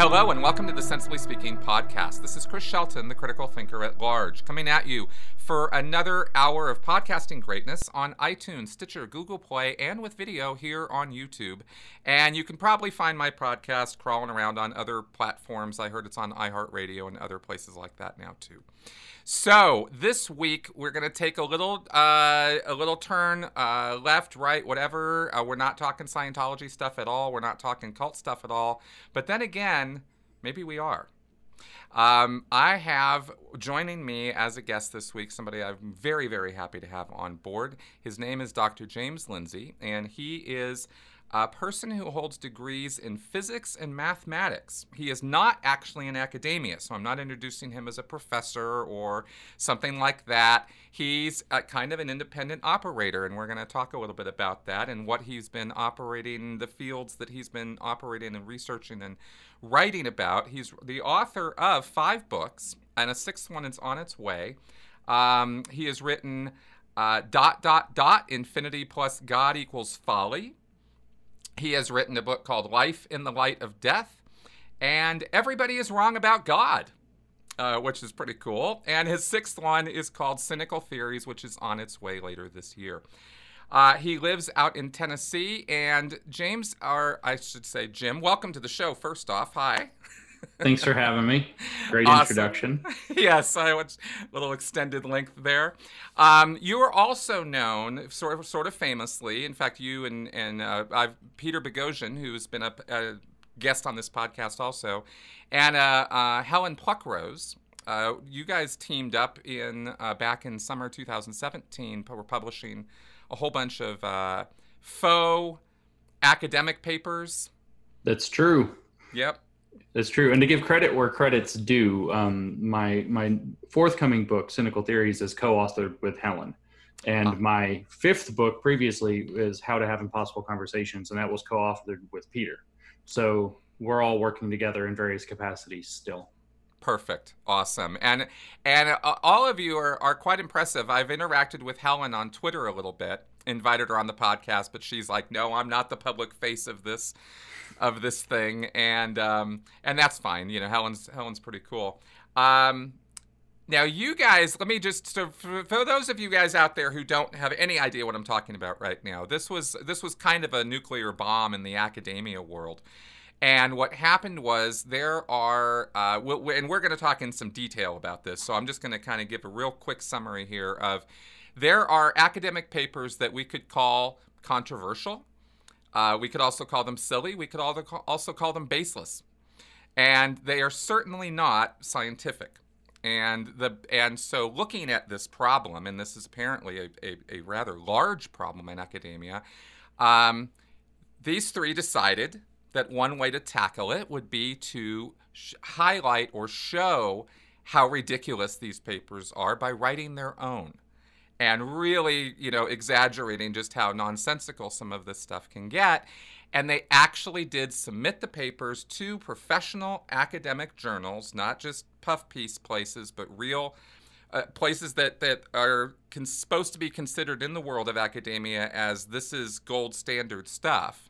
Hello, and welcome to the Sensibly Speaking podcast. This is Chris Shelton, the critical thinker at large, coming at you for another hour of podcasting greatness on iTunes, Stitcher, Google Play, and with video here on YouTube. And you can probably find my podcast crawling around on other platforms. I heard it's on iHeartRadio and other places like that now, too. So this week we're to take a little uh, a little turn uh, left, right, whatever. Uh, we're not talking Scientology stuff at all. We're not talking cult stuff at all. But then again, maybe we are. Um, I have joining me as a guest this week somebody I'm very very happy to have on board. His name is Dr. James Lindsay, and he is a person who holds degrees in physics and mathematics. He is not actually in academia, so I'm not introducing him as a professor or something like that. He's a, kind of an independent operator, and we're going to talk a little bit about that and what he's been operating, the fields that he's been operating and researching and writing about. He's the author of five books, and a sixth one is on its way. Um, he has written uh, dot dot dot infinity plus God equals folly he has written a book called Life in the Light of Death, and Everybody is Wrong About God, uh, which is pretty cool. And his sixth one is called Cynical Theories, which is on its way later this year. Uh, he lives out in Tennessee, and James, or I should say Jim, welcome to the show. First off, hi. Thanks for having me. Great awesome. introduction. yes, I was a little extended length there. Um, you are also known, sort of, sort of famously. In fact, you and and uh, I've, Peter Boghossian, who's been a, a, guest on this podcast also, and uh, uh, Helen Pluckrose. Uh, you guys teamed up in uh, back in summer 2017. We're publishing a whole bunch of uh, faux academic papers. That's true. Yep. That's true, and to give credit where credit's due, um, my my forthcoming book, Cynical Theories, is co-authored with Helen, and oh. my fifth book previously is How to Have Impossible Conversations, and that was co-authored with Peter. So we're all working together in various capacities still. Perfect, awesome, and and uh, all of you are are quite impressive. I've interacted with Helen on Twitter a little bit, invited her on the podcast, but she's like, "No, I'm not the public face of this." Of this thing, and um, and that's fine. You know, Helen's Helen's pretty cool. Um, now, you guys, let me just so for, those of you guys out there who don't have any idea what I'm talking about right now, this was this was kind of a nuclear bomb in the academia world. And what happened was there are, uh, we and we're going to talk in some detail about this. So I'm just going to kind of give a real quick summary here of there are academic papers that we could call controversial uh, we could also call them silly. We could also call them baseless. And they are certainly not scientific. And the and so looking at this problem, and this is apparently a, a, a rather large problem in academia, um, these three decided that one way to tackle it would be to sh- highlight or show how ridiculous these papers are by writing their own and really, you know, exaggerating just how nonsensical some of this stuff can get. And they actually did submit the papers to professional academic journals, not just puff piece places, but real uh, places that, that are supposed to be considered in the world of academia as this is gold standard stuff.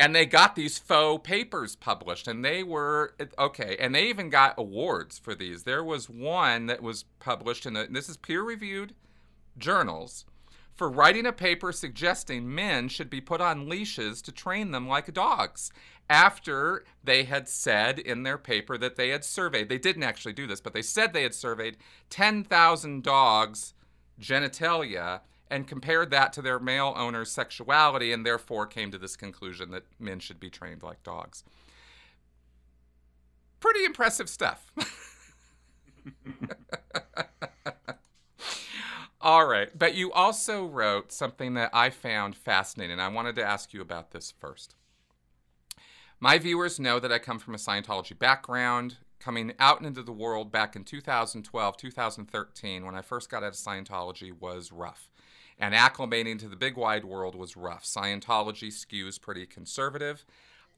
And they got these faux papers published, and they were okay. And they even got awards for these. There was one that was published in a, this is peer reviewed journals for writing a paper suggesting men should be put on leashes to train them like dogs after they had said in their paper that they had surveyed, they didn't actually do this, but they said they had surveyed 10,000 dogs' genitalia and compared that to their male owner's sexuality and therefore came to this conclusion that men should be trained like dogs. Pretty impressive stuff. All right. But you also wrote something that I found fascinating. I wanted to ask you about this first. My viewers know that I come from a Scientology background. Coming out into the world back in 2012, 2013, when I first got out of Scientology, was rough. And acclimating to the big wide world was rough. Scientology skews pretty conservative.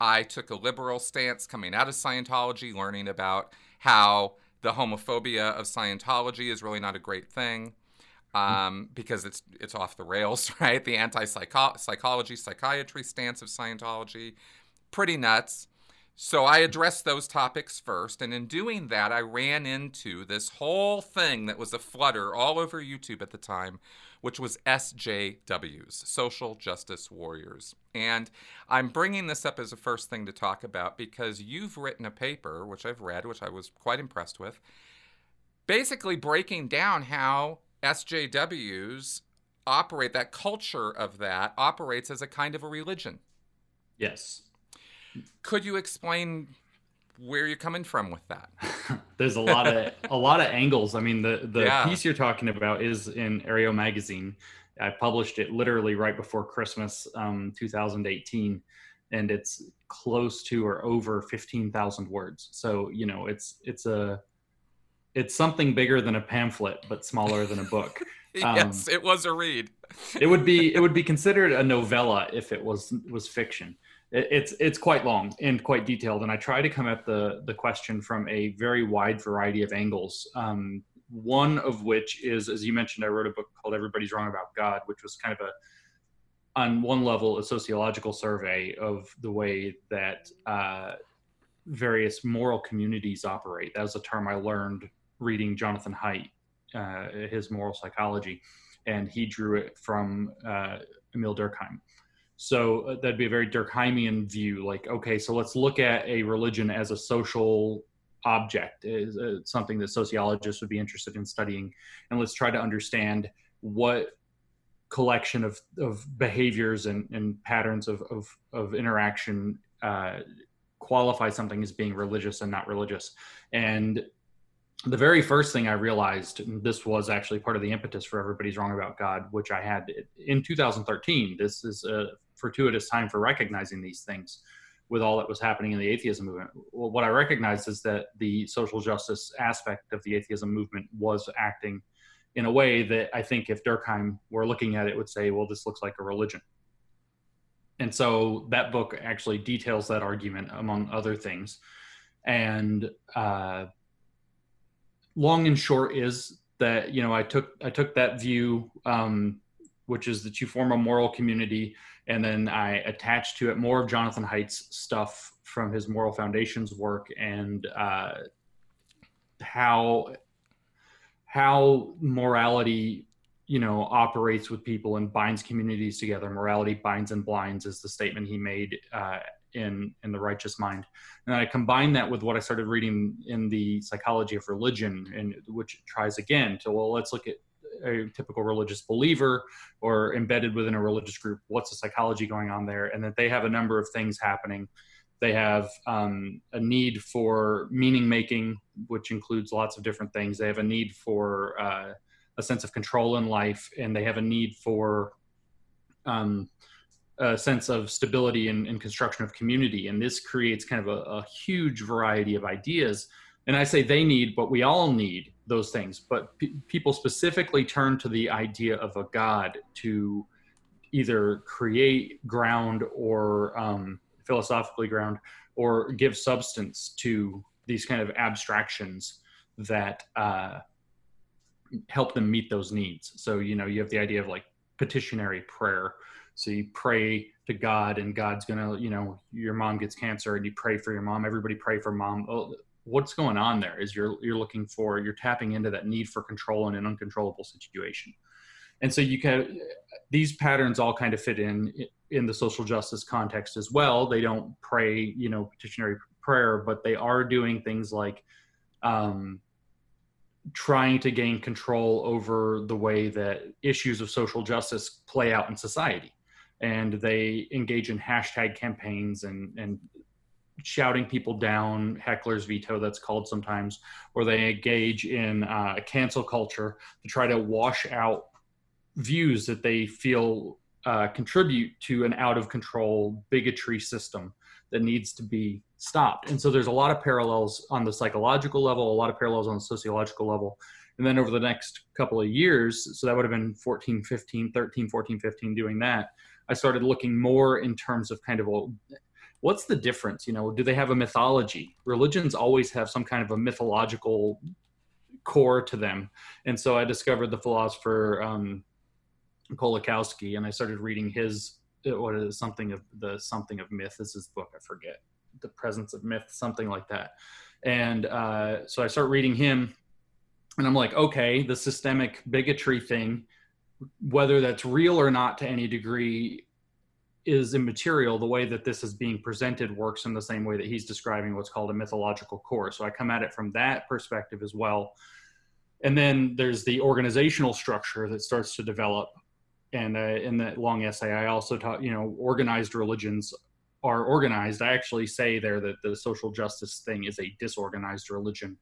I took a liberal stance coming out of Scientology, learning about how the homophobia of Scientology is really not a great thing um, because it's it's off the rails, right? The anti-psychology, psychiatry stance of Scientology, pretty nuts. So I addressed those topics first, and in doing that, I ran into this whole thing that was a flutter all over YouTube at the time, which was SJWs, Social Justice Warriors. And I'm bringing this up as a first thing to talk about because you've written a paper, which I've read, which I was quite impressed with, basically breaking down how SJWs operate, that culture of that operates as a kind of a religion. Yes. Could you explain where you're coming from with that? There's a lot of a lot of angles. I mean, the the yeah. piece you're talking about is in Areo magazine. I published it literally right before Christmas, um, 2018, and it's close to or over 15,000 words. So you know, it's it's a it's something bigger than a pamphlet, but smaller than a book. yes, um, it was a read. it would be it would be considered a novella if it was was fiction. It, it's it's quite long and quite detailed, and I try to come at the the question from a very wide variety of angles. Um, one of which is, as you mentioned, I wrote a book called "Everybody's Wrong About God," which was kind of a on one level a sociological survey of the way that uh, various moral communities operate. That was a term I learned reading Jonathan Haidt, uh, his moral psychology, and he drew it from uh, Emile Durkheim. So uh, that'd be a very Durkheimian view. Like, okay, so let's look at a religion as a social object, is uh, something that sociologists would be interested in studying, and let's try to understand what collection of, of behaviors and, and patterns of, of, of interaction uh, qualify something as being religious and not religious. And the very first thing I realized, this was actually part of the impetus for Everybody's Wrong About God, which I had in 2013. This is a fortuitous time for recognizing these things with all that was happening in the atheism movement. Well, what I recognized is that the social justice aspect of the atheism movement was acting in a way that I think if Durkheim were looking at it would say, well, this looks like a religion. And so that book actually details that argument among other things. And uh, long and short is that you know I took I took that view, um, which is that you form a moral community, and then I attached to it more of Jonathan Haidt's stuff from his moral foundations work and uh, how how morality you know operates with people and binds communities together. Morality binds and blinds is the statement he made uh, in in the righteous mind. And i combine that with what i started reading in the psychology of religion and which tries again to well let's look at a typical religious believer or embedded within a religious group what's the psychology going on there and that they have a number of things happening they have um, a need for meaning making which includes lots of different things they have a need for uh, a sense of control in life and they have a need for um, a sense of stability and, and, construction of community. And this creates kind of a, a, huge variety of ideas. And I say they need, but we all need those things. But people specifically turn to the idea of a God to either create ground or um, philosophically ground or give substance to these kind of abstractions that uh, help them meet those needs. So, you know, you have the idea of like petitionary prayer so you pray to God, and God's gonna, you know, your mom gets cancer, and you pray for your mom. Everybody pray for mom. What's going on there? Is you're you're looking for you're tapping into that need for control in an uncontrollable situation, and so you can these patterns all kind of fit in in the social justice context as well. They don't pray, you know, petitionary prayer, but they are doing things like um, trying to gain control over the way that issues of social justice play out in society and they engage in hashtag campaigns and and shouting people down, heckler's veto that's called sometimes, or they engage in uh, cancel culture to try to wash out views that they feel uh, contribute to an out of control bigotry system that needs to be stopped. And so there's a lot of parallels on the psychological level, a lot of parallels on the sociological level. And then over the next couple of years, so that would have been 14, 15, 13, 14, 15 doing that, I started looking more in terms of kind of, what's the difference? You know, do they have a mythology? Religions always have some kind of a mythological core to them. And so I discovered the philosopher um, Kolakowski, and I started reading his uh, what is something of the something of myth This is his book. I forget the presence of myth, something like that. And uh, so I start reading him, and I'm like, okay, the systemic bigotry thing, whether that's real or not to any degree, is immaterial. The way that this is being presented works in the same way that he's describing what's called a mythological core. So I come at it from that perspective as well. And then there's the organizational structure that starts to develop. And uh, in that long essay, I also taught, you know, organized religions are organized. I actually say there that the social justice thing is a disorganized religion.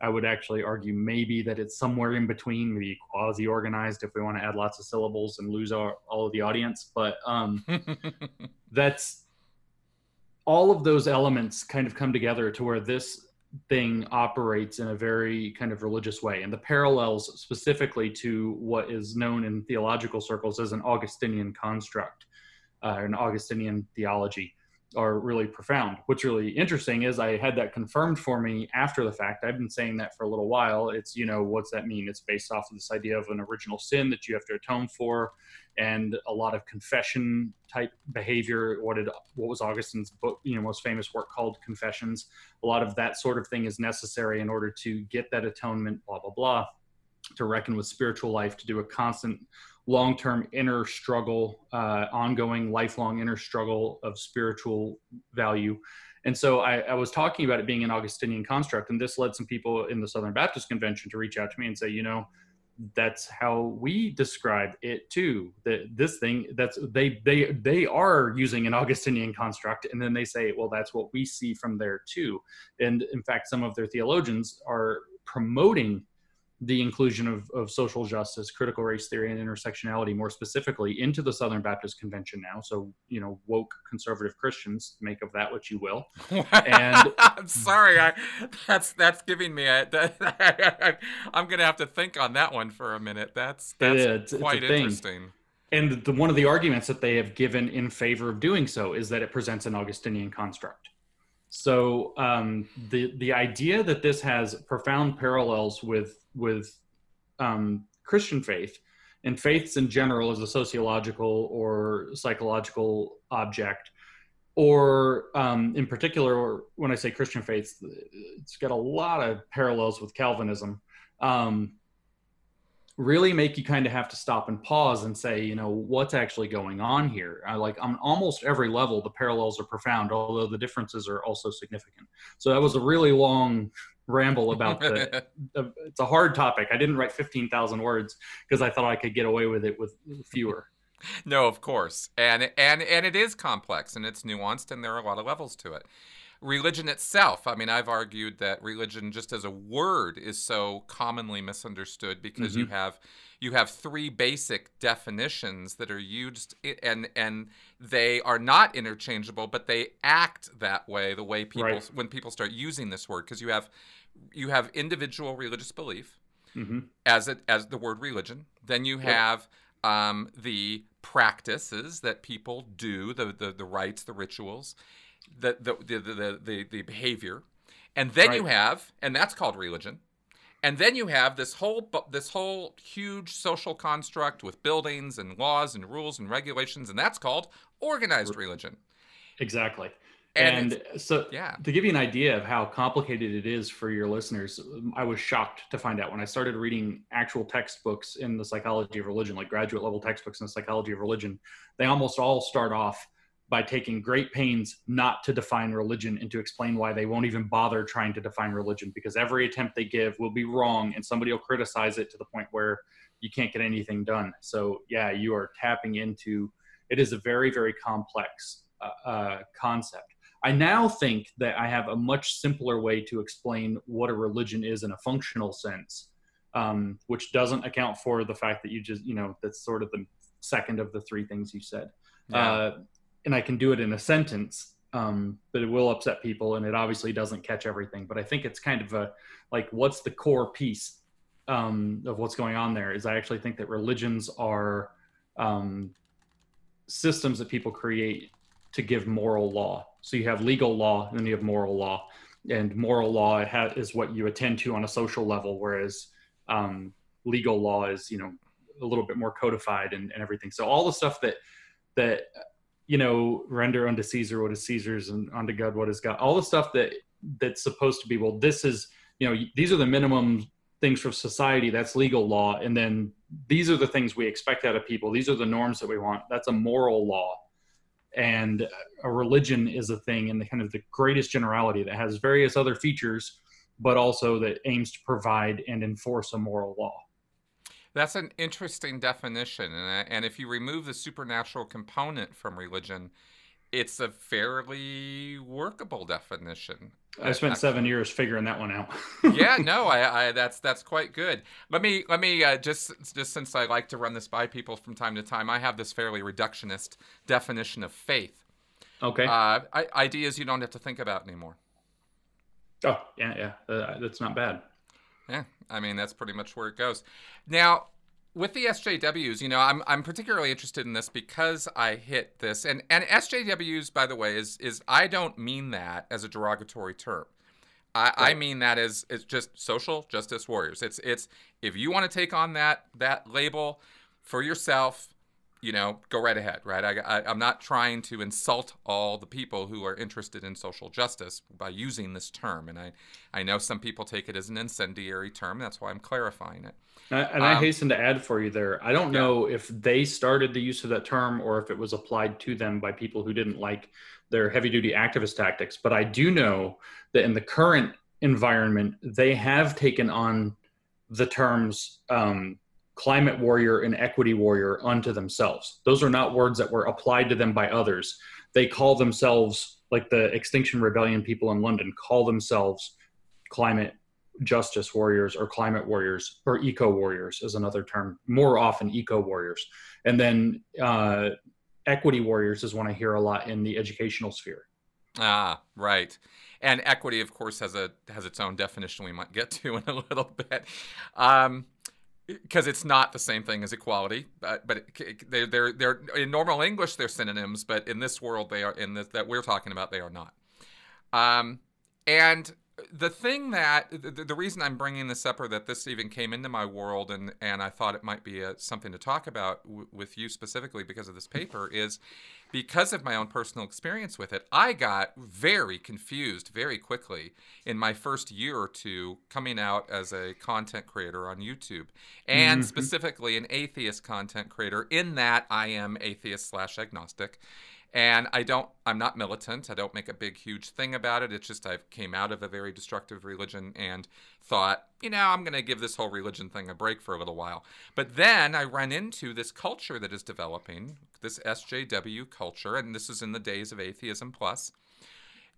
I would actually argue maybe that it's somewhere in between, maybe quasi organized if we want to add lots of syllables and lose our, all of the audience. But um, that's all of those elements kind of come together to where this thing operates in a very kind of religious way. And the parallels specifically to what is known in theological circles as an Augustinian construct, uh, an Augustinian theology are really profound. What's really interesting is I had that confirmed for me after the fact. I've been saying that for a little while. It's, you know, what's that mean? It's based off of this idea of an original sin that you have to atone for and a lot of confession type behavior. What did, what was Augustine's book, you know, most famous work called Confessions? A lot of that sort of thing is necessary in order to get that atonement, blah, blah, blah, to reckon with spiritual life, to do a constant long-term inner struggle, uh, ongoing, lifelong inner struggle of spiritual value. And so I, I, was talking about it being an Augustinian construct, and this led some people in the Southern Baptist Convention to reach out to me and say, you know, that's how we describe it too. That this thing, that's they they they are using an Augustinian construct, and then they say, well, that's what we see from there too. And in fact, some of their theologians are promoting the inclusion of, of social justice, critical race theory, and intersectionality more specifically into the Southern Baptist Convention now. So, you know, woke conservative Christians, make of that what you will. And I'm sorry, I, that's that's giving me a. I'm going to have to think on that one for a minute. That's that's it's, quite it's interesting. And the, one of the arguments that they have given in favor of doing so is that it presents an Augustinian construct. So um, the the idea that this has profound parallels with with um, Christian faith and faiths in general as a sociological or psychological object, or um, in particular, when I say Christian faiths, it's got a lot of parallels with Calvinism. Um, really make you kind of have to stop and pause and say, you know, what's actually going on here? I like on almost every level, the parallels are profound, although the differences are also significant. So that was a really long ramble about the, the it's a hard topic. I didn't write 15,000 words because I thought I could get away with it with fewer. No, of course. And and and it is complex and it's nuanced and there are a lot of levels to it religion itself. I mean, I've argued that religion, just as a word, is so commonly misunderstood because mm-hmm. you have you have three basic definitions that are used, and and they are not interchangeable, but they act that way. The way people right. when people start using this word, because you have you have individual religious belief mm-hmm. as it as the word religion. Then you have yep. um, the practices that people do, the, the the rites, the rituals the the the the, the, the behavior, and then right. you have, and that's called religion. And then you have this whole this whole huge social construct with buildings and laws and rules and regulations, and that's called organized religion. Exactly. And, and so, yeah. to give you an idea of how complicated it is for your listeners, I was shocked to find out when I started reading actual textbooks in the psychology of religion, like graduate level textbooks in the psychology of religion. They almost all start off by taking great pains not to define religion and to explain why they won't even bother trying to define religion because every attempt they give will be wrong and somebody will criticize it to the point where you can't get anything done. So, yeah, you are tapping into it is a very, very complex uh, uh, concept. I now think that I have a much simpler way to explain what a religion is in a functional sense, um, which doesn't account for the fact that you just, you know, that's sort of the second of the three things you said. Yeah. Uh, and I can do it in a sentence, um, but it will upset people, and it obviously doesn't catch everything. But I think it's kind of a like, what's the core piece um, of what's going on there? Is I actually think that religions are um, systems that people create to give moral law. So you have legal law, and then you have moral law. And moral law is what you attend to on a social level, whereas um, legal law is, you know, a little bit more codified and, and everything. So all the stuff that that you know, render unto Caesar what is Caesar's and unto God what is God. All the stuff that that's supposed to be well, this is you know, these are the minimum things for society. That's legal law, and then these are the things we expect out of people. These are the norms that we want. That's a moral law, and a religion is a thing in the kind of the greatest generality that has various other features, but also that aims to provide and enforce a moral law. That's an interesting definition. And, and if you remove the supernatural component from religion, it's a fairly workable definition. I spent seven years figuring that one out. yeah, no, I, I, that's that's quite good. Let me let me uh, just just since I like to run this by people from time to time, I have this fairly reductionist definition of faith. Okay. Uh, ideas you don't have to think about anymore. Oh yeah, yeah, uh, that's not bad. I mean that's pretty much where it goes. Now, with the SJWs, you know, I'm I'm particularly interested in this because I hit this, and and SJWs, by the way, is is I don't mean that as a derogatory term. I, right. I mean that as it's just social justice warriors. It's it's if you want to take on that that label for yourself, you know, go right ahead, right? I, I, am not trying to insult all the people who are interested in social justice by using this term. And I, I know some people take it as an incendiary term. That's why I'm clarifying it. And I um, hasten to add for you there, I don't know if they started the use of that term or if it was applied to them by people who didn't like their heavy duty activist tactics. But I do know that in the current environment, they have taken on the terms um, climate warrior and equity warrior unto themselves. Those are not words that were applied to them by others. They call themselves, like the Extinction Rebellion people in London, call themselves climate justice warriors or climate warriors or eco warriors is another term, more often eco warriors. And then uh, equity warriors is one I hear a lot in the educational sphere. Ah, right. And equity, of course, has a has its own definition we might get to in a little bit. Um, because it's not the same thing as equality, but, but it, they're, they're, they're in normal English they're synonyms, but in this world they are in this that we're talking about they are not. Um, and the thing that the, the, reason I'm bringing this up or that this even came into my world and and I thought it might be a, something to talk about w- with you specifically because of this paper is because of my own personal experience with it. I got very confused very quickly in my first year or two coming out as a content creator on YouTube and mm-hmm. specifically an atheist content creator in that I am atheist slash agnostic and I don't, I'm not militant. I don't make a big, huge thing about it. It's just I came out of a very destructive religion and thought, you know, I'm going to give this whole religion thing a break for a little while. But then I run into this culture that is developing, this SJW culture, and this is in the days of Atheism Plus.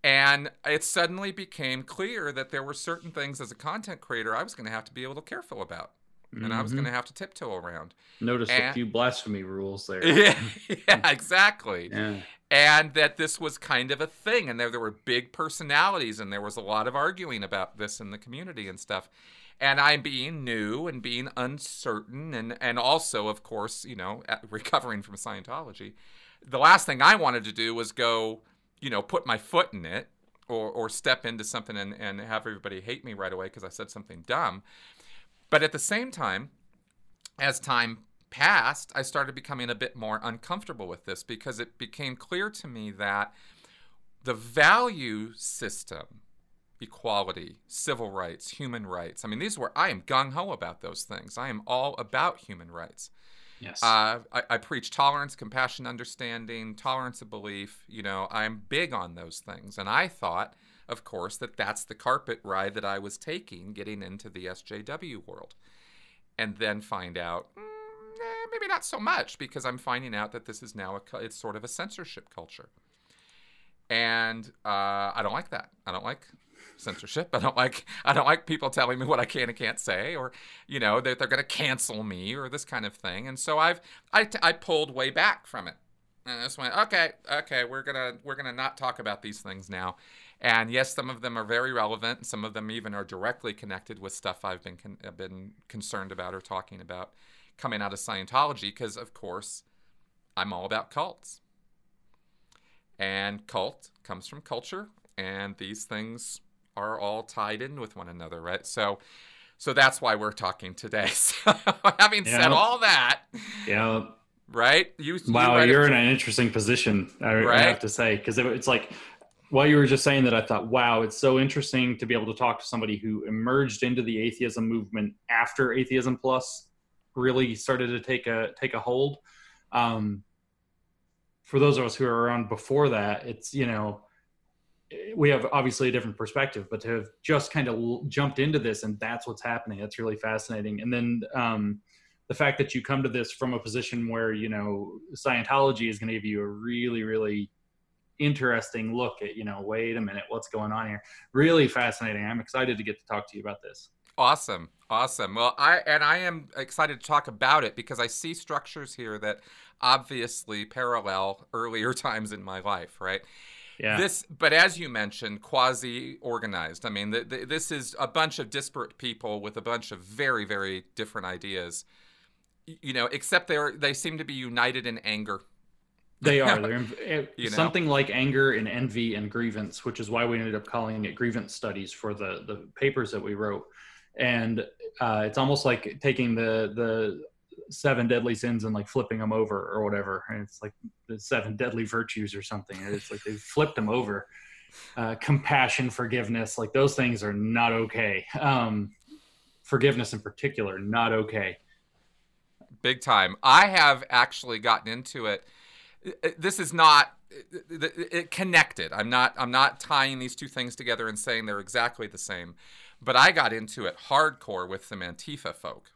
And it suddenly became clear that there were certain things as a content creator I was going to have to be a little careful about and mm-hmm. I was going to have to tiptoe around. Notice and, a few blasphemy rules there. Yeah, yeah exactly. yeah. And that this was kind of a thing, and there there were big personalities, and there was a lot of arguing about this in the community and stuff. And I'm being new and being uncertain, and and also, of course, you know, recovering from Scientology. The last thing I wanted to do was go, you know, put my foot in it or or step into something and and have everybody hate me right away because I said something dumb. But at the same time, as time passed, I started becoming a bit more uncomfortable with this because it became clear to me that the value system, equality, civil rights, human rights, I mean, these were, I am gung ho about those things. I am all about human rights. Yes. Uh, I, I, preach tolerance, compassion, understanding, tolerance of belief. You know, I'm big on those things. And I thought of course, that that's the carpet ride that I was taking getting into the SJW world. And then find out, mm, eh, maybe not so much, because I'm finding out that this is now a, it's sort of a censorship culture. And uh, I don't like that. I don't like censorship. I don't like I don't like people telling me what I can and can't say, or you know that they're, they're going to cancel me or this kind of thing. And so I've I, I pulled way back from it, and I just went okay okay we're gonna we're gonna not talk about these things now, and yes, some of them are very relevant. Some of them even are directly connected with stuff I've been con- uh, been concerned about or talking about coming out of Scientology. Because of course, I'm all about cults. and cult comes from culture, and these things are all tied in with one another, right? So, so that's why we're talking today. So, having Yeah. said all that, Yeah. right? You you Wow, read you're in an interesting position, I, I have to say, because it, it's like while you were just saying that, I thought, wow, it's so interesting to be able to talk to somebody who emerged into the atheism movement after Atheism Plus really started to take a take a hold. Um, for those of us who are around before that, it's you know we have obviously a different perspective, but to have just kind of jumped into this and that's what's happening, that's really fascinating. And then um, the fact that you come to this from a position where you know Scientology is going to give you a really, really interesting look at you know wait a minute what's going on here really fascinating i'm excited to get to talk to you about this Awesome. Awesome. Well, I and I am excited to talk about it because I see structures here that obviously parallel earlier times in my life, right? yeah This, but as you mentioned, quasi organized. I mean, the, the, this is a bunch of disparate people with a bunch of very, very different ideas. You know, except they're they seem to be united in anger. They are. They're in, You know? something like anger and envy and grievance, which is why we ended up calling it grievance studies for the the papers that we wrote. And uh, it's almost like taking the the seven deadly sins and like flipping them over or whatever. And it's like the seven deadly virtues or something. And It's like they flipped them over. Uh, compassion, forgiveness, like those things are not okay. Um, forgiveness in particular, not okay. big time. I have actually gotten into it. I- I- This is not uh, it, it, connected. I'm not I'm not tying these two things together and saying they're exactly the same. But I got into it hardcore with some Antifa folk.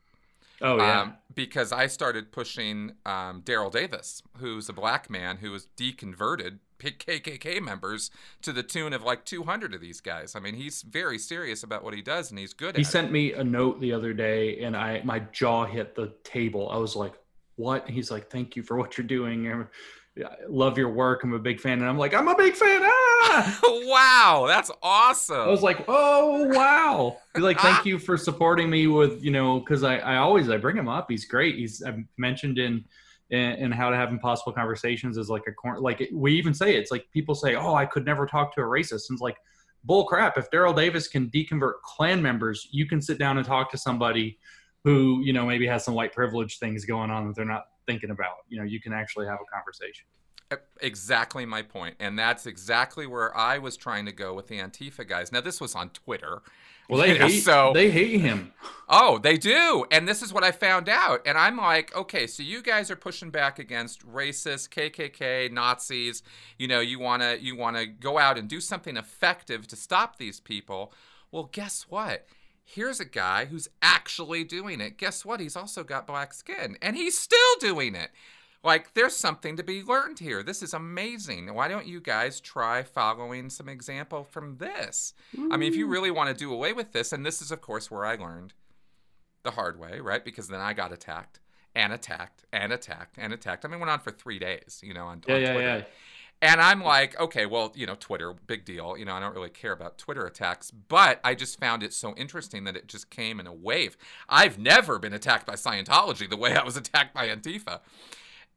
Oh yeah. Um, because I started pushing um, Daryl Davis, who's a black man who was deconverted KKK members to the tune of like 200 of these guys. I mean, he's very serious about what he does and he's good He at it. He sent me a note the other day, and I my jaw hit the table. I was like, "What?" He's like, "Thank you for what you're doing. I love your work. I'm a big fan." And I'm like, "I'm a big fan." Ah! wow, that's awesome. I was like, "Oh wow!" He's like, "Thank you for supporting me with you know," because I I always I bring him up. He's great. He's I've mentioned in. In, in how to have impossible conversations is like a corner. Like it, we even say it, it's like people say, "Oh, I could never talk to a racist." And it's like, bull crap. If Daryl Davis can deconvert Klan members, you can sit down and talk to somebody who, you know, maybe has some white privilege things going on that they're not thinking about. You know, you can actually have a conversation. Exactly my. And that's exactly where I was trying to go with the Antifa guys. Now, this was on Twitter. Well, they hate, so they hate him. Oh, they do. And this is what I found out. And I'm like, okay, so you guys are pushing back against racist, KKK, Nazis. You know, you want to you want to go out and do something effective to stop these people. Well, guess what? Here's a guy who's actually doing it. Guess what? He's also got black skin and he's still doing it. Like, there's something to be learned here. This is amazing. Why don't you guys try following some example from this? I mean, if you really want to do away with this, and this is, of course, where I learned the hard way, right? Because then I got attacked and attacked and attacked and attacked. I mean, went on for three days, you know, on, Yeah, on yeah, Twitter. yeah. And I'm like, okay, well, you know, Twitter, big deal. You know, I don't really care about Twitter attacks, but I just found it so interesting that it just came in a wave. I've never been attacked by Scientology the way I was attacked by Antifa.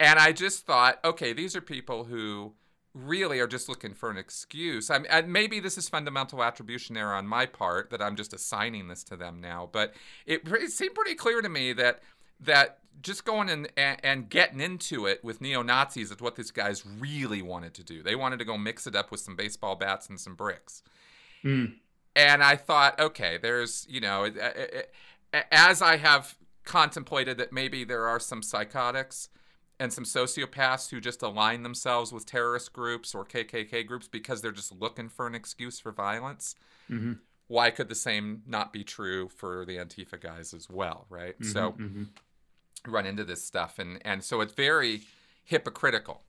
And I just thought, okay, these are people who really are just looking for an excuse. I mean, maybe this is fundamental attribution error on my part that I'm just assigning this to them now, but it, it seemed pretty clear to me that that just going in and, and getting into it with neo Nazis is what these guys really wanted to do. They wanted to go mix it up with some baseball bats and some bricks. Mm. And I thought, okay, there's, you know, it- it- it- as I have contemplated that maybe there are some psychotics and some sociopaths who just align themselves with terrorist groups or KKK groups because they're just looking for an excuse for violence. hmm Why could the same not be true for the Antifa guys as well, right? So hmm run into this stuff and and so it's very hypocritical.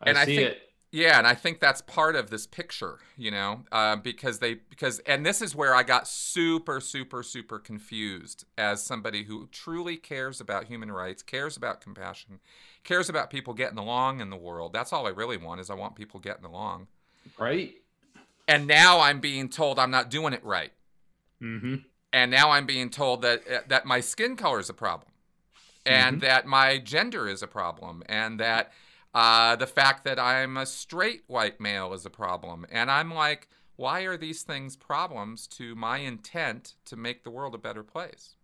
I And I see think- it. Yeah, and I think that's part of this picture, you know, uh, because they because and this is where I got super super super confused as somebody who truly cares about human rights, cares about compassion, cares about people getting along in the world. That's all I really want is I want people getting along. Right? And now I'm being told I'm not doing it right, hmm and now I'm being told that uh, that my skin color is a problem, and that my gender is a problem, and that Uh, the fact that I'm a straight white male is a problem. And I'm like, why are these things problems to my intent to make the world a better place?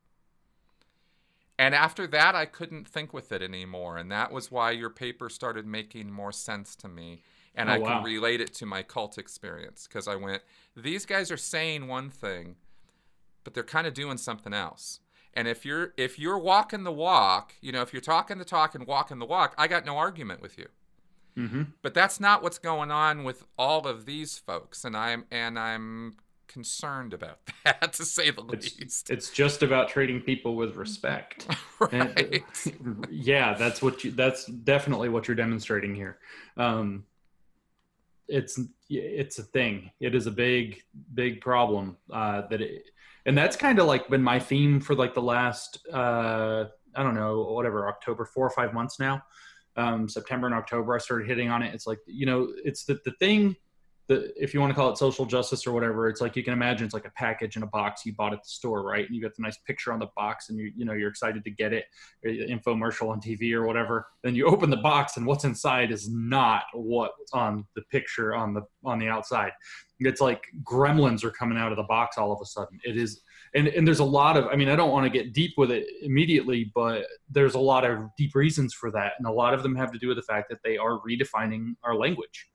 And after that, I couldn't think with it anymore. And that was why your paper started making more sense to me. And Oh, I wow. could relate it to my cult experience because I went, these guys are saying one thing, but they're kind of doing something else. And if you're if you're walking the walk, you know, if you're talking the talk and walking the walk, I got no argument with you. Mm-hmm. But that's not what's going on with all of these folks, and I'm and I'm concerned about that to say the It's, least. it's just about treating people with respect. And, right. yeah, that's what you. That's definitely what you're demonstrating here. Um, it's it's a thing. It is a big big problem uh, that, it, and that's kind of like been my theme for like the last uh, I don't know whatever October four or five months now. Um, September and October, I started hitting on it. It's like you know, it's the the thing the if you want to call it social justice or whatever, it's like you can imagine it's like a package in a box you bought at the store, right? And you got the nice picture on the box, and you you know you're excited to get it, infomercial on TV or whatever. Then you open the box, and what's inside is not what's on the picture on the on the outside. It's like gremlins are coming out of the box all of a sudden. It is, and and there's a lot of. I mean, I don't want to get deep with it immediately, but there's a lot of deep reasons for that, and a lot of them have to do with the fact that they are redefining our language.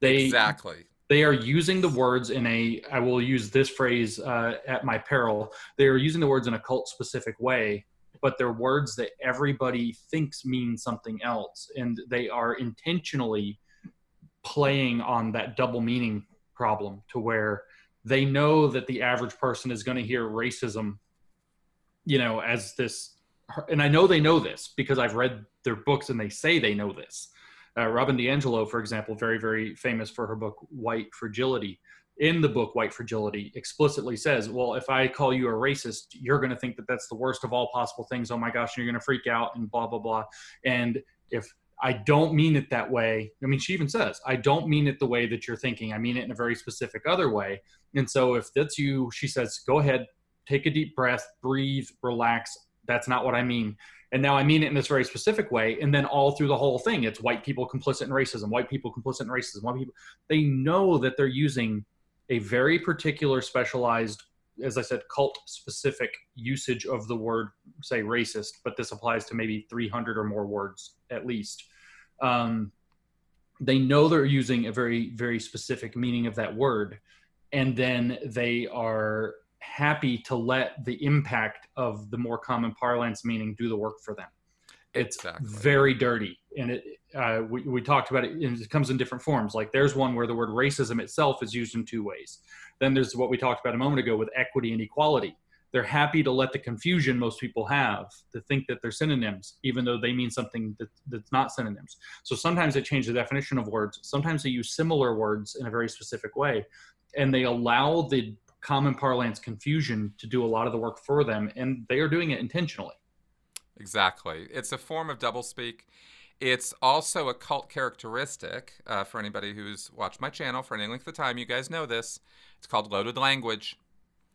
They exactly. They are using the words in a i will use this phrase uh, at my peril. They are using the words in a cult specific way but they're words that everybody thinks mean something else and they are intentionally playing on that double meaning problem to where they know that the average person is going to hear racism you know as this and i know they know this because i've read their books and they say they know this uh, Robin DiAngelo, for example, very, very famous for her book White Fragility. In the book White Fragility, explicitly says, "Well, if I call you a racist, you're going to think that that's the worst of all possible things. Oh my gosh, you're going to freak out and blah blah blah. And if I don't mean it that way, I mean, she even says, I don't mean it the way that you're thinking. I mean it in a very specific other way. And so if that's you, she says, go ahead, take a deep breath, breathe, relax. That's not what I mean and now I mean it in this very specific way. And then all through the whole thing, it's white people complicit in racism, white people complicit in racism, white people. They know that they're using a very particular, specialized, as I said, cult specific usage of the word, say racist, but this applies to maybe 300 or more words at least. Um, they know they're using a very, very specific meaning of that word. And then they are happy to let the impact of the more common parlance meaning do the work for them. It's Exactly. very dirty, and it uh, we we talked about it. And it comes in different forms. Like there's one where the word racism itself is used in two ways. Then there's what we talked about a moment ago with equity and equality. They're happy to let the confusion most people have to think that they're synonyms, even though they mean something that, that's not synonyms. So sometimes they change the definition of words. Sometimes they use similar words in a very specific way, and they allow the common parlance confusion to do a lot of the work for them, and they are doing it intentionally. Exactly. It's a form of doublespeak. It's also a cult characteristic uh, for anybody who's watched my channel for any length of time. You guys know this. It's called loaded language,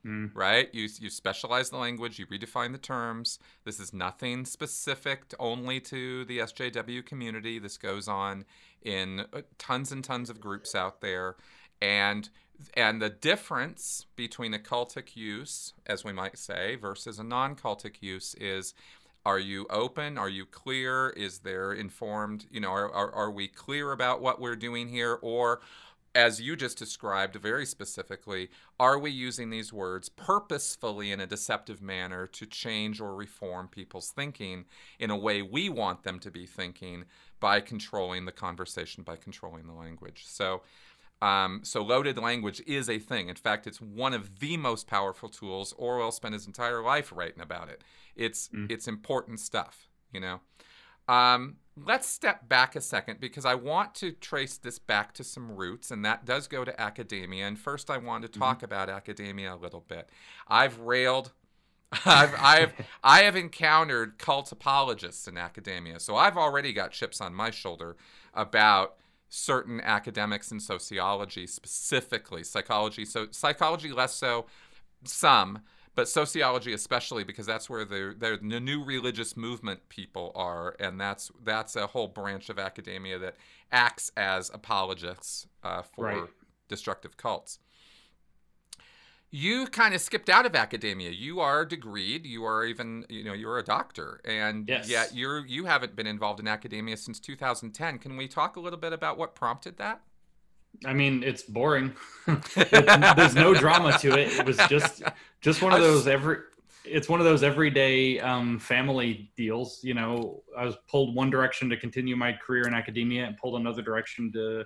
Mm. right? You, you specialize the language, you redefine the terms. This is nothing specific to, only to the SJW community. This goes on in uh, tons and tons of groups out there. And and the difference between a cultic use, as we might say, versus a non-cultic use is are you open? Are you clear? Is there informed? You know, are, are, are we clear about what we're doing here? Or, as you just described very specifically, are we using these words purposefully in a deceptive manner to change or reform people's thinking in a way we want them to be thinking by controlling the conversation, by controlling the language? So, um, so loaded language is a thing. In fact, it's one of the most powerful tools. Orwell spent his entire life writing about it. It's Mm. it's important stuff, you know. Um, let's step back a second because I want to trace this back to some roots, and that does go to academia. And first, I want to talk about academia a little bit. I've railed. I've, I've I have encountered cult apologists in academia, so I've already got chips on my shoulder about certain academics in sociology, specifically psychology. So psychology less so, some, but sociology especially because that's where the the new religious movement people are, and that's that's a whole branch of academia that acts as apologists uh, for right. destructive cults. You kind of skipped out of academia. You are degreed. You are even, you know, you're a doctor, and yes. yet you're you haven't been involved in academia since 2010. Can we talk a little bit about what prompted that? I mean, it's boring. there's no drama to it. It was just just one of those every. It's one of those everyday um, family deals. You know, I was pulled one direction to continue my career in academia, and pulled another direction to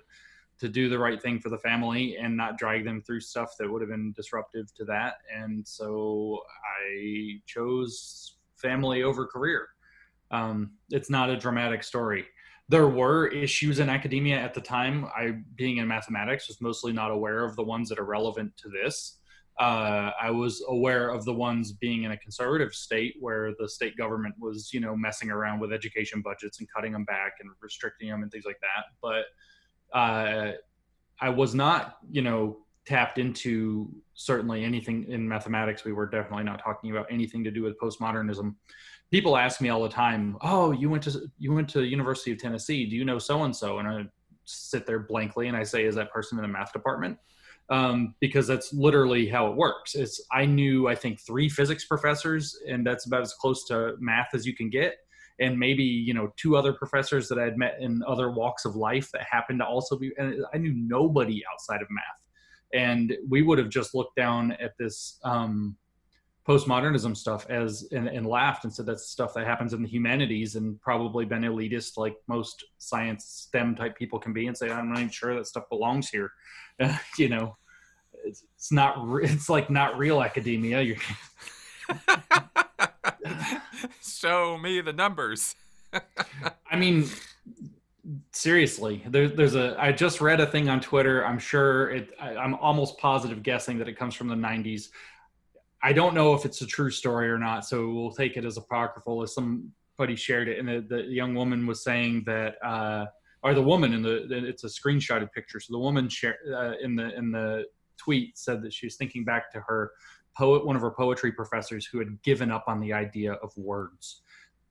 to do the right thing for the family and not drag them through stuff that would have been disruptive to that. And so I chose family over career. Um, it's not a dramatic story there were issues in academia at the time. I, being in mathematics, was mostly not aware of the ones that are relevant to this. Uh, I was aware of the ones being in a conservative state where the state government was, you know, messing around with education budgets and cutting them back and restricting them and things like that. But uh, I was not, you know, tapped into certainly anything in mathematics. We were definitely not talking about anything to do with postmodernism people ask me all the time, "Oh, you went to you went to University of Tennessee. Do you know so and so?" And I sit there blankly and I say, "Is that person in the math department?" Um, because that's literally how it works. It's I knew I think three physics professors, and that's about as close to math as you can get. And maybe you know two other professors that I had met in other walks of life that happened to also be. And I knew nobody outside of math, and we would have just looked down at this um, postmodernism stuff as and, and, laughed and said that's stuff that happens in the humanities and probably been elitist like most science STEM type people can be and say I'm not even sure that stuff belongs here. You know, it's, it's not it's like not real academia. You're show me the numbers. I mean, seriously, there, there's a. I just read a thing on Twitter. I'm sure it. I, I'm almost positive guessing that it comes from the 90s I don't know if it's a true story or not, so we'll take it as apocryphal. As somebody shared it, and the, the young woman was saying that, uh, or the woman in the, it's a screenshotted picture. So the woman share, uh, in the in the tweet said that she was thinking back to her poet, one of her poetry professors who had given up on the idea of words,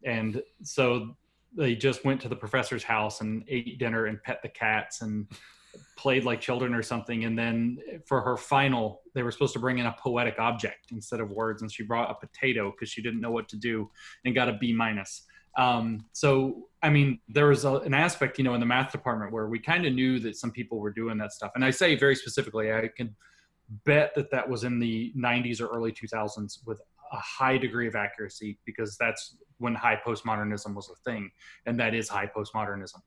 and so they just went to the professor's house and ate dinner and pet the cats and played like children or something. And then for her final they were supposed to bring in a poetic object instead of words. And she brought a potato because she didn't know what to do and got a b minus. Um, so i mean there was a, an aspect you know in the math department where we kind of knew that some people were doing that stuff. And i say very specifically i can bet that that was in the 90s or early 2000s with a high degree of accuracy because that's when high postmodernism was a thing and that is high postmodernism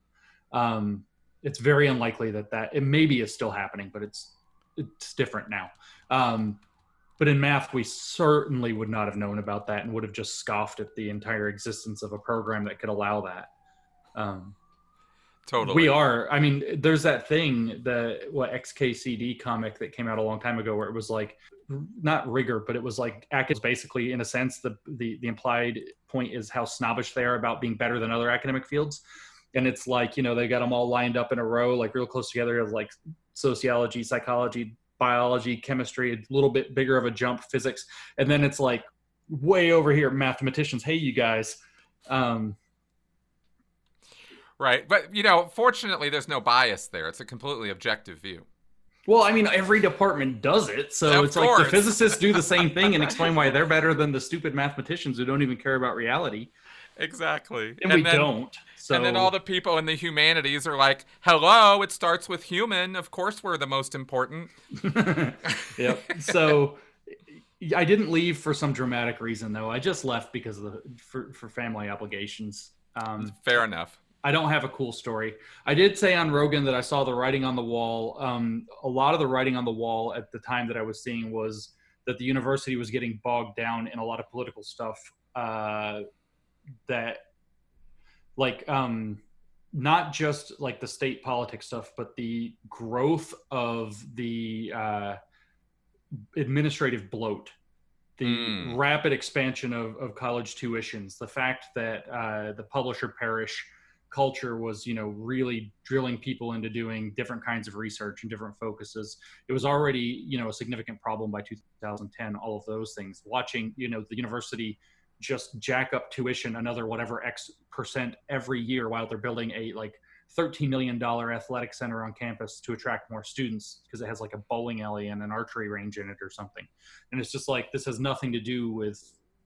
um, it's very unlikely that that it maybe is still happening, but it's it's different now. Um, but in math, we certainly would not have known about that and would have just scoffed at the entire existence of a program that could allow that. Um, totally. We are. I mean, there's that thing, the what XKCD comic that came out a long time ago, where it was like not rigor, but it was like academics basically, in a sense, the the the implied point is how snobbish they are about being better than other academic fields and it's like you know they got them all lined up in a row like real close together like sociology psychology biology chemistry a little bit bigger of a jump physics and then it's like way over here mathematicians hey you guys um, right but you know fortunately there's no bias there it's a completely objective view well, I mean, every department does it, so of it's course. like the physicists do the same thing and explain why they're better than the stupid mathematicians who don't even care about reality. Exactly, and, and we then, don't. So. And then all the people in the humanities are like, "Hello, it starts with human. Of course, we're the most important." yep. So I didn't leave for some dramatic reason, though. I just left because of the for, for family obligations. Um, Fair enough. I don't have a cool story. I did say on Rogan that I saw the writing on the wall. Um, a lot of the writing on the wall at the time that I was seeing was that the university was getting bogged down in a lot of political stuff uh, that like um not just like the state politics stuff but the growth of the uh administrative bloat the mm. rapid expansion of, of college tuitions the fact that uh, the publish or perish culture was you know really drilling people into doing different kinds of research and different focuses. It was already you know a significant problem by 2010 all of those things. Watching you know the university just jack up tuition another whatever x percent every year while they're building a like 13 million dollar athletic center on campus to attract more students because it has like a bowling alley and an archery range in it or something. And it's just like this has nothing to do with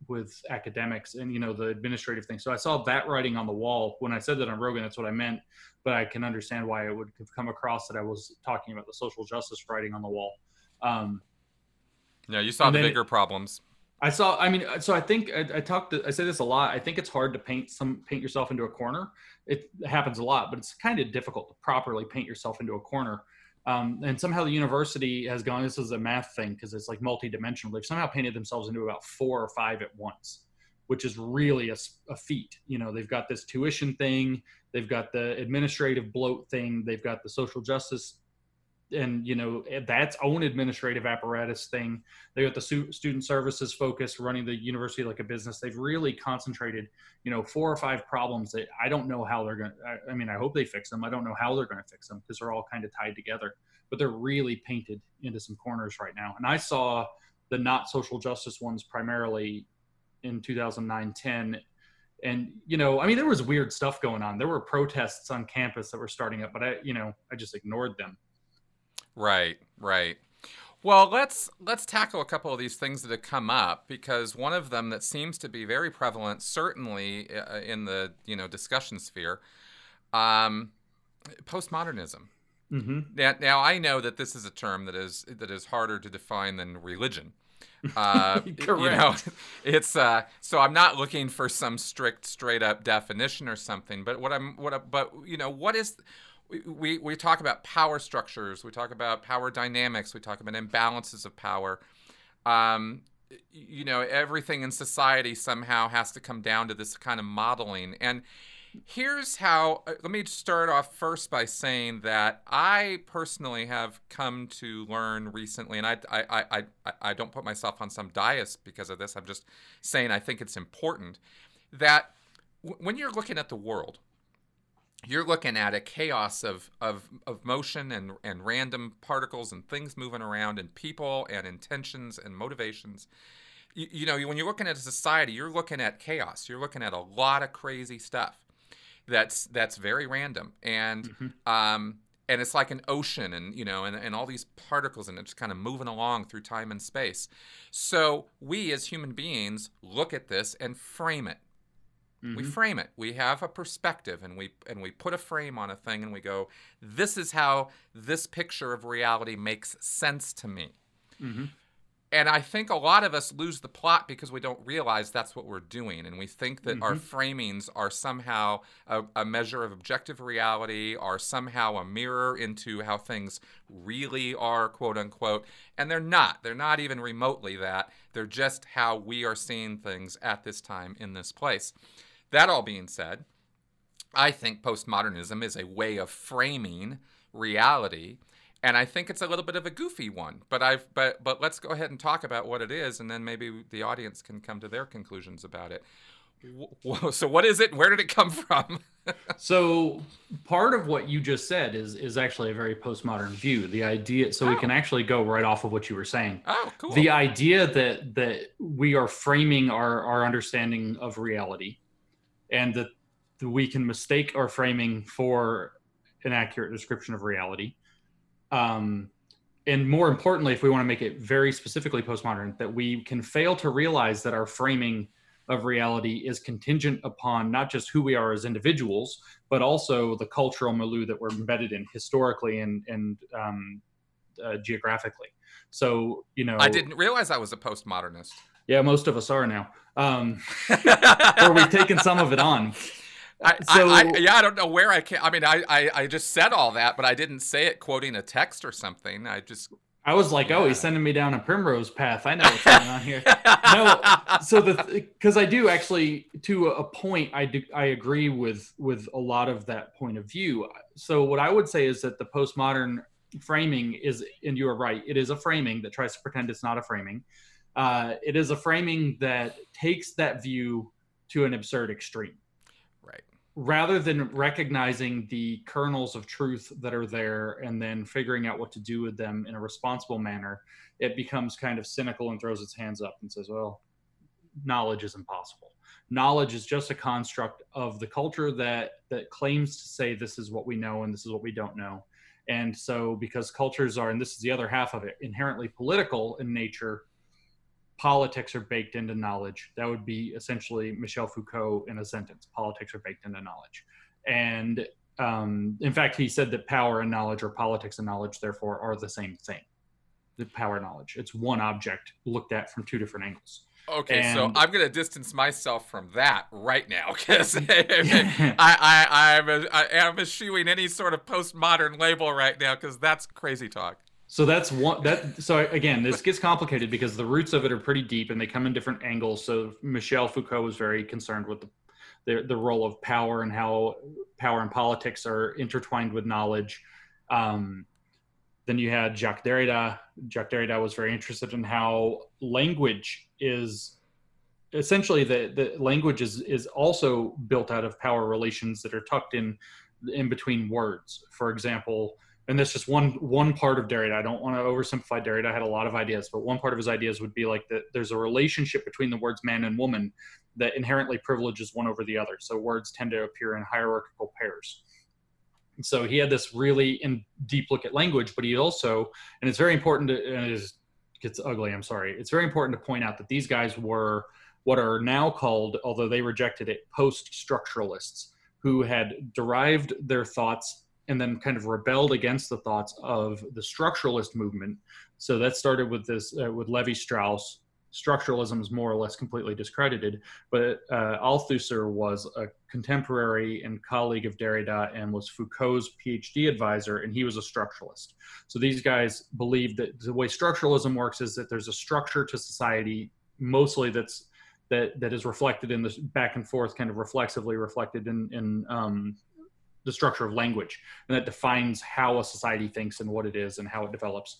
with academics and you know the administrative thing. So I saw that writing on the wall when I said that on Rogan. That's what I meant, but I can understand why it would have come across that I was talking about the social justice writing on the wall. Um, yeah, you saw the bigger problems. I saw. I mean, so I think I, I talked. I say this a lot. I think it's hard to paint some paint yourself into a corner. It happens a lot, but it's kind of difficult to properly paint yourself into a corner. Um, and somehow the university has gone, this is a math thing because it's like multidimensional. They've somehow painted themselves into about four or five at once, which is really a, a feat. You know, they've got this tuition thing, they've got the administrative bloat thing, they've got the social justice and you know eh, that's own administrative apparatus thing. They got the student services focus running the university like a business. They've really concentrated you know four or five problems that i don't know how they're going to i mean i hope they fix them. I don't know how they're going to fix them because they're all kind of tied together but they're really painted into some corners right now. And i saw the not social justice ones primarily in 2009 10 and you know i mean there was weird stuff going on. There were protests on campus that were starting up but i you know i just ignored them Right, right. Well, let's let's tackle a couple of these things that have come up because one of them that seems to be very prevalent, certainly uh, in the you know discussion sphere, um, postmodernism. Mm-hmm. Now, now I know that this is a term that is that is harder to define than religion. Uh, you know, it's uh, so I'm not looking for some strict, straight up definition or something. But what I'm, what, I, but you know, what is we, we talk about power structures, we talk about power dynamics, we talk about imbalances of power. Um, you know, everything in society somehow has to come down to this kind of modeling. And here's how uh, let me start off first by saying that I personally have come to learn recently, and I, I, I, I, don't put myself on some dais because of this, I'm just saying I think it's important that when you're looking at the world, you're looking at a chaos of, of, of motion and, and random particles and things moving around and people and intentions and motivations. You, you know, when you're looking at a society, you're looking at chaos. You're looking at a lot of crazy stuff that's that's very random and mm-hmm. um, and it's like an ocean and you know and, and all these particles and it's kind of moving along through time and space so we as human beings look at this and frame it Mm-hmm. We frame it. We have a perspective and we and we put a frame on a thing and we go, this is how this picture of reality makes sense to me. Mm-hmm. And I think a lot of us lose the plot because we don't realize that's what we're doing. And we think that mm-hmm. our framings are somehow a, a, measure of objective reality, are somehow a mirror into how things really are, quote unquote. And they're not. They're not even remotely that. They're just how we are seeing things at this time in this place. That all being said, I think postmodernism is a way of framing reality and I think it's a little bit of a goofy one. But I've but but let's go ahead and talk about what it is, and then maybe the audience can come to their conclusions about it. So what is it? Where did it come from? so part of what you just said is is actually a very postmodern view. The idea, so oh. we can oh. actually go right off of what you were saying. Oh, cool. The idea that that we are framing our our understanding of reality and that we can mistake our framing for an accurate description of reality. Um, and more importantly, if we want to make it very specifically postmodern, that we can fail to realize that our framing of reality is contingent upon not just who we are as individuals, but also the cultural milieu that we're embedded in historically and, and um, uh, geographically. So, you know, I didn't realize I was a postmodernist. Yeah, most of us are now. Um, or we've taken some of it on. I, so, I, I, yeah, I don't know where I can. I mean, I, I, I just said all that, but I didn't say it quoting a text or something. I just. I was like, yeah. oh, he's sending me down a primrose path. I know what's going on here. no, so the because I do actually to a point, I do I agree with with a lot of that point of view. So what I would say is that the postmodern framing is, and you are right, it is a framing that tries to pretend it's not a framing. Uh, it is a framing that takes that view to an absurd extreme. Right. rather than recognizing the kernels of truth that are there and then figuring out what to do with them in a responsible manner, it becomes kind of cynical and throws its hands up and says, well, knowledge is impossible. Knowledge is just a construct of the culture that that claims to say this is what we know and this is what we don't know. And so because cultures are, and this is the other half of it, inherently political in nature, politics are baked into knowledge. That would be essentially Michel Foucault in a sentence. Politics are baked into knowledge. And um, in fact, he said that power and knowledge, or politics and knowledge, therefore, are the same thing. The power knowledge. It's one object looked at from two different angles. Okay, and, so I'm going to distance myself from that right now because I, I, I'm, I am eschewing any sort of postmodern label right now because that's crazy talk. So that's one that so again this gets complicated because the roots of it are pretty deep and they come in different angles. So Michel Foucault was very concerned with the the, the role of power and how power and politics are intertwined with knowledge. Um, then you had Jacques Derrida. Jacques Derrida was very interested in how language is essentially the, the language is, is also built out of power relations that are tucked in in between words. For example, and that's just one one part of Derrida. I don't want to oversimplify Derrida. I had a lot of ideas, but one part of his ideas would be like that there's a relationship between the words man and woman that inherently privileges one over the other. So words tend to appear in hierarchical pairs. And so he had this really in deep look at language, but he also, and it's very important to, and it is, gets ugly. I'm sorry. It's very important to point out that these guys were what are now called, although they rejected it, post structuralists who had derived their thoughts and then kind of rebelled against the thoughts of the structuralist movement. So that started with this uh, with Levi Strauss. Structuralism is more or less completely discredited, but uh, Althusser was a contemporary and colleague of Derrida and was Foucault's PhD advisor, and he was a structuralist. So these guys believe that the way structuralism works is that there's a structure to society, mostly that's that that is reflected in this back and forth, kind of reflexively reflected in in um, the structure of language and that defines how a society thinks and what it is and how it develops.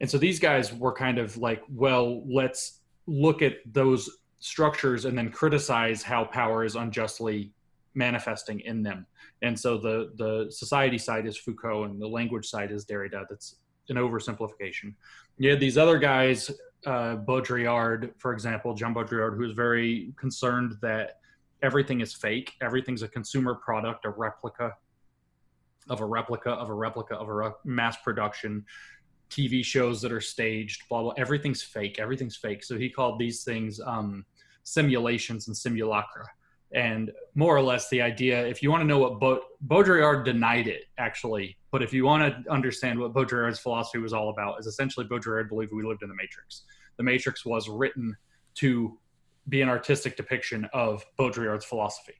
And so these guys were kind of like well let's look at those structures and then criticize how power is unjustly manifesting in them. And so the the society side is foucault and the language side is derrida. That's an oversimplification. You had these other guys uh, baudrillard for example jean baudrillard who was very concerned that everything is fake. Everything's a consumer product, a replica of a replica of a replica of a re- mass production. TV shows that are staged, blah blah. Everything's fake. Everything's fake. So he called these things um, simulations and simulacra. And more or less, the idea, if you want to know what Baud- Baudrillard denied it, actually, but if you want to understand what Baudrillard's philosophy was all about, is essentially Baudrillard believed we lived in the Matrix. The Matrix was written to be an artistic depiction of Baudrillard's philosophy.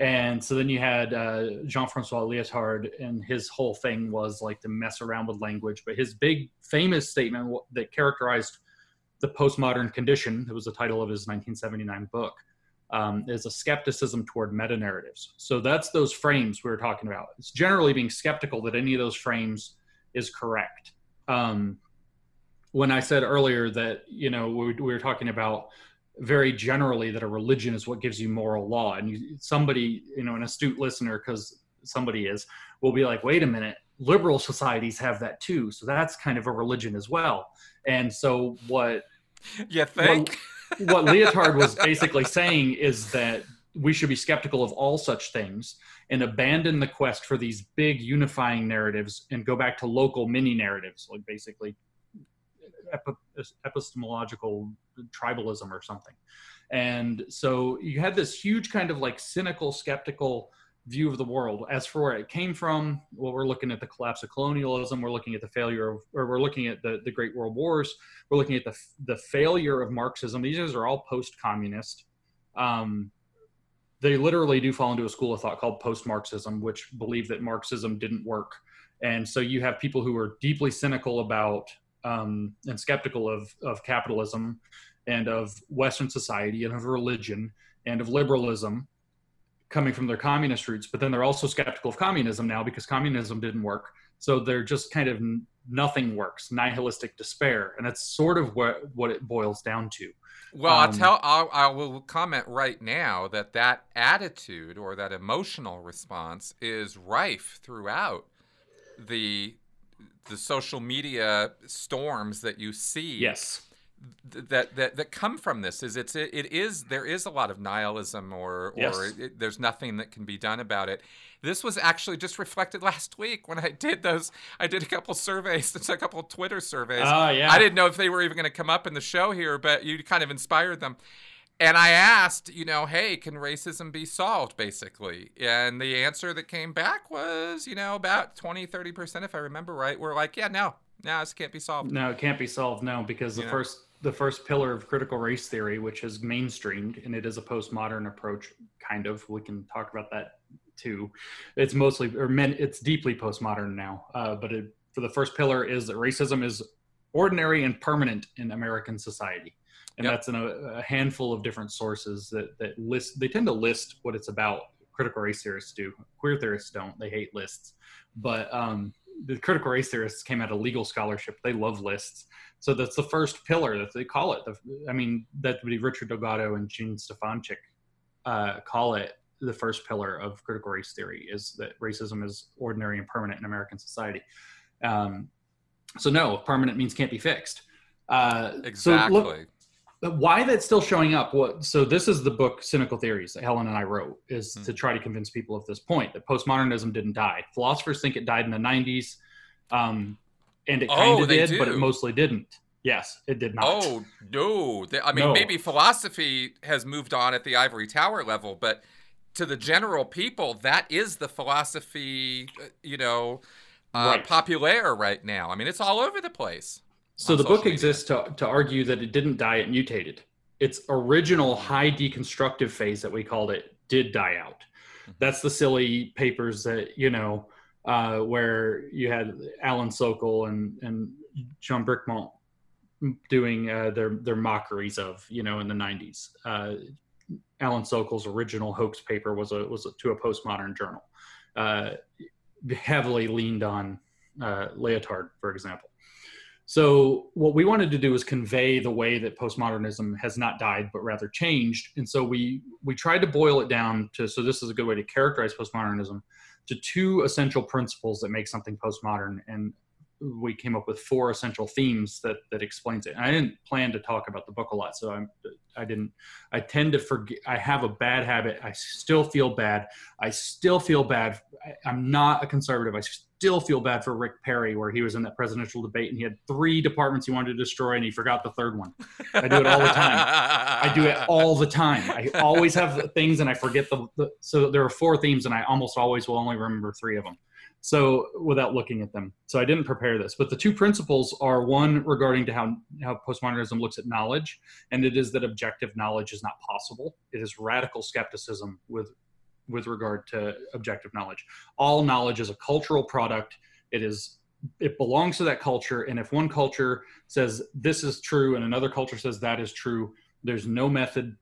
And so then you had uh, Jean-Francois Lyotard, and his whole thing was like to mess around with language. But his big famous statement that characterized the postmodern condition, it was the title of his 1979 book, um, is a skepticism toward meta narratives. So that's those frames we were talking about. It's generally being skeptical that any of those frames is correct. Um, when I said earlier that you know we, we were talking about very generally that a religion is what gives you moral law. And you, somebody you know an astute listener because somebody is will be like wait a minute liberal societies have that too. So that's kind of a religion as well. And so what you think? what, what lyotard was basically saying is that we should be skeptical of all such things and abandon the quest for these big unifying narratives and go back to local mini narratives like basically epistemological tribalism or something. And so you had this huge kind of like cynical, skeptical view of the world. As for where it came from, well, we're looking at the collapse of colonialism. We're looking at the failure of, or we're looking at the, the Great World Wars. We're looking at the, the failure of Marxism. These guys are all post-communist. Um, they literally do fall into a school of thought called post-Marxism, which believe that Marxism didn't work. And so you have people who are deeply cynical about um, and skeptical of, of capitalism and of Western society and of religion and of liberalism coming from their communist roots, but then they're also skeptical of communism now because communism didn't work. So they're just kind of nothing works, nihilistic despair, and that's sort of what what it boils down to. Well, um, I'll tell. I'll, I will comment right now that that attitude or that emotional response is rife throughout the the social media storms that you see. Yes that that that come from this is it's it, it is there is a lot of nihilism or yes. or it, there's nothing that can be done about it. This was actually just reflected last week when I did those. I did a couple surveys, a couple Twitter surveys. Oh yeah. I didn't know if they were even going to come up in the show here, but you kind of inspired them. And I asked, you know, hey, can racism be solved, basically? And the answer that came back was, you know, about 20, 30%, if I remember right, were like, yeah, no, no, this can't be solved. No, it can't be solved, no, because the first the first pillar of critical race theory, which is mainstreamed, and it is a postmodern approach, kind of. We can talk about that too. It's mostly, or men, it's deeply postmodern now. Uh, but it, for the first pillar is that racism is ordinary and permanent in American society, and yep. that's in a, a, handful of different sources that that list. They tend to list what it's about. Critical race theorists do. Queer theorists don't. They hate lists, but um, the critical race theorists came out of legal scholarship. They love lists so that's the first pillar that they call it. The, I mean, that would be Richard Delgado and Jean Stefancic uh, call it the first pillar of critical race theory is that racism is ordinary and permanent in American society. Um, so no, permanent means can't be fixed. Uh, exactly. So look, why that's still showing up? What? So this is the book "Cynical Theories" that Helen and I wrote, is mm-hmm. to try to convince people of this point that postmodernism didn't die. Philosophers think it died in the '90s. Um, and it kind of oh, did, do. but it mostly didn't. Yes, it did not. Oh no! I mean, no. maybe philosophy has moved on at the ivory tower level, but to the general people, that is the philosophy, uh, you know, uh, right. populaire right now. I mean, it's all over the place. So the book media. exists to to argue that it didn't die; it mutated. Its original high deconstructive phase that we called it did die out. Mm-hmm. That's the silly papers that you know uh, where you had Alan Sokal and and Jean Bricmont doing uh, their their mockeries of you know in the 90s. Uh, Alan Sokal's original hoax paper was a was a, to a postmodern journal, uh, heavily leaned on uh, Lyotard, for example. So what we wanted to do is convey the way that postmodernism has not died, but rather changed. And so we we tried to boil it down to so this is a good way to characterize postmodernism to two essential principles that make something postmodern and we came up with four essential themes that that explains it. And I didn't plan to talk about the book a lot, so I'm I didn't. I tend to forget. I have a bad habit. I still feel bad. I still feel bad. I, am not a conservative. I still feel bad for Rick Perry, where he was in that presidential debate and he had three departments he wanted to destroy and he forgot the third one. I do it all the time. I do it all the time. I always have things and I forget the, the. So there are four themes and I almost always will only remember three of them. So without looking at them, so I didn't prepare this. But the two principles are one regarding to how how postmodernism looks at knowledge, and it is that objective knowledge is not possible. It is radical skepticism with with regard to objective knowledge. All knowledge is a cultural product. It is it belongs to that culture, and if one culture says this is true and another culture says that is true, there's no method.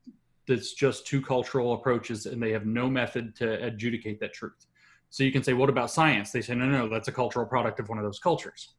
That's just two cultural approaches, and they have no method to adjudicate that truth. So you can say, what about science? They say, no, no, that's a cultural product of one of those cultures.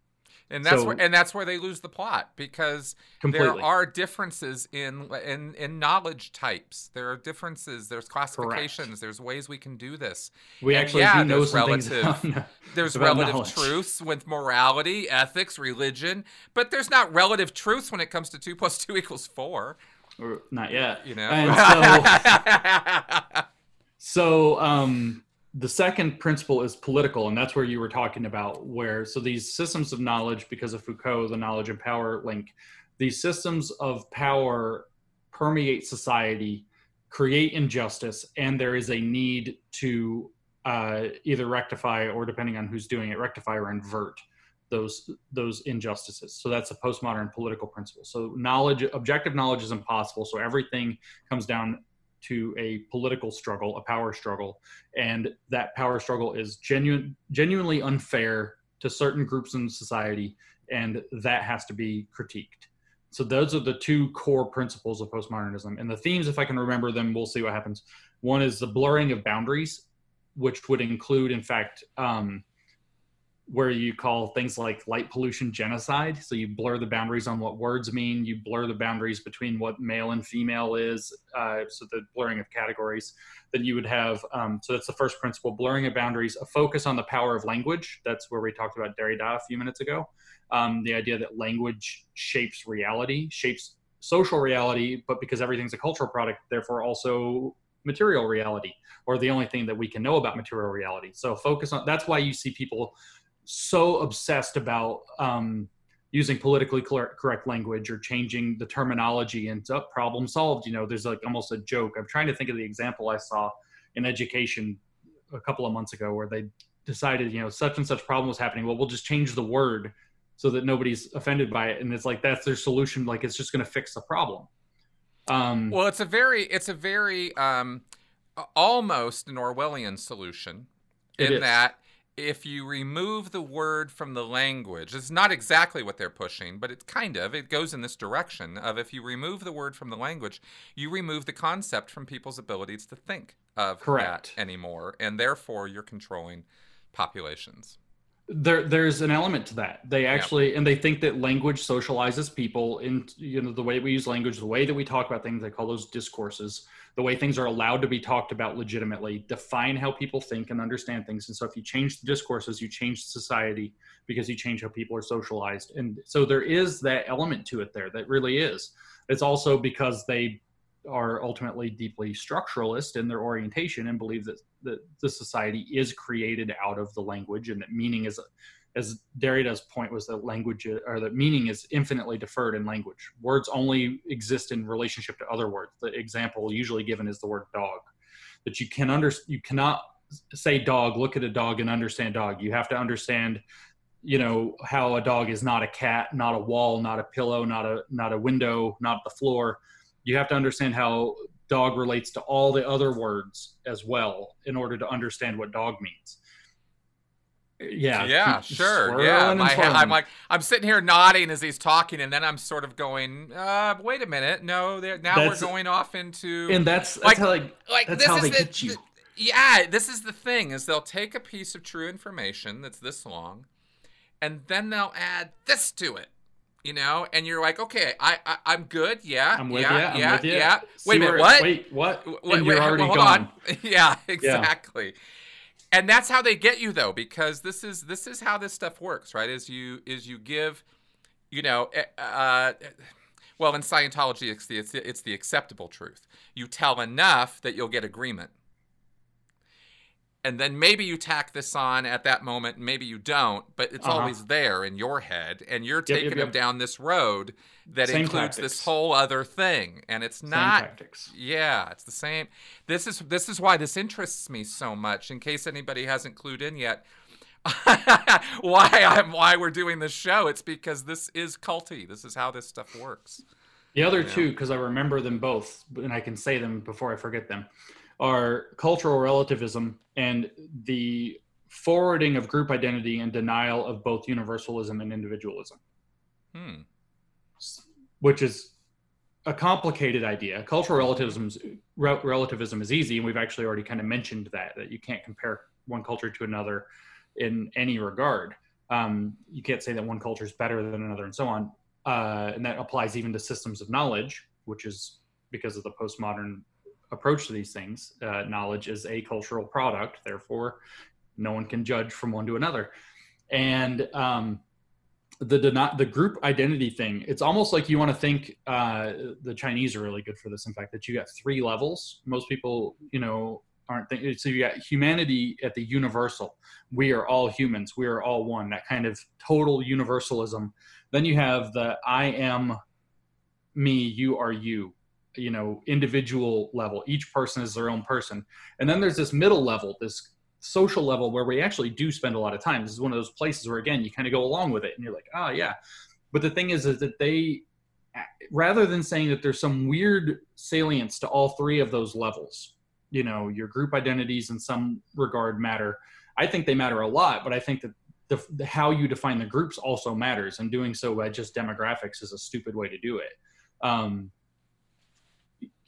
And that's so, where and that's where they lose the plot because completely. there are differences in in in knowledge types. There are differences. There's classifications. Correct. There's ways we can do this. We and actually yeah, do know some relative, things. there's relative knowledge. truths with morality, ethics, religion, but there's not relative truths when it comes to two plus two equals four. Or not yet. You know. so, so um the second principle is political and that's where you were talking about where so these systems of knowledge because of foucault the knowledge and power link these systems of power permeate society create injustice and there is a need to uh, either rectify or depending on who's doing it rectify or invert those those injustices. So that's a postmodern political principle. So knowledge objective knowledge is impossible. So everything comes down to a political struggle, a power struggle, and that power struggle is genuine, genuinely unfair to certain groups in society, and that has to be critiqued. So those are the two core principles of postmodernism. And the themes, if I can remember them, we'll see what happens. One is the blurring of boundaries, which would include, in fact, um, where you call things like light pollution genocide. So you blur the boundaries on what words mean. You blur the boundaries between what male and female is. Uh, so the blurring of categories. Then you would have. Um, so that's the first principle: blurring of boundaries. A focus on the power of language. That's where we talked about Derrida a few minutes ago. Um, the idea that language shapes reality, shapes social reality, but because everything's a cultural product, therefore also material reality, or the only thing that we can know about material reality. So focus on. That's why you see people so obsessed about um, using politically correct language or changing the terminology and oh, problem solved. You know, there's like almost a joke. I'm trying to think of the example I saw in education a couple of months ago where they decided, you know, such and such problem was happening. Well, we'll just change the word so that nobody's offended by it. And it's like that's their solution. Like it's just going to fix the problem. Um, well, it's a very, it's a very um, almost an Orwellian solution in that if you remove the word from the language, it's not exactly what they're pushing, but it's kind of, it goes in this direction of if you remove the word from the language, you remove the concept from people's abilities to think of Correct. that anymore. And therefore, you're controlling populations there there's an element to that they actually yeah. and they think that language socializes people in you know the way we use language the way that we talk about things they call those discourses the way things are allowed to be talked about legitimately define how people think and understand things. And so if you change the discourses you change society because you change how people are socialized. And so there is that element to it there that really is. It's also because they are ultimately deeply structuralist in their orientation and believe that, that the society is created out of the language and that meaning is as Derrida's point was that language or that meaning is infinitely deferred in language. Words only exist in relationship to other words. The example usually given is the word dog. That you can under you cannot say dog, look at a dog and understand dog. You have to understand, you know, how a dog is not a cat, not a wall, not a pillow, not a not a window, not the floor you have to understand how dog relates to all the other words as well in order to understand what dog means. Yeah. Yeah, sure. Yeah. My, I'm like, I'm sitting here nodding as he's talking, and then I'm sort of going, uh, wait a minute. No, now that's, we're going off into. And that's, that's like, how, like, like that's how they the, get you. The, yeah, this is the thing is they'll take a piece of true information that's this long, and then they'll add this to it you know, and you're like, okay, I, I am good, yeah, I'm with yeah, you, yeah, yeah. Wait a minute, what? Wait, what? Wait, and you're already well, gone. yeah, exactly. Yeah. And that's how they get you though, because this is this is how this stuff works, right? Is you is you give, you know, eh, uh, well, in Scientology, it's the, it's the it's the acceptable truth. You tell enough that you'll get agreement and then maybe you tack this on at that moment maybe you don't but it's uh-huh. always there in your head and you're taking yep, yep, yep. them down this road that same includes tactics. this whole other thing and it's not yeah it's the same this is this is why this interests me so much in case anybody hasn't clued in yet why I'm why we're doing this show it's because this is culty this is how this stuff works the other know? two because I remember them both and I can say them before I forget them are cultural relativism and the forwarding of group identity and denial of both universalism and individualism. Hmm. Which is a complicated idea. Cultural relativism re- relativism is easy, and we've actually already kind of mentioned that that you can't compare one culture to another in any regard. Um, you can't say that one culture is better than another, and so on. Uh, and that applies even to systems of knowledge, which is because of the postmodern approach to these things. Uh, knowledge is a cultural product, therefore, no one can judge from one to another. And um, the the group identity thing, it's almost like you want to think uh, the Chinese are really good for this. In fact, that you got three levels. Most people, you know, aren't thinking. So you got humanity at the universal. We are all humans. We are all one. That kind of total universalism. Then you have the I am me, you are you you know individual level. Each person is their own person. And then there's this middle level this social level where we actually do spend a lot of time. This is one of those places where again you kind of go along with it and you're like oh yeah. But the thing is is that they rather than saying that there's some weird salience to all three of those levels you know your group identities in some regard matter. I think they matter a lot but i think that the, the, how you define the groups also matters, and doing so by just demographics is a stupid way to do it. Um,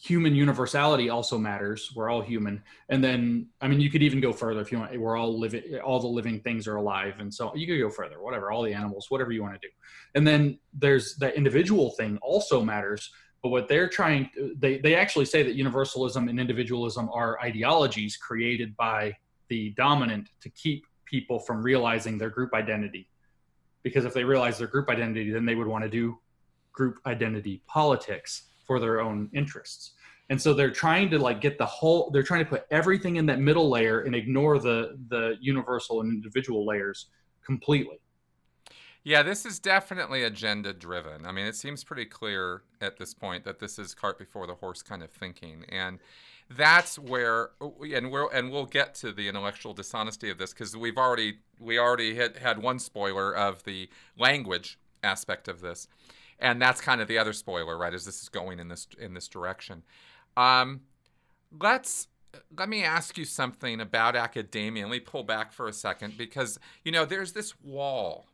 human universality also matters. We're all human, and then I mean, you could even go further if you want. We're all living. All the living things are alive, and so you could go further. Whatever, all the animals, whatever you want to do. And then there's that individual thing also matters. But what they're trying, they they actually say that universalism and individualism are ideologies created by the dominant to keep people from realizing their group identity. Because if they realize their group identity, then they would want to do group identity politics for their own interests. And so they're trying to like get the whole they're trying to put everything in that middle layer and ignore the the universal and individual layers completely. Yeah, this is definitely agenda driven. I mean, it seems pretty clear at this point that this is cart before the horse kind of thinking. And that's where and we'll and we'll get to the intellectual dishonesty of this because we've already we already had had one spoiler of the language aspect of this and that's kind of the other spoiler, right? As this is going in this in this direction. Um, let's let me ask you something about academia. Let me pull back for a second because you know there's this wall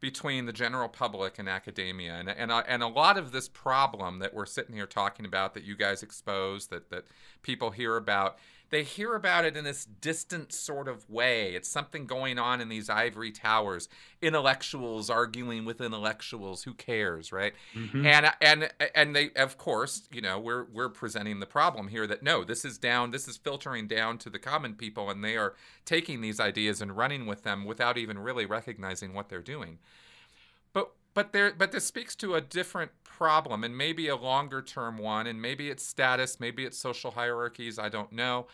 between the general public and academia, and and uh, and a lot of this problem that we're sitting here talking about that you guys expose that that people hear about they hear about it in this distant sort of way. It's something going on in these ivory towers. Intellectuals arguing with intellectuals. Who cares, right? Mm-hmm. And and and they, of course, you know, we're we're presenting the problem here that no, this is down. This is filtering down to the common people, and they are taking these ideas and running with them without even really recognizing what they're doing. But there but this speaks to a different problem and maybe a longer term one and maybe it's status maybe it's social hierarchies i don't know.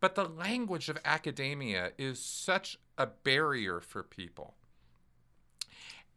But the language of academia is such a barrier for people.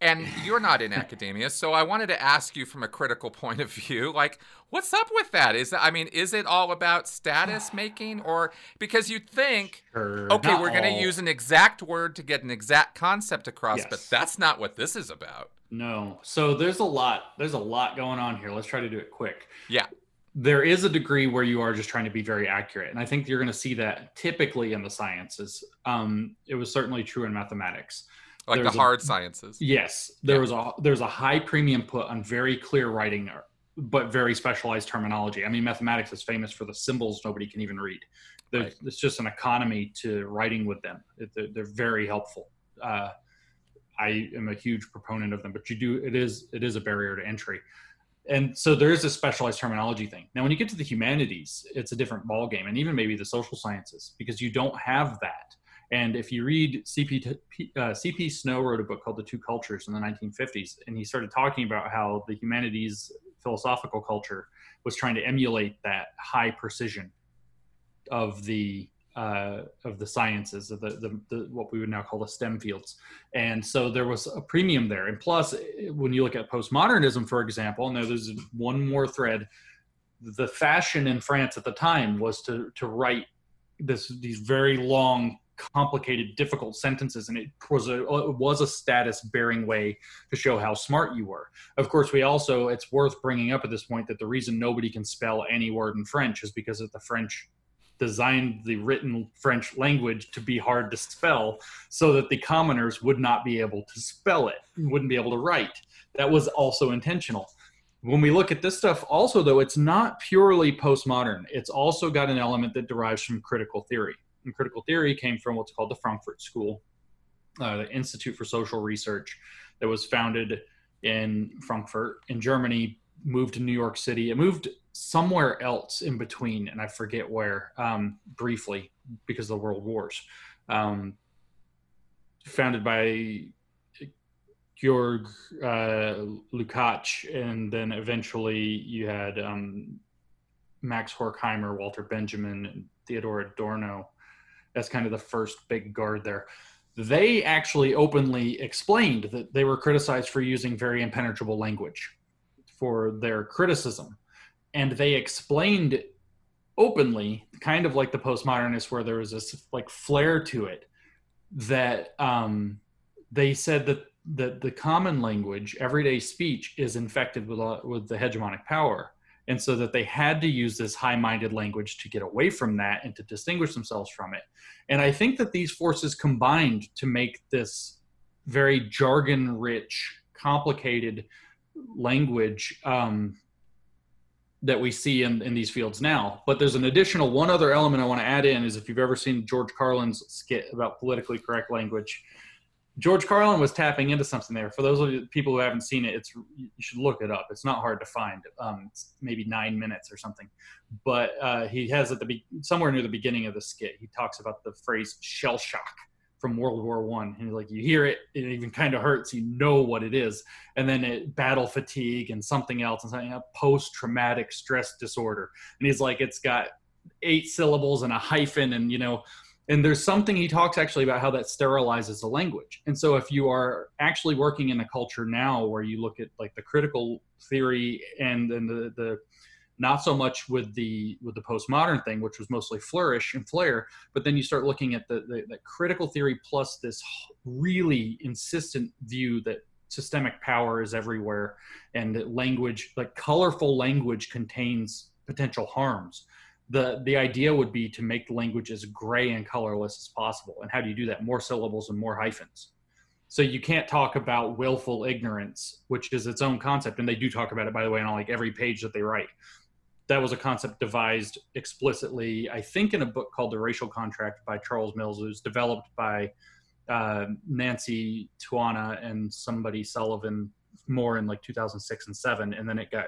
And you're not in academia so i wanted to ask you from a critical point of view like what's up with that? Is i mean is it all about status making or because you think sure, okay we're going to use an exact word to get an exact concept across yes. but that's not what this is about no. So there's a lot. There's a lot going on here. Let's try to do it quick. Yeah. There is a degree where you are just trying to be very accurate, and I think you're going to see that typically in the sciences. Um, it was certainly true in mathematics. Like there's the hard a, sciences. Yes, there yeah. was a there's a high premium put on very clear writing, but very specialized terminology. I mean, mathematics is famous for the symbols nobody can even read. Right. It's just an economy to writing with them. They're, they're very helpful. Uh, I am a huge proponent of them, but you do it is it is a barrier to entry. And so there is a specialized terminology thing. Now, when you get to the humanities, it's a different ballgame, and even maybe the social sciences, because you don't have that. And if you read CP, uh, CP Snow wrote a book called The Two Cultures in the 1950s, and he started talking about how the humanities philosophical culture was trying to emulate that high precision of the uh, of the sciences, of the, the, the, what we would now call the STEM fields. And so there was a premium there. And plus, when you look at postmodernism, for example, now there's one more thread. The fashion in France at the time was to to write this these very long, complicated, difficult sentences, and it was a it was a status bearing way to show how smart you were. Of course, we also it's worth bringing up at this point that the reason nobody can spell any word in French is because of the French designed the written French language to be hard to spell so that the commoners would not be able to spell it, wouldn't be able to write. That was also intentional. When we look at this stuff, also, though, it's not purely postmodern. It's also got an element that derives from critical theory. And critical theory came from what's called the Frankfurt School, uh, the Institute for Social Research, that was founded in Frankfurt in Germany, moved to New York City. It moved somewhere else in between, and I forget where, um, briefly because of the world wars. Um, founded by Georg uh, Lukács, and then eventually you had um, Max Horkheimer, Walter Benjamin, Theodor Adorno. That's kind of the first big guard there. They actually openly explained that they were criticized for using very impenetrable language for their criticism and they explained openly, kind of like the postmodernists, where there was this like flair to it, that um, they said that that the common language, everyday speech, is infected with uh, with the hegemonic power, and so that they had to use this high-minded language to get away from that and to distinguish themselves from it. And I think that these forces combined to make this very jargon rich, complicated language um, that we see in, in these fields now. But there's an additional one other element I want to add in is if you've ever seen George Carlin's skit about politically correct language, George Carlin was tapping into something there. For those of you people who haven't seen it, it's you should look it up. It's not hard to find. Um, maybe nine minutes or something. But uh, he has at the be- somewhere near the beginning of the skit, he talks about the phrase shell shock from World War One, and like you hear it, it even kind of hurts. You know what it is, and then it battle fatigue and something else, and something post traumatic stress disorder. And he's like, it's got eight syllables and a hyphen, and you know and there's something he talks actually about how that sterilizes the language and so if you are actually working in a culture now where you look at like the critical theory and and the the not so much with the with the postmodern thing which was mostly flourish and flair but then you start looking at the, the, the critical theory plus this really insistent view that systemic power is everywhere and language like colorful language contains potential harms. The the idea would be to make the language as gray and colorless as possible. And how do you do that? More syllables and more hyphens. So you can't talk about willful ignorance which is its own concept. And they do talk about it by the way on like every page that they write that was a concept devised explicitly i think in a book called the racial contract by charles mills it was developed by uh, nancy tuana and somebody sullivan more in like 2006 and 7 and then it got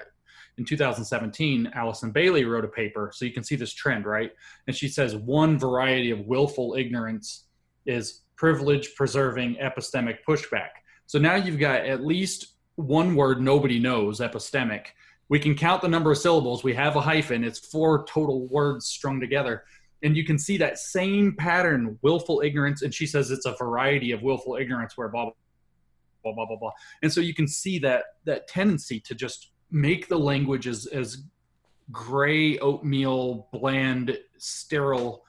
in 2017, Alison Bailey wrote a paper. So you can see this trend, right? And she says one variety of willful ignorance is privilege preserving epistemic pushback. So now you've got at least one word nobody knows, epistemic. We can count the number of syllables. We have a hyphen. It's four total words strung together. And you can see that same pattern, willful ignorance. And she says it's a variety of willful ignorance where blah, blah, blah, blah, blah. And so you can see that that tendency to just make the language as as gray oatmeal bland sterile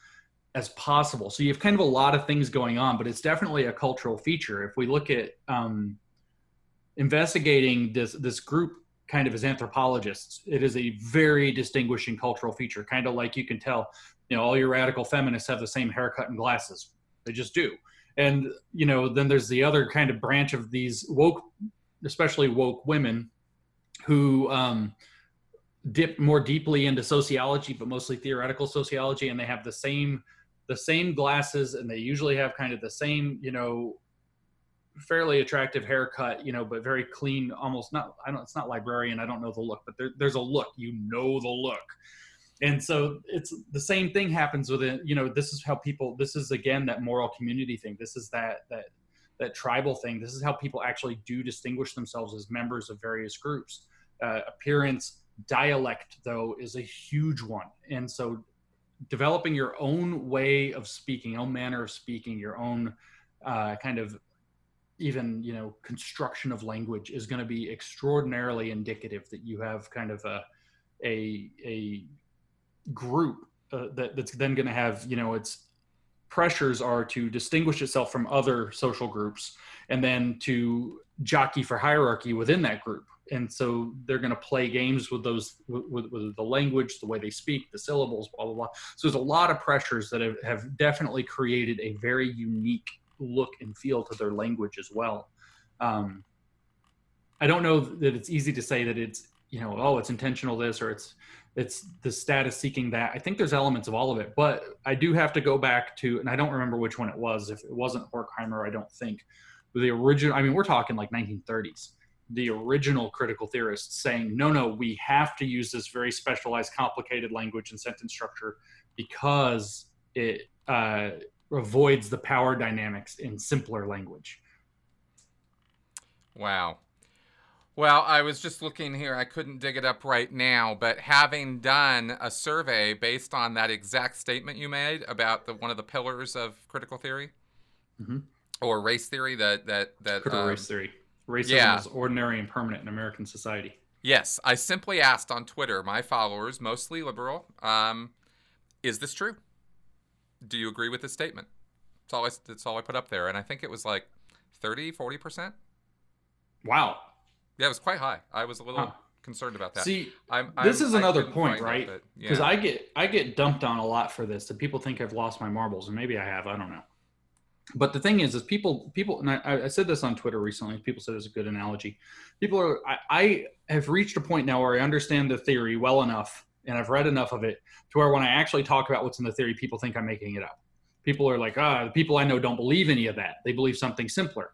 as possible so you have kind of a lot of things going on but it's definitely a cultural feature if we look at um, investigating this this group kind of as anthropologists it is a very distinguishing cultural feature kind of like you can tell you know all your radical feminists have the same haircut and glasses. They just do. And you know then there's the other kind of branch of these woke especially woke women who um, dip more deeply into sociology, but mostly theoretical sociology, and they have the same the same glasses, and they usually have kind of the same, you know, fairly attractive haircut, you know, but very clean, almost not. I don't. It's not librarian. I don't know the look, but there, there's a look. You know the look. And so it's the same thing happens with it. You know, this is how people. This is again that moral community thing. This is that that that tribal thing. This is how people actually do distinguish themselves as members of various groups. Uh, appearance, dialect, though, is a huge one. And so developing your own way of speaking, own manner of speaking, your own uh, kind of even you know construction of language is going to be extraordinarily indicative that you have kind of a a, a group uh, that, that's then going to have you know its pressures are to distinguish itself from other social groups and then to jockey for hierarchy within that group. And so they're going to play games with those with, with, the language the way they speak the syllables blah blah blah. So there's a lot of pressures that have, have definitely created a very unique look and feel to their language as well. Um, i don't know that it's easy to say that it's you know oh it's intentional this or it's it's the status seeking that. I think there's elements of all of it but i do have to go back to and i don't remember which one it was. If it wasn't horkheimer i don't think. The original i mean we're talking like 1930s the original critical theorists saying no no we have to use this very specialized complicated language and sentence structure because it uh, avoids the power dynamics in simpler language wow well, I was just looking here. I couldn't dig it up right now, but having done a survey based on that exact statement you made about the one of the pillars of critical theory mm-hmm. or race theory, that that that critical um, race theory, racism yeah. is ordinary and permanent in American society. Yes, I simply asked on Twitter, my followers, mostly liberal, um, is this true? Do you agree with this statement? That's all I, that's all I put up there, and I think it was like 30, 40 percent. Wow, yeah, it was quite high. I was a little huh. concerned about that. See, I'm, I'm, this is another point, right? Because yeah. I get I get dumped on a lot for this. That people think I've lost my marbles, and maybe I have. I don't know. but the thing is is people people and I, I said this on twitter recently people said it's a good analogy people are I, I have reached a point now where i understand the theory well enough and i've read enough of it to where when i actually talk about what's in the theory people think i'm making it up. People are like ah the people i know don't believe any of that. They believe something simpler.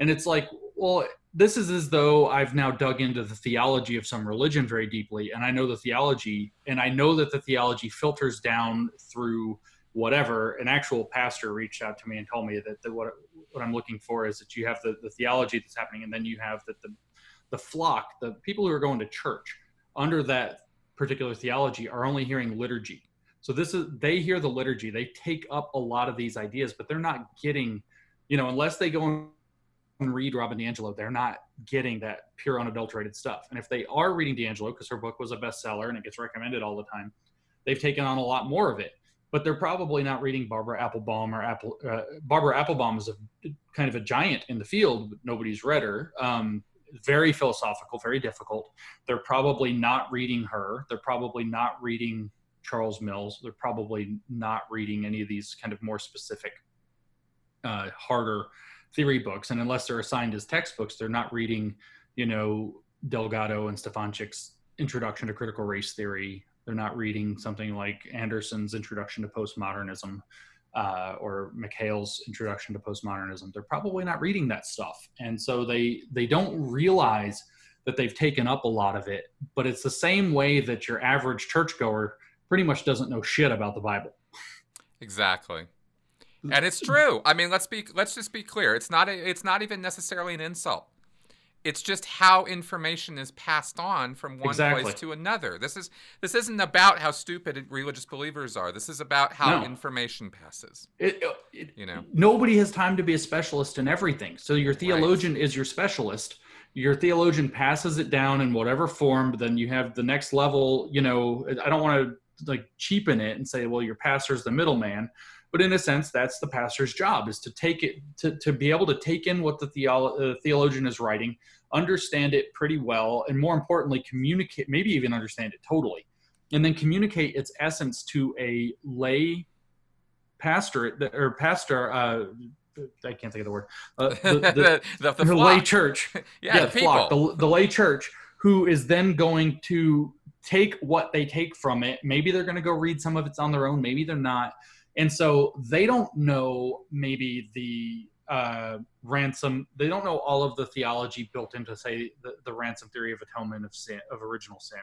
And it's like well this is as though i've now dug into the theology of some religion very deeply and i know the theology and i know that the theology filters down through whatever, an actual pastor reached out to me and told me that what what I'm looking for is that you have the, the theology that's happening, and then you have that the the flock, the people who are going to church under that particular theology are only hearing liturgy. So this is they hear the liturgy, they take up a lot of these ideas, but they're not getting, you know, unless they go and read Robin DiAngelo, they're not getting that pure unadulterated stuff. And if they are reading DiAngelo, because her book was a bestseller and it gets recommended all the time, they've taken on a lot more of it but they're probably not reading Barbara Applebaum or Apple. Uh, Barbara Applebaum is a kind of a giant in the field, but nobody's read her. Um, very philosophical, very difficult. They're probably not reading her. They're probably not reading Charles Mills. They're probably not reading any of these kind of more specific, uh, harder theory books. And unless they're assigned as textbooks, they're not reading, you know, Delgado and Stefancic's Introduction to Critical Race Theory they're not reading something like Anderson's Introduction to Postmodernism uh, or McHale's Introduction to Postmodernism. They're probably not reading that stuff, and so they they don't realize that they've taken up a lot of it. But it's the same way that your average churchgoer pretty much doesn't know shit about the Bible. Exactly. And it's true. I mean, let's be let's just be clear. It's not a, it's not even necessarily an insult. It's just how information is passed on from one exactly. place to another. This is this isn't about how stupid religious believers are. This is about how no. information passes. It, uh, it, you know, nobody has time to be a specialist in everything. So your theologian right. is your specialist. Your theologian passes it down in whatever form. But then you have the next level. You know, I don't want to like cheapen it and say, well, your pastor's the middleman but in a sense that's the pastor's job is to take it to, to be able to take in what the theolo- uh, theologian is writing understand it pretty well and more importantly communicate maybe even understand it totally and then communicate its essence to a lay pastor or pastor uh, I can't think of the word. Uh, the, the, the, the, the lay church. yeah, yeah, the, flock, the, the lay church, who is then going to take what they take from it. Maybe they're going to go read some of it's on their own. Maybe they're not and so they don't know maybe the uh, ransom they don't know all of the theology built into say the, the ransom theory of atonement of sin of original sin.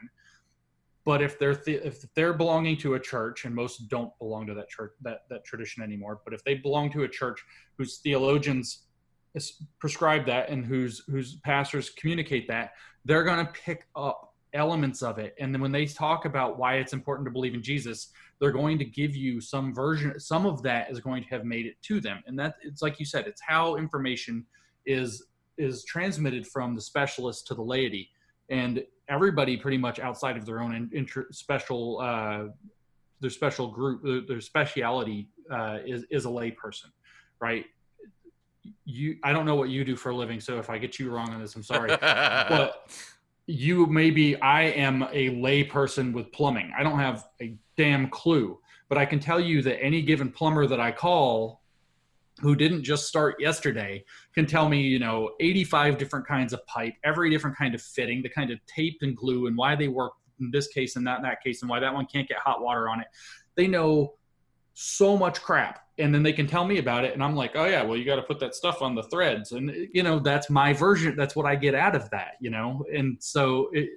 But if they're th- if they're belonging to a church and most don't belong to that church that that tradition anymore but if they belong to a church whose theologians prescribe that and whose whose pastors communicate that they're going to pick up elements of it. And then when they talk about why it's important to believe in jesus they're going to give you some version some of that is going to have made it to them. And that it's like you said it's how information is is transmitted from the specialist to the laity. And everybody pretty much outside of their own inter- special uh, their special group their speciality uh, is is a layperson right? You i don't know what you do for a living so if i get you wrong on this i'm sorry. But you maybe I am a lay person with plumbing. I don't have a damn clue, but I can tell you that any given plumber that I call who didn't just start yesterday can tell me, you know, 85 different kinds of pipe, every different kind of fitting, the kind of tape and glue and why they work in this case and that in that case and why that one can't get hot water on it. They know so much crap and then they can tell me about it and i'm like oh yeah well you got to put that stuff on the threads and you know that's my version that's what i get out of that you know? And so it,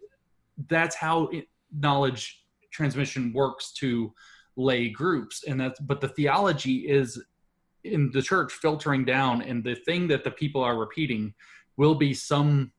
that's how it, knowledge transmission works to lay groups and that's but the theology is in the church filtering down and the thing that the people are repeating will be some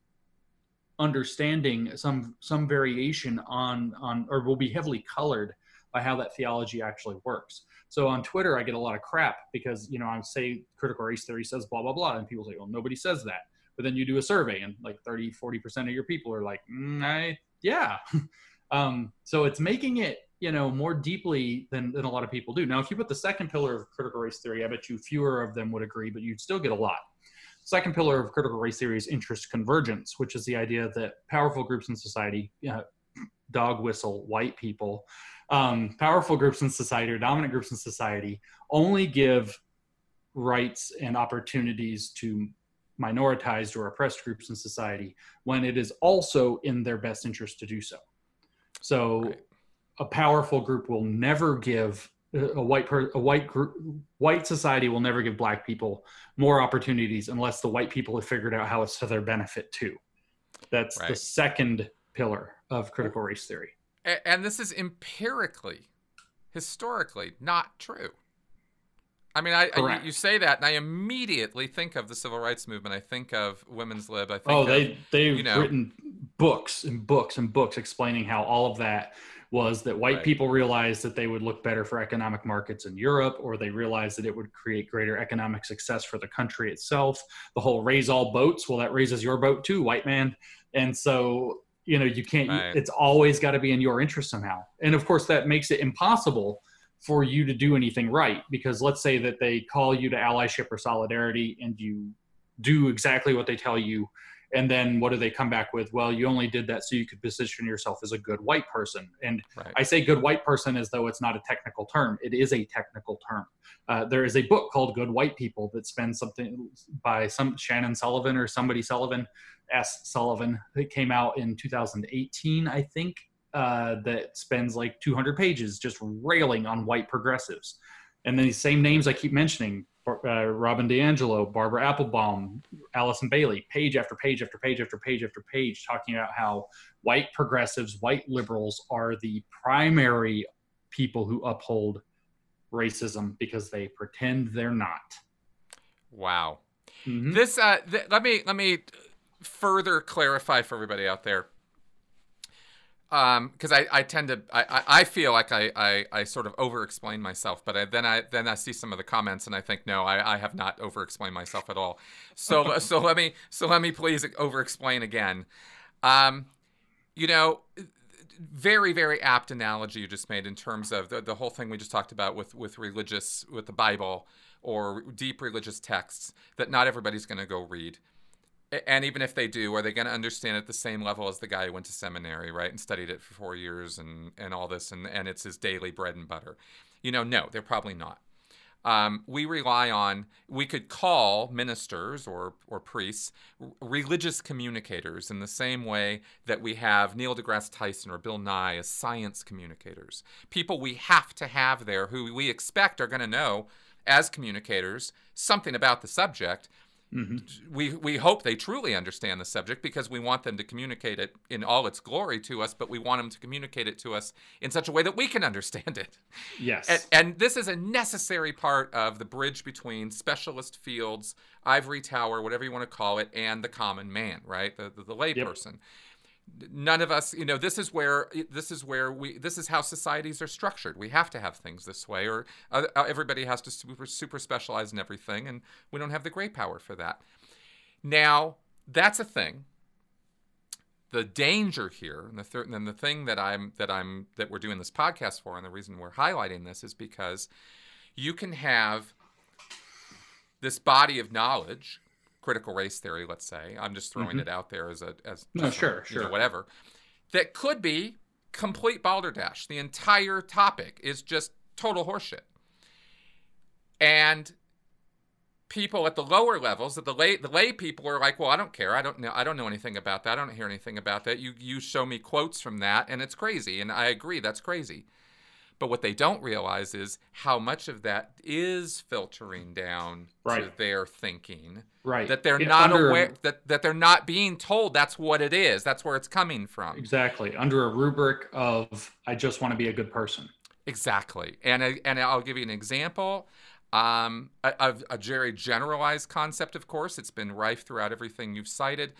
understanding some some variation on on or will be heavily colored by how that theology actually works so on Twitter, I get a lot of crap because, you know, I say critical race theory says blah, blah, blah. And people say, well, nobody says that. But then you do a survey and like 30, 40% of your people are like, mm, I, yeah. um, so it's making it, you know, more deeply than, than a lot of people do. Now, if you put the second pillar of critical race theory, I bet you fewer of them would agree, but you'd still get a lot. Second pillar of critical race theory is interest convergence, which is the idea that powerful groups in society, you know, dog whistle, white people, um, powerful groups in society or dominant groups in society only give rights and opportunities to minoritized or oppressed groups in society when it is also in their best interest to do so. So right. a powerful group will never give a white per, a white group white society will never give black people more opportunities unless the white people have figured out how it's to their benefit too. That's right. the second pillar of critical race theory. And this is empirically, historically not true. I mean, I, I, you say that, and I immediately think of the civil rights movement. I think of women's lib. I think oh, they of, they've you know, written books and books and books explaining how all of that was that white right. people realized that they would look better for economic markets in Europe, or they realized that it would create greater economic success for the country itself. The whole raise all boats, well, that raises your boat too, white man. And so, you know, you can't, right. it's always got to be in your interest somehow. And of course, that makes it impossible for you to do anything right because let's say that they call you to allyship or solidarity and you do exactly what they tell you and then what do they come back with? Well you only did that so you could position yourself as a good white person. And right. i say good white person as though it's not a technical term. It is a technical term. Uh, there is a book called good white people that spends something by some shannon sullivan or somebody sullivan s. Sullivan. That came out in 2018 i think uh, that spends like 200 pages just railing on white progressives. And then these same names i keep mentioning uh, Robin DiAngelo, Barbara Applebaum, Alison Bailey, page after page after page after page after page, talking about how white progressives, white liberals are the primary people who uphold racism because they pretend they're not. Wow. Mm-hmm. This uh, th- let me let me further clarify for everybody out there because um, I, I tend to I, I feel like I, I, I sort of over explain myself, but I, then I then I see some of the comments and I think no, I, I have not over explained myself at all. So so let me so let me please over explain again. Um, you know, very very apt analogy you just made in terms of the, the whole thing we just talked about with with religious with the Bible or deep religious texts that not everybody's going to go read and even if they do, are they going to understand at the same level as the guy who went to seminary, right, and studied it for four years and and all this, and and it's his daily bread and butter? You know, no, they're probably not. Um, we rely on we could call ministers or or priests religious communicators in the same way that we have Neil deGrasse Tyson or Bill Nye as science communicators. People we have to have there who we expect are going to know as communicators something about the subject Mm-hmm. We we hope they truly understand the subject because we want them to communicate it in all its glory to us, but we want them to communicate it to us in such a way that we can understand it. Yes. And, and this is a necessary part of the bridge between specialist fields, ivory tower, whatever you want to call it, and the common man, right? The the, the layperson. Yep none of us you know this is where this is where we this is how societies are structured. We have to have things this way or uh, uh, everybody has to super super specialize in everything and we don't have the great power for that. Now that's a thing. The danger here and the third and the thing that i'm that i'm that we're doing this podcast for and the reason we're highlighting this is because you can have this body of knowledge critical race theory, let's say. I'm just throwing mm-hmm. it out there as a as no, sure, a, sure, know, whatever. That could be complete balderdash. The entire topic is just total horseshit. And people at the lower levels, at the lay the lay people are like, well, I don't care. I don't know. I don't know anything about that. I don't hear anything about that. You you show me quotes from that, and it's crazy. And I agree, that's crazy. But what they don't realize is how much of that is filtering down right. to their thinking. Right. That they're not under, aware that, that they're not being told that's what it is. That's where it's coming from. Exactly. Under a rubric of I just want to be a good person. Exactly. And I, and I'll give you an example. Um, a, a very generalized concept, of course. It's been rife throughout everything you've cited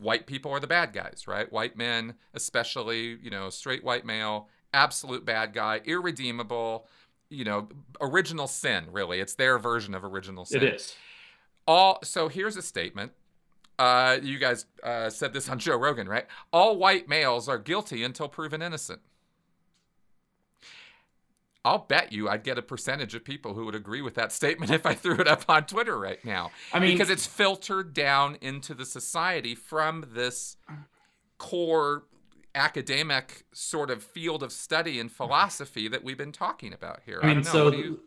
white people are the bad guys, right? White men, especially, you know, straight white male, absolute bad guy, irredeemable, you know, original sin, really. It's their version of original sin. It is. All so here's a statement. Uh, you guys uh, said this on Joe Rogan, right? All white males are guilty until proven innocent. I'll bet you I'd get a percentage of people who would agree with that statement if I threw it up on Twitter right now. I mean, because it's filtered down into the society from this core academic sort of field of study and philosophy that we've been talking about here. I mean, I so you...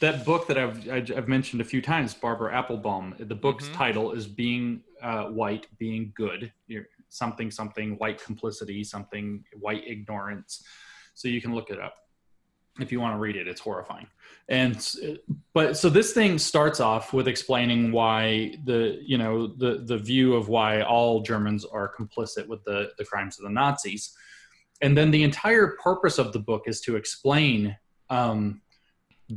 that book that I've I've mentioned a few times, Barbara Applebaum. The book's Mhm. title is "Being uh, White, Being Good." You're, something something white complicity, something white ignorance. So you can look it up if you want to read it. It's horrifying. And but so this thing starts off with explaining why the you know the the view of why all Germans are complicit with the the crimes of the Nazis, and then the entire purpose of the book is to explain. Um,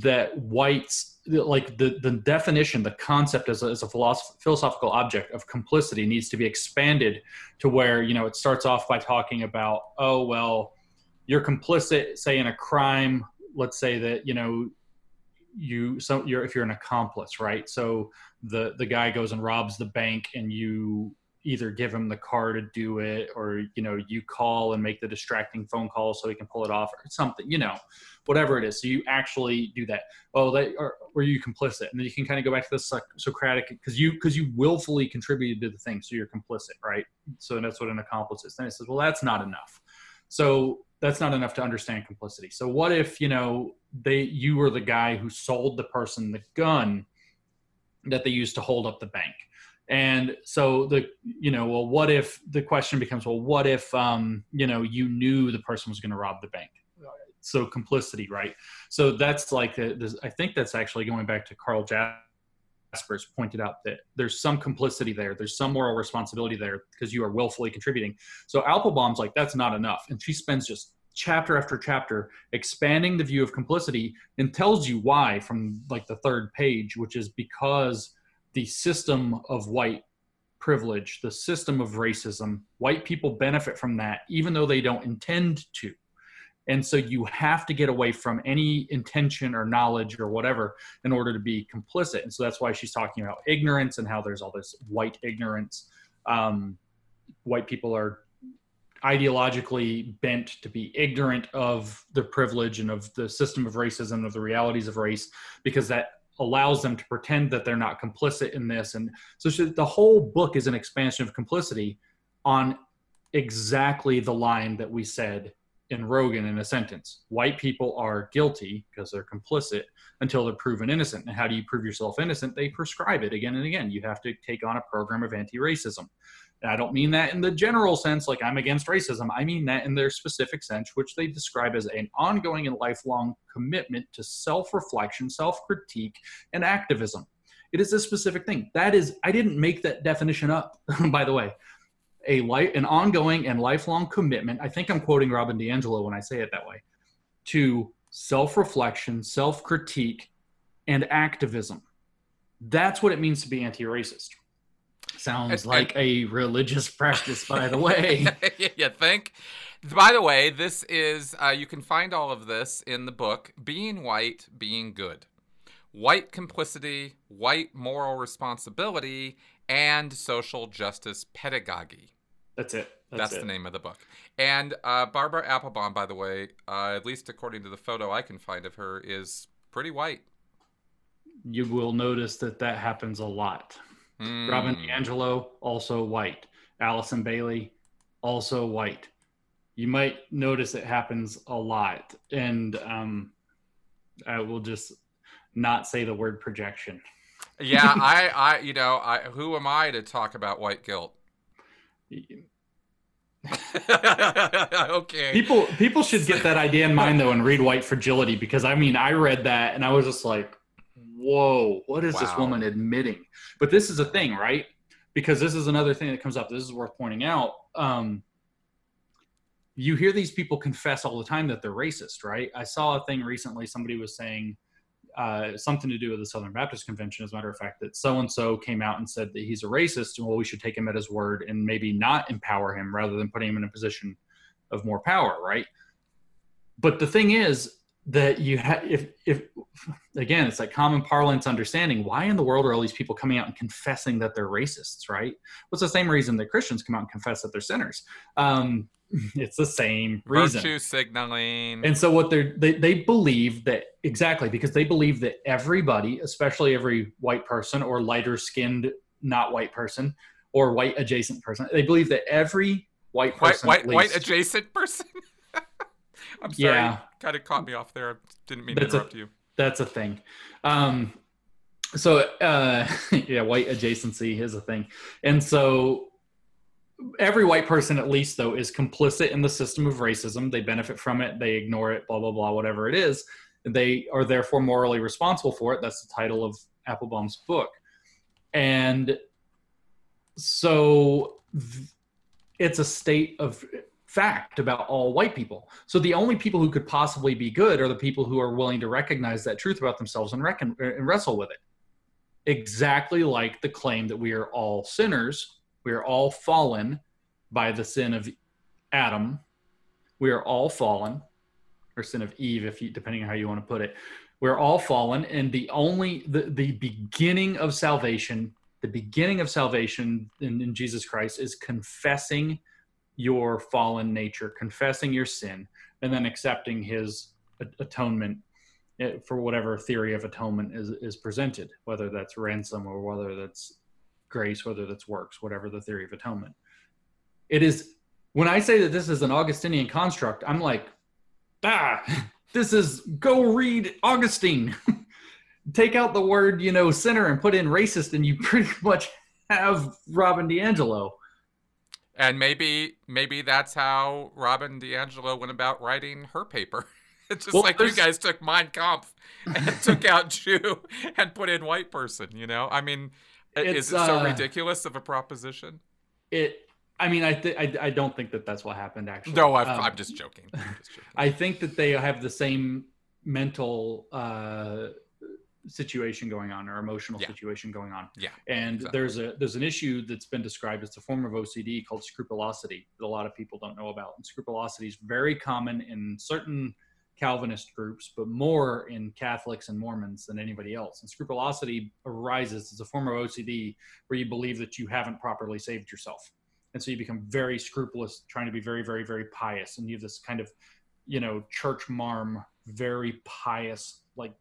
that whites like the the definition the concept as a, as a philosoph- philosophical object of complicity needs to be expanded to where you know it starts off by talking about oh well you're complicit say in a crime let's say that you know you so you're if you're an accomplice right? So the the guy goes and robs the bank and you either give him the car to do it or you know you call and make the distracting phone call so he can pull it off or something you know whatever it is. So you actually do that. Oh they or you complicit. And then you can kind of go back to the Soc- socratic because you because you willfully contributed to the thing so you're complicit right? So that's what an accomplice is. Then it says well that's not enough. So that's not enough to understand complicity. So what if you know they you were the guy who sold the person the gun that they used to hold up the bank? And so the you know well what if the question becomes well what if um you know you knew the person was going to rob the bank? So complicity right? So that's like i think that's actually going back to karl jaspers pointed out that there's some complicity there. There's some moral responsibility there because you are willfully contributing. So applebaum's like that's not enough. And she spends just chapter after chapter expanding the view of complicity and tells you why from like the third page which is because the system of white privilege the system of racism white people benefit from that even though they don't intend to and so you have to get away from any intention or knowledge or whatever in order to be complicit. And so that's why she's talking about ignorance and how there's all this white ignorance. Um, white people are ideologically bent to be ignorant of the privilege and of the system of racism of the realities of race because that allows them to pretend that they're not complicit in this. And so she, the whole book is an expansion of complicity on exactly the line that we said in Rogan in a sentence. White people are guilty because they're complicit until they're proven innocent. And how do you prove yourself innocent? They prescribe it again and again. You have to take on a program of anti racism. I don't mean that in the general sense, like I'm against racism. I mean that in their specific sense, which they describe as an ongoing and lifelong commitment to self reflection, self critique, and activism. It is a specific thing. That is, I didn't make that definition up, by the way a life, an ongoing and lifelong commitment. I think I'm quoting Robin DiAngelo when I say it that way to self-reflection, self-critique, and activism. That's what it means to be anti-racist. Sounds And- like a religious practice, by the way. you think? By the way, this is, uh, you can find all of this in the book, Being White, Being Good. White complicity, white moral responsibility, and social justice pedagogy. That's it. That's, That's, it. the name of the book. And uh, Barbara Applebaum, by the way, uh, at least according to the photo I can find of her, is pretty white. You will notice that that happens a lot. Mm. Robin DiAngelo, also white. Alison Bailey, also white. You might notice it happens a lot. And um, I will just not say the word projection. Yeah, I, I, you know, I, who am I to talk about white guilt? okay. People people should get that idea in mind though and read White Fragility because I mean I read that and I was just like, whoa, what is this woman admitting? But this is a thing, right? Because this is another thing that comes up. This is worth pointing out. Um, you hear these people confess all the time that they're racist, right? I saw a thing recently. Somebody was saying uh, something to do with the Southern Baptist Convention, as a matter of fact, that so and so came out and said that he's a racist. And well, we should take him at his word and maybe not empower him rather than putting him in a position of more power, right? But the thing is that you have, if, if, again, it's like common parlance understanding. Why in the world are all these people coming out and confessing that they're racists, right? What's the same reason that Christians come out and confess that they're sinners? Um, it's the same reason. Virtue signaling. And so what they're they, they believe that exactly because they believe that everybody, especially every white person or lighter skinned not white person or white adjacent person, they believe that every white white, person white, white least- adjacent person. I'm sorry. Yeah. Kind of caught me off there. I Didn't mean That's to a- interrupt you. That's a thing. Um, so uh, yeah, white adjacency is a thing, and so every white person at least though is complicit in the system of racism. They benefit from it. They ignore it blah blah blah whatever it is. They are therefore morally responsible for it. That's the title of applebaum's book. And so th- it's a state of fact about all white people. So the only people who could possibly be good are the people who are willing to recognize that truth about themselves and, reckon, and wrestle with it. Exactly like the claim that we are all sinners we are all fallen by the sin of Adam. We are all fallen, or sin of Eve, if you, depending on how you want to put it. We're all fallen, and the only the, the beginning of salvation, the beginning of salvation in, in Jesus Christ is confessing your fallen nature, confessing your sin, and then accepting His atonement eh, for whatever theory of atonement is is presented, whether that's ransom or whether that's grace, whether that's works, whatever the theory of atonement. It is when I say that this is an Augustinian construct, I'm like, ah, this is go read Augustine. Take out the word, you know, sinner and put in racist, and you pretty much have Robin DiAngelo. And maybe maybe that's how Robin DiAngelo went about writing her paper. It's just well, like you guys took Mein Kampf and took out Jew and put in white person, you know? I mean, Is it so uh, ridiculous of a proposition? It. I mean, I, th- I I don't think that that's what happened. Actually, no, i am um, just joking. just joking. I think that they have the same mental uh, situation going on or emotional yeah. situation going on. Yeah. And exactly. there's a there's an issue that's been described as a form of OCD called scrupulosity that a lot of people don't know about. And scrupulosity is very common in certain Calvinist groups, but more in Catholics and Mormons than anybody else. And scrupulosity arises as a form of OCD where you believe that you haven't properly saved yourself. And so you become very scrupulous, trying to be very, very, very pious. And you have this kind of, you know, church marm, very pious, like,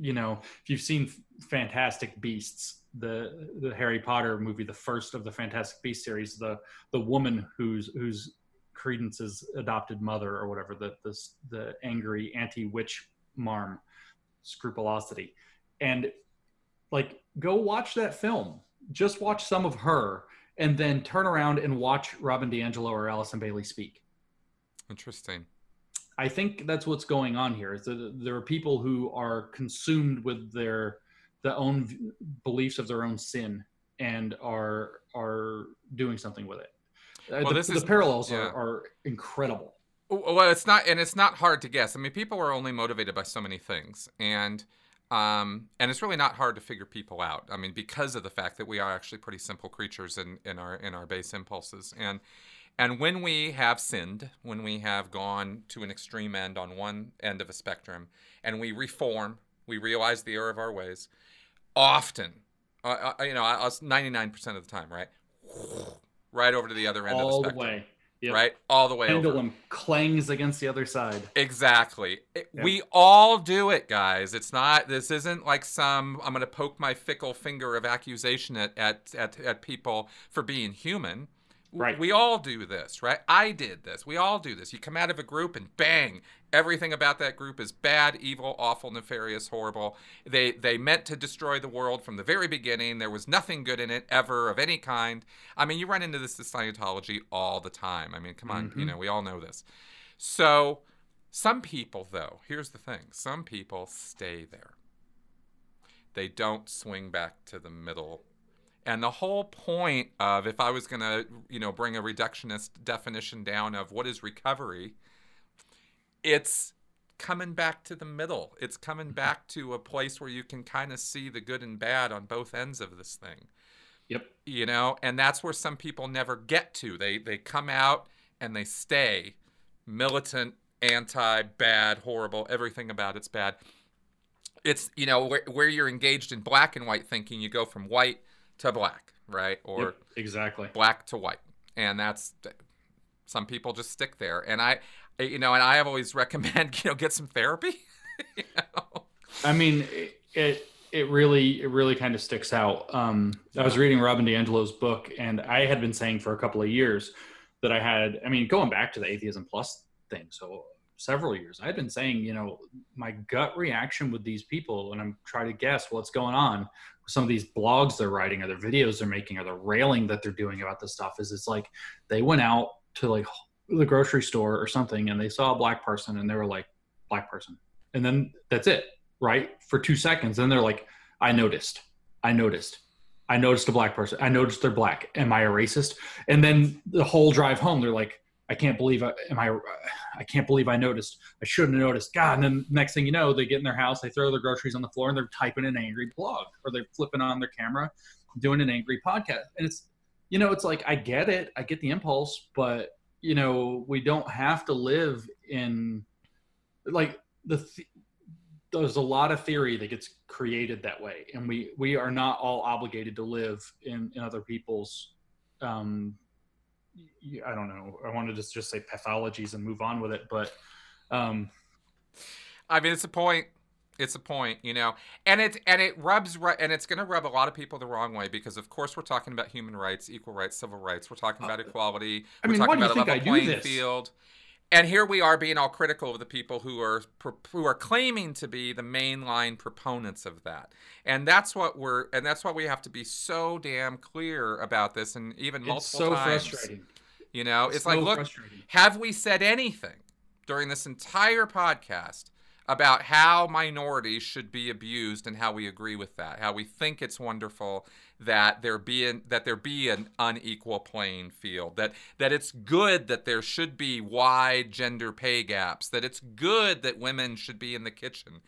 you know, if you've seen Fantastic Beasts, the the Harry Potter movie, the first of the Fantastic Beast series, the the woman who's who's Credence's adopted mother or whatever, the the, the angry anti-witch marm, scrupulosity, and like go watch that film. Just watch some of her, and then turn around and watch Robin DiAngelo or Alison Bailey speak. Interesting. I think that's what's going on here. Is that there are people who are consumed with their the own beliefs of their own sin and are are doing something with it. Uh, well, the, this is, the parallels yeah. are, are incredible. Well, it's not, and it's not hard to guess. I mean, people are only motivated by so many things, and um, and it's really not hard to figure people out. I mean, because of the fact that we are actually pretty simple creatures in, in our in our base impulses, and and when we have sinned, when we have gone to an extreme end on one end of a spectrum, and we reform, we realize the error of our ways. Often, uh, uh you know, us ninety nine percent of the time, right? Right over to the other end all of the spectrum. the way. Yep. Right, all the way. Pendulum over. clangs against the other side. Exactly. Yep. We all do it, guys. It's not. This isn't like some. I'm going to poke my fickle finger of accusation at at at, at people for being human. Right. We all do this, right? I did this. We all do this. You come out of a group and bang, everything about that group is bad, evil, awful, nefarious, horrible. They they meant to destroy the world from the very beginning. There was nothing good in it ever of any kind. I mean, you run into this in Scientology all the time. I mean, come on, mm-hmm. you know, we all know this. So, some people though, here's the thing. Some people stay there. They don't swing back to the middle and the whole point of if I was going to, you know, bring a reductionist definition down of what is recovery, it's coming back to the middle. It's coming mm-hmm. back to a place where you can kind of see the good and bad on both ends of this thing. Yep. You know, and that's where some people never get to. They they come out and they stay militant, anti, bad, horrible, everything about it's bad. It's, you know, where, where you're engaged in black and white thinking, you go from white to black, right? Or yep, exactly black to white, and that's some people just stick there. And I, you know, and I have always recommend you know get some therapy. you know? I mean, it it really it really kind of sticks out. Um, I was reading Robin DiAngelo's book, and I had been saying for a couple of years that I had. I mean, going back to the atheism plus thing, so several years. I had been saying, you know, my gut reaction with these people, and I'm trying to guess what's going on some of these blogs they're writing or their videos they're making or the railing that they're doing about this stuff is it's like they went out to like the grocery store or something and they saw a black person and they were like, black person. And then that's it, right? For two seconds. Then they're like, I noticed. I noticed. I noticed a black person. I noticed they're black. Am I a racist? And then the whole drive home, they're like, I can't believe I am I I can't believe I noticed. I shouldn't have noticed. God, and then next thing you know, they get in their house, they throw their groceries on the floor, and they're typing an angry blog, or they're flipping on their camera, doing an angry podcast. And it's, you know, it's like I get it, I get the impulse, but you know, we don't have to live in like the. Th- there's a lot of theory that gets created that way, and we we are not all obligated to live in in other people's um, I don't know. I wanted to just say pathologies and move on with it, but um, I mean, it's a point. It's a point, you know, and it and it rubs and it's going to rub a lot of people the wrong way because, of course, we're talking about human rights, equal rights, civil rights. We're talking about uh, equality. I mean, we're talking about a level playing field. And here we are being all critical of the people who are who are claiming to be the mainline proponents of that. And that's what we're and that's why we have to be so damn clear about this and even multiple it's so times. frustrating. You know, it's, it's like, look, have we said anything during this entire podcast about how minorities should be abused and how we agree with that? How we think it's wonderful that there be an, that there be an unequal playing field. That that it's good that there should be wide gender pay gaps. That it's good that women should be in the kitchen.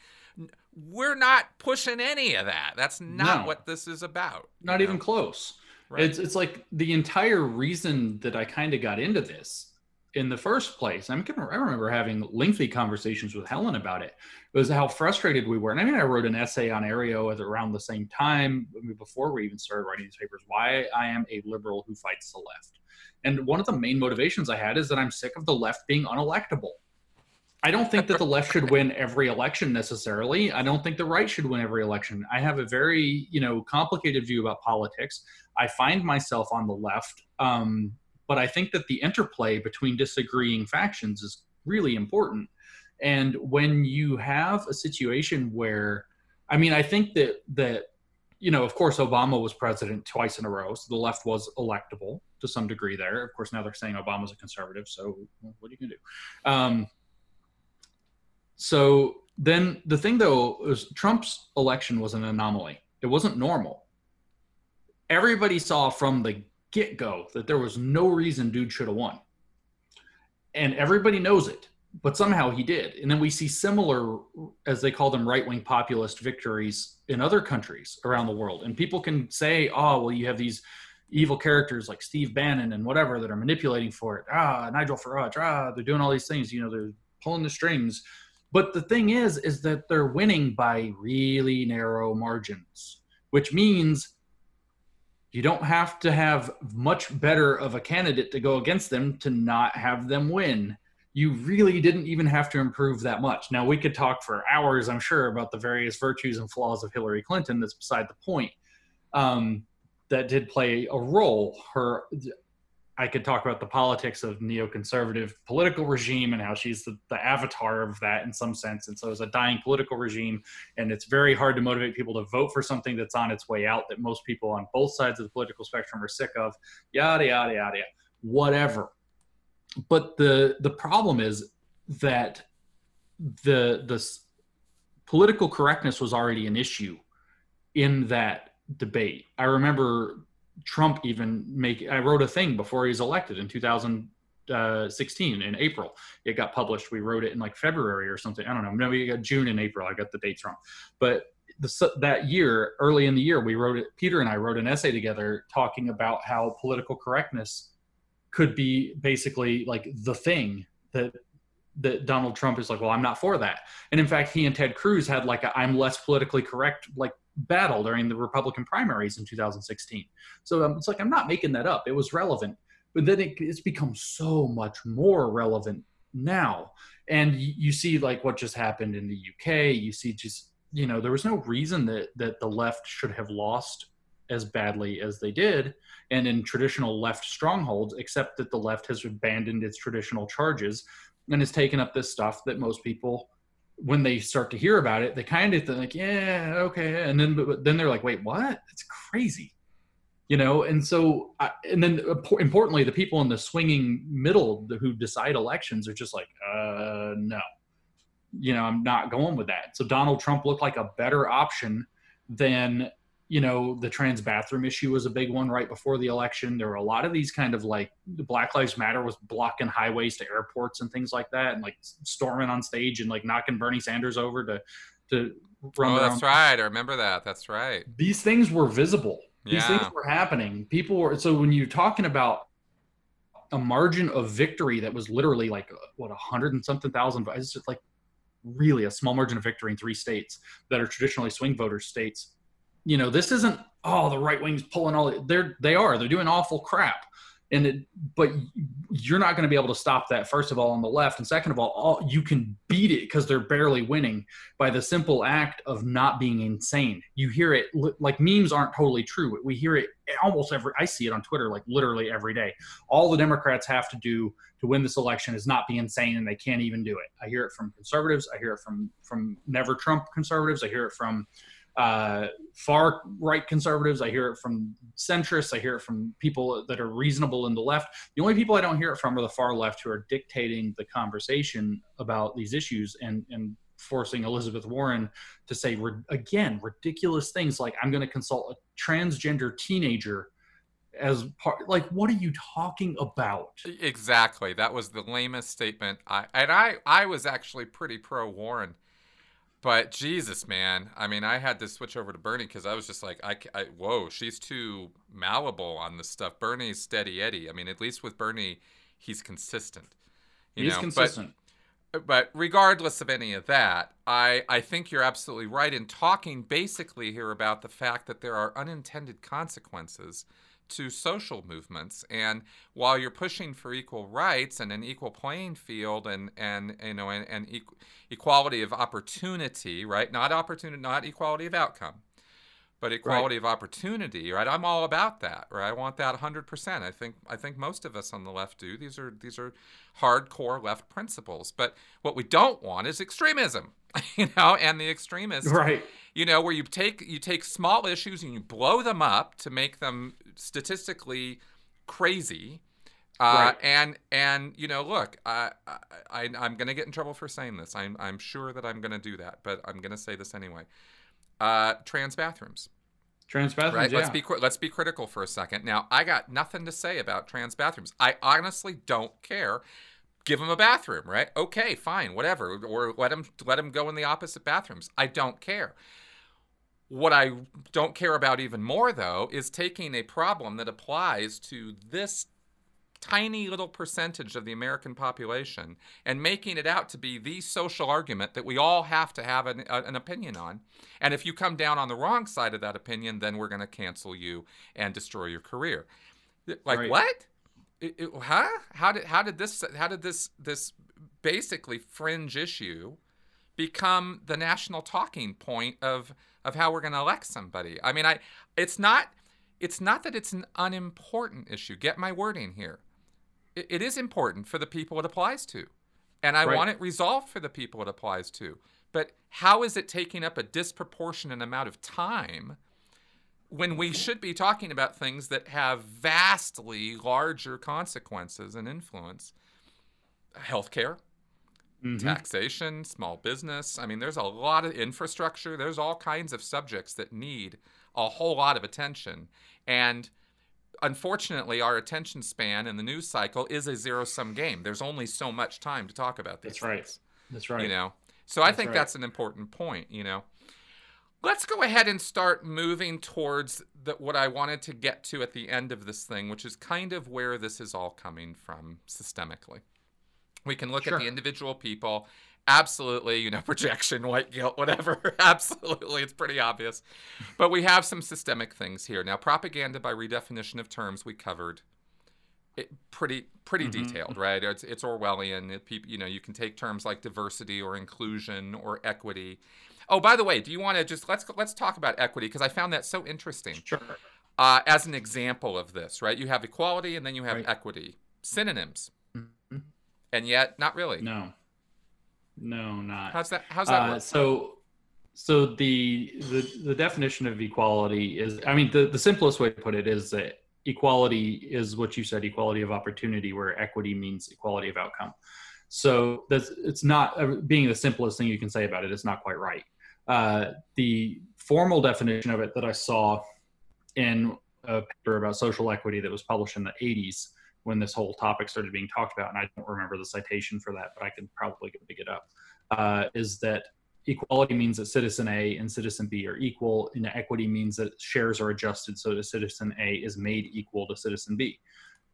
We're not pushing any of that. That's not no. what this is about. Not even close. Right. It's it's like the entire reason that I kind of got into this in the first place. I'm gonna, I remember having lengthy conversations with Helen about it. It was how frustrated we were. And I mean, I wrote an essay on Areo at around the same time before we even started writing these papers. Why I am a liberal who fights the left. And one of the main motivations I had is that I'm sick of the left being unelectable. I don't think that the left should win every election necessarily. I don't think the right should win every election. I have a very, you know, complicated view about politics. I find myself on the left, um, but I think that the interplay between disagreeing factions is really important. And when you have a situation where, I mean, I think that that you know, of course, Obama was president twice in a row, so the left was electable to some degree there. Of course, now they're saying Obama's a conservative, so what are you to do? Um, so then the thing though is Trump's election was an anomaly. It wasn't normal. Everybody saw from the get go that there was no reason dude should have won. And everybody knows it, but somehow he did. And then we see similar, as they call them, right wing populist victories in other countries around the world. And people can say, oh, well, you have these evil characters like Steve Bannon and whatever that are manipulating for it. Ah, Nigel Farage, ah, they're doing all these things. You know, they're pulling the strings. But the thing is, is that they're winning by really narrow margins, which means you don't have to have much better of a candidate to go against them to not have them win. You really didn't even have to improve that much. Now, we could talk for hours, I'm sure, about the various virtues and flaws of Hillary Clinton. That's beside the point. Um, that did play a role. Her I could talk about the politics of neoconservative political regime and how she's the, the, avatar of that in some sense. And so it's a dying political regime, and it's very hard to motivate people to vote for something that's on its way out that most people on both sides of the political spectrum are sick of. Yada yada yada, yada whatever. But the the problem is that the the political correctness was already an issue in that debate. I remember Trump even make. I wrote a thing before he was elected in 2016 uh, in April. It got published. We wrote it in like February or something. I don't know. Maybe got June and April. I got the dates wrong, but the, that year, early in the year, we wrote it. Peter and I wrote an essay together talking about how political correctness could be basically like the thing that that Donald Trump is like, well, I'm not for that. And in fact, he and Ted Cruz had like I'm less politically correct like battle during the Republican primaries in 2016. So um, it's like I'm not making that up. It was relevant, but then it, it's become so much more relevant now. And you, you see like what just happened in the UK. You see just you know there was no reason that that the left should have lost as badly as they did and in traditional left strongholds except that the left has abandoned its traditional charges and has taken up this stuff that most people when they start to hear about it they kind of think like yeah okay. And then but then they're like wait what? That's crazy. You know and so and then importantly the people in the swinging middle who decide elections are just like uh no. You know i'm not going with that. So donald trump looked like a better option than you know the trans bathroom issue was a big one right before the election there were a lot of these kind of like black lives matter was blocking highways to airports and things like that and like storming on stage and like knocking bernie sanders over to to run oh that's right i remember that that's right these things were visible these yeah. things were happening. People were so when you're talking about a margin of victory that was literally like uh, what a hundred and something thousand. It's just like really a small margin of victory in three states that are traditionally swing voter states. You know, this isn't oh the right wing's pulling all. They're they are they're doing awful crap. And it, but you're not going to be able to stop that first of all on the left. And second of all, all you can beat it because they're barely winning by the simple act of not being insane. You hear it like memes aren't totally true we hear it almost every i see it on twitter like literally every day. All the democrats have to do to win this election is not be insane and they can't even do it. I hear it from conservatives i hear it from from never trump conservatives i hear it from uh, far right conservatives. I hear it from centrists. I hear it from people that are reasonable in the left. The only people I don't hear it from are the far left who are dictating the conversation about these issues and, and forcing Elizabeth Warren to say, again, ridiculous things like, I'm going to consult a transgender teenager as part like what are you talking about exactly that was the lamest statement i and i i was actually pretty pro warren but Jesus, man, I mean, I had to switch over to Bernie because I was just like, I, I, whoa, she's too malleable on this stuff. Bernie's steady Eddie. I mean, at least with Bernie, he's consistent. You he's know? consistent. But, but regardless of any of that, I, I think you're absolutely right in talking basically here about the fact that there are unintended consequences to social movements. And while you're pushing for equal rights and an equal playing field and, and you know and, and equality of opportunity, right? Not opportunity, not equality of outcome, but equality right. of opportunity, right? I'm all about that, right? I want that 100%. I think I think most of us on the left do. These are these are hardcore left principles. But what we don't want is extremism, you know, and the extremists, right? You know, where you take you take small issues and you blow them up to make them statistically crazy. Uh, right. And and you know, look, I, I I'm going to get in trouble for saying this. I'm I'm sure that I'm going to do that, but I'm going to say this anyway. Uh, trans bathrooms. Trans bathrooms. Right. Yeah. Let's be let's be critical for a second. Now, I got nothing to say about trans bathrooms. I honestly don't care. Give them a bathroom, right? Okay, fine, whatever. Or let them let them go in the opposite bathrooms. I don't care. What I don't care about even more, though, is taking a problem that applies to this tiny little percentage of the American population and making it out to be the social argument that we all have to have an, an opinion on. And if you come down on the wrong side of that opinion, then we're going to cancel you and destroy your career. Like right. what? It, it, huh? How did how did this how did this this basically fringe issue become the national talking point of of how we're going to elect somebody? I mean, I it's not it's not that it's an unimportant issue. Get my wording here it, is important for the people it applies to. And I right. want it resolved for the people it applies to. But how is it taking up a disproportionate amount of time when we should be talking about things that have vastly larger consequences and influence? Healthcare, mm-hmm. taxation, small business. I mean, there's a lot of infrastructure. There's all kinds of subjects that need a whole lot of attention. And unfortunately, our attention span in the news cycle is a zero sum game. There's only so much time to talk about these. That's right. Things, that's right. You know, so I think right. that's an important point. You know, let's go ahead and start moving towards the, what I wanted to get to at the end of this thing, which is kind of where this is all coming from systemically. We can look sure. at the individual people absolutely, you know, projection, white guilt, whatever. absolutely, it's pretty obvious. But we have some systemic things here. Now, propaganda by redefinition of terms we covered. It pretty pretty mm-hmm. detailed, right? It's, it's Orwellian. It, you know, you can take terms like diversity or inclusion or equity. Oh, by the way, do you want to just let's let's talk about equity because I found that so interesting. Sure. Uh, as an example of this, right? You have equality and then you have right. equity. Synonyms. Mm-hmm. and yet not really. No. No, not. How's that? How's that? Uh, so, so the the the definition of equality is, I mean, the the simplest way to put it is that equality is what you said, equality of opportunity, where equity means equality of outcome. So that's it's not uh, being the simplest thing you can say about it. It's not quite right. Uh, the formal definition of it that I saw in a paper about social equity that was published in the 80s when this whole topic started being talked about, and I don't remember the citation for that, but I can probably pick it up, uh, is that equality means that citizen A and citizen B are equal, and equity means that shares are adjusted so that citizen A is made equal to citizen B.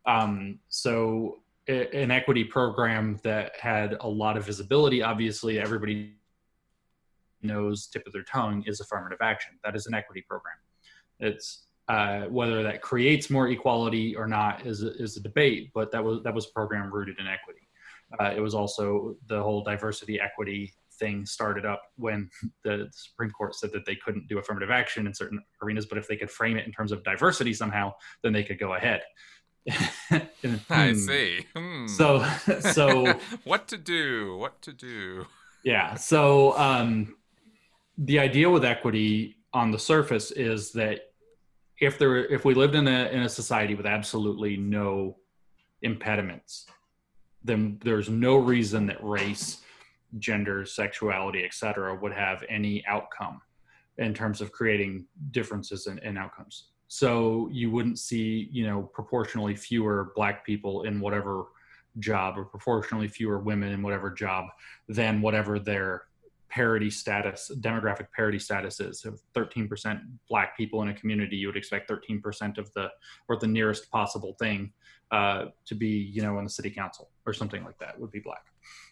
Um, so, an equity program that had a lot of visibility, obviously, everybody knows tip of their tongue is affirmative action. That is an equity program. It's uh, whether that creates more equality or not is a, is a debate, but that was that was a program rooted in equity. Uh, it was also the whole diversity equity thing started up when the Supreme Court said that they couldn't do affirmative action in certain arenas, but if they could frame it in terms of diversity somehow, then they could go ahead. and, I hmm. see. Hmm. So, so what to do? What to do? Yeah. So, um, the idea with equity on the surface is that if there if we lived in a in a society with absolutely no impediments then there's no reason that race gender sexuality etc would have any outcome in terms of creating differences in, in outcomes. So you wouldn't see you know proportionally fewer black people in whatever job or proportionally fewer women in whatever job than whatever their parity status, demographic parity status is. If 13% black people in a community, you would expect 13% of the, or the nearest possible thing uh, to be, you know, in the city council or something like that would be black.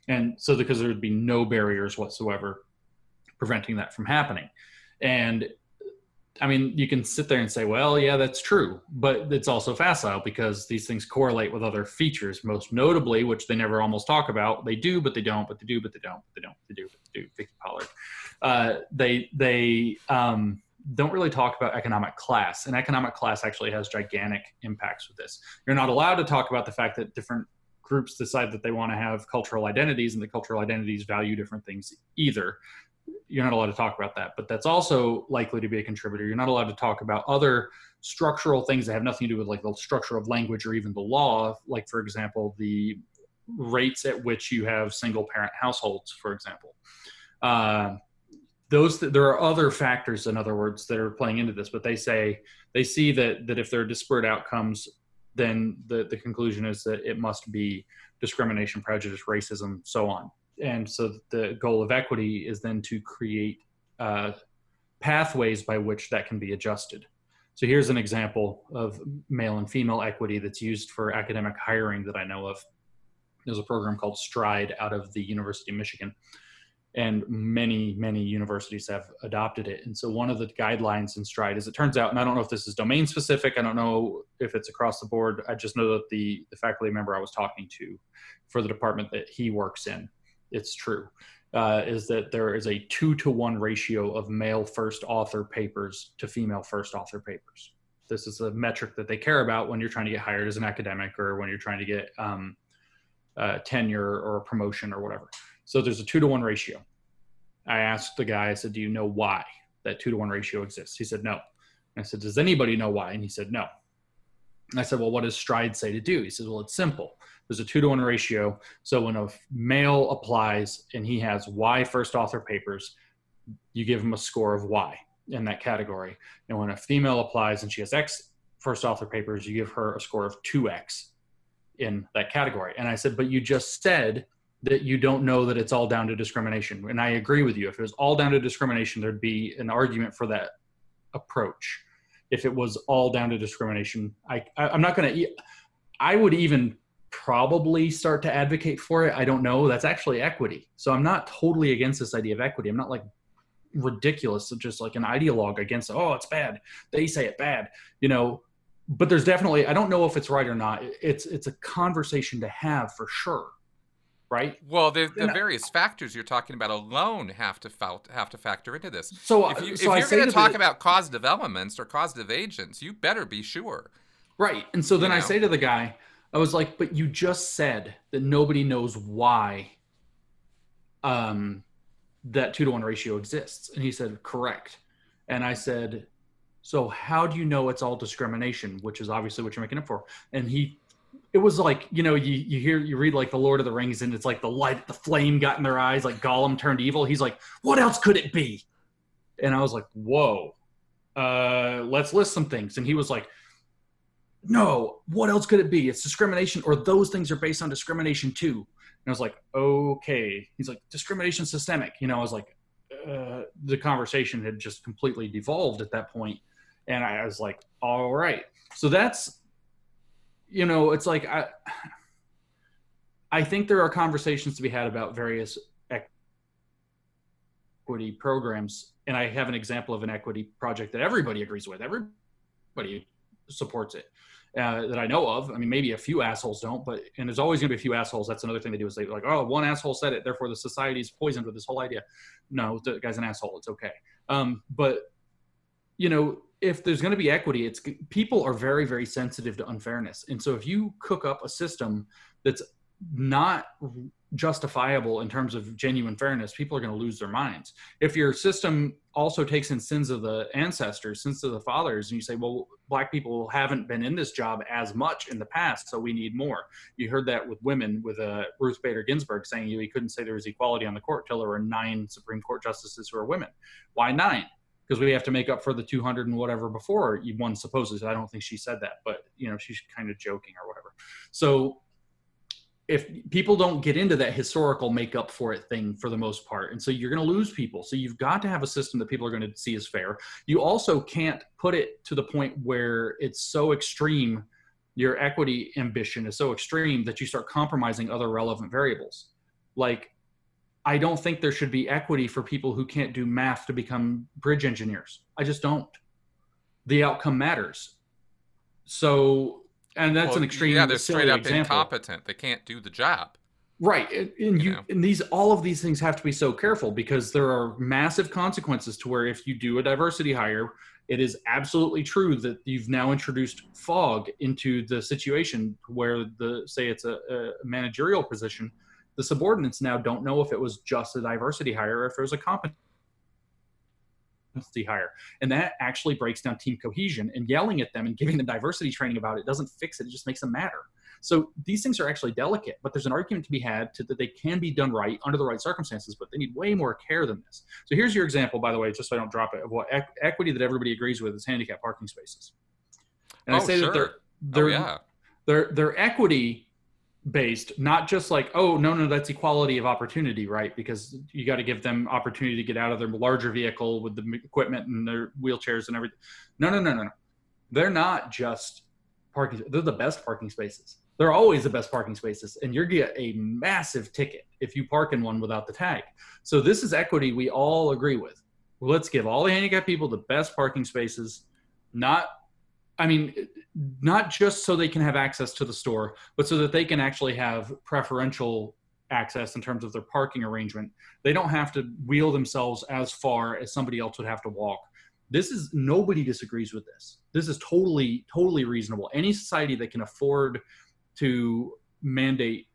And so because there would be no barriers whatsoever preventing that from happening. And I mean, you can sit there and say, well, yeah, that's true, but it's also facile because these things correlate with other features, most notably, which they never almost talk about. They do, but they don't, but they do, but they don't, but they don't, they do, but they do. Vicki Pollard. Uh, they they um, don't really talk about economic class, and economic class actually has gigantic impacts with this. You're not allowed to talk about the fact that different groups decide that they want to have cultural identities, and the cultural identities value different things either you're not allowed to talk about that but that's also likely to be a contributor. You're not allowed to talk about other structural things that have nothing to do with like the structure of language or even the law like for example the rates at which you have single parent households for example. Uh, those th- there are other factors in other words that are playing into this but they say they see that that if there are disparate outcomes then the, the conclusion is that it must be discrimination prejudice racism so on and so the goal of equity is then to create uh, pathways by which that can be adjusted. So here's an example of male and female equity that's used for academic hiring that I know of. There's a program called Stride out of the University of Michigan, and many, many universities have adopted it. And so one of the guidelines in Stride, as it turns out, and I don't know if this is domain specific, I don't know if it's across the board. I just know that the the faculty member I was talking to for the department that he works in it's true, uh, is that there is a two to one ratio of male first author papers to female first author papers. This is a metric that they care about when you're trying to get hired as an academic or when you're trying to get um, uh, tenure or a promotion or whatever. So there's a two to one ratio. I asked the guy, I said, Do you know why that two to one ratio exists? He said, No. And I said, Does anybody know why? And he said, No. And I said, Well, what does Stride say to do? He says, Well, it's simple. There's a two to one ratio. So when a male applies and he has Y first author papers, you give him a score of Y in that category. And when a female applies and she has X first author papers, you give her a score of 2X in that category. And I said, But you just said that you don't know that it's all down to discrimination. And I agree with you. If it was all down to discrimination, there'd be an argument for that approach. If it was all down to discrimination, I, I am not going to. I would even probably start to advocate for it. I don't know. That's actually equity. So I'm not totally against this idea of equity. I'm not like ridiculous, just like an ideologue against, oh, it's bad. They say it bad, you know. But there's definitely, I don't know if it's right or not. It's it's a conversation to have for sure, right? Well, the, the various factors you're talking about alone have to have to factor into this. So if, you, so if you're going to talk the, about causative elements or causative agents, you better be sure. Right. And so then you know? I say to the guy, I was like, but you just said that nobody knows why um, that two to one ratio exists. And he said, correct. And I said, so how do you know it's all discrimination, which is obviously what you're making it for? And he, it was like, you know, you, you hear, you read like the Lord of the Rings and it's like the light, the flame got in their eyes, like Gollum turned evil. He's like, what else could it be? And I was like, whoa, uh, let's list some things. And he was like, no, what else could it be? It's discrimination, or those things are based on discrimination too. And I was like, okay. He's like, discrimination systemic. You know, I was like, uh, the conversation had just completely devolved at that. And I was like, all right. So that's, you know, it's like, I, I think there are conversations to be had about various equity programs. And I have an example of an equity project that everybody agrees with. Everybody supports it uh, that I know of. I mean, maybe a few assholes don't, but and there's always going to be a few assholes. That's another thing they do is they like, oh, one asshole said it, therefore the society's poisoned with this whole idea. No, the guy's an asshole. It's okay. Um, but you know, if there's going to be equity, it's people are very, very sensitive to unfairness, and so if you cook up a system that's not justifiable in terms of genuine fairness, people are going to lose their minds. If your system also takes in sins of the ancestors, sins of the fathers, and you say, well, black people haven't been in this job as much in the past, so we need more. You heard that with women, with uh, Ruth Bader Ginsburg saying you he couldn't say there was equality on the court till there were nine Supreme Court justices who are women. Why nine? Because we have to make up for the 200 and whatever before one supposes. I don't think she said that, but you know she's kind of joking or whatever. So if people don't get into that historical makeup for it thing for the most part and so you're going to lose people so you've got to have a system that people are going to see as fair you also can't put it to the point where it's so extreme your equity ambition is so extreme that you start compromising other relevant variables like i don't think there should be equity for people who can't do math to become bridge engineers i just don't the outcome matters so and that's well, an extreme. Yeah, they're straight up example. incompetent. They can't do the job. Right, and, and you, you and these all of these things have to be so careful because there are massive consequences to where if you do a diversity hire, it is absolutely true that you've now introduced fog into the situation where the say it's a, a managerial position, the subordinates now don't know if it was just a diversity hire or if it was a competency hire. And that actually breaks down team cohesion and yelling at them and giving them diversity training about it doesn't fix it. It just makes them matter. So these things are actually delicate, but there's an argument to be had to that they can be done right under the right circumstances, but they need way more care than this. So here's your example, by the way, just so I don't drop it, of what equity that everybody agrees with is handicap parking spaces. And oh, I say sure. that they're, they're, oh, yeah. they're, they're equity based not just like oh no no that's equality of opportunity right? Because you got to give them opportunity to get out of their larger vehicle with the equipment and their wheelchairs and everything no no no no no. They're not just parking they're the best parking spaces. They're always the best parking spaces and you're get a massive ticket if you park in one without the tag. So this is equity we all agree with. Let's give all the handicapped people the best parking spaces not I mean, not just so they can have access to the store, but so that they can actually have preferential access in terms of their parking arrangement. They don't have to wheel themselves as far as somebody else would have to walk. This is nobody disagrees with this. This is totally, totally reasonable. Any society that can afford to mandate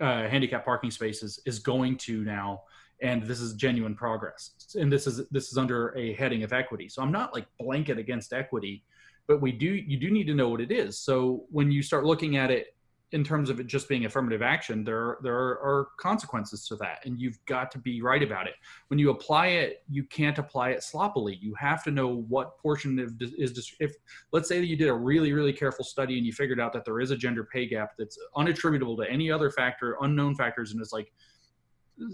uh, handicap parking spaces is going to now and this is genuine progress and this is this is under a heading of equity so i'm not like blanket against equity but we do you do need to know what it is. So when you start looking at it in terms of it just being affirmative action there there are consequences to that and you've got to be right about it. When you apply it you can't apply it sloppily. You have to know what portion of is if let's say that you did a really really careful study and you figured out that there is a gender pay gap that's unattributable to any other factor unknown factors and it's like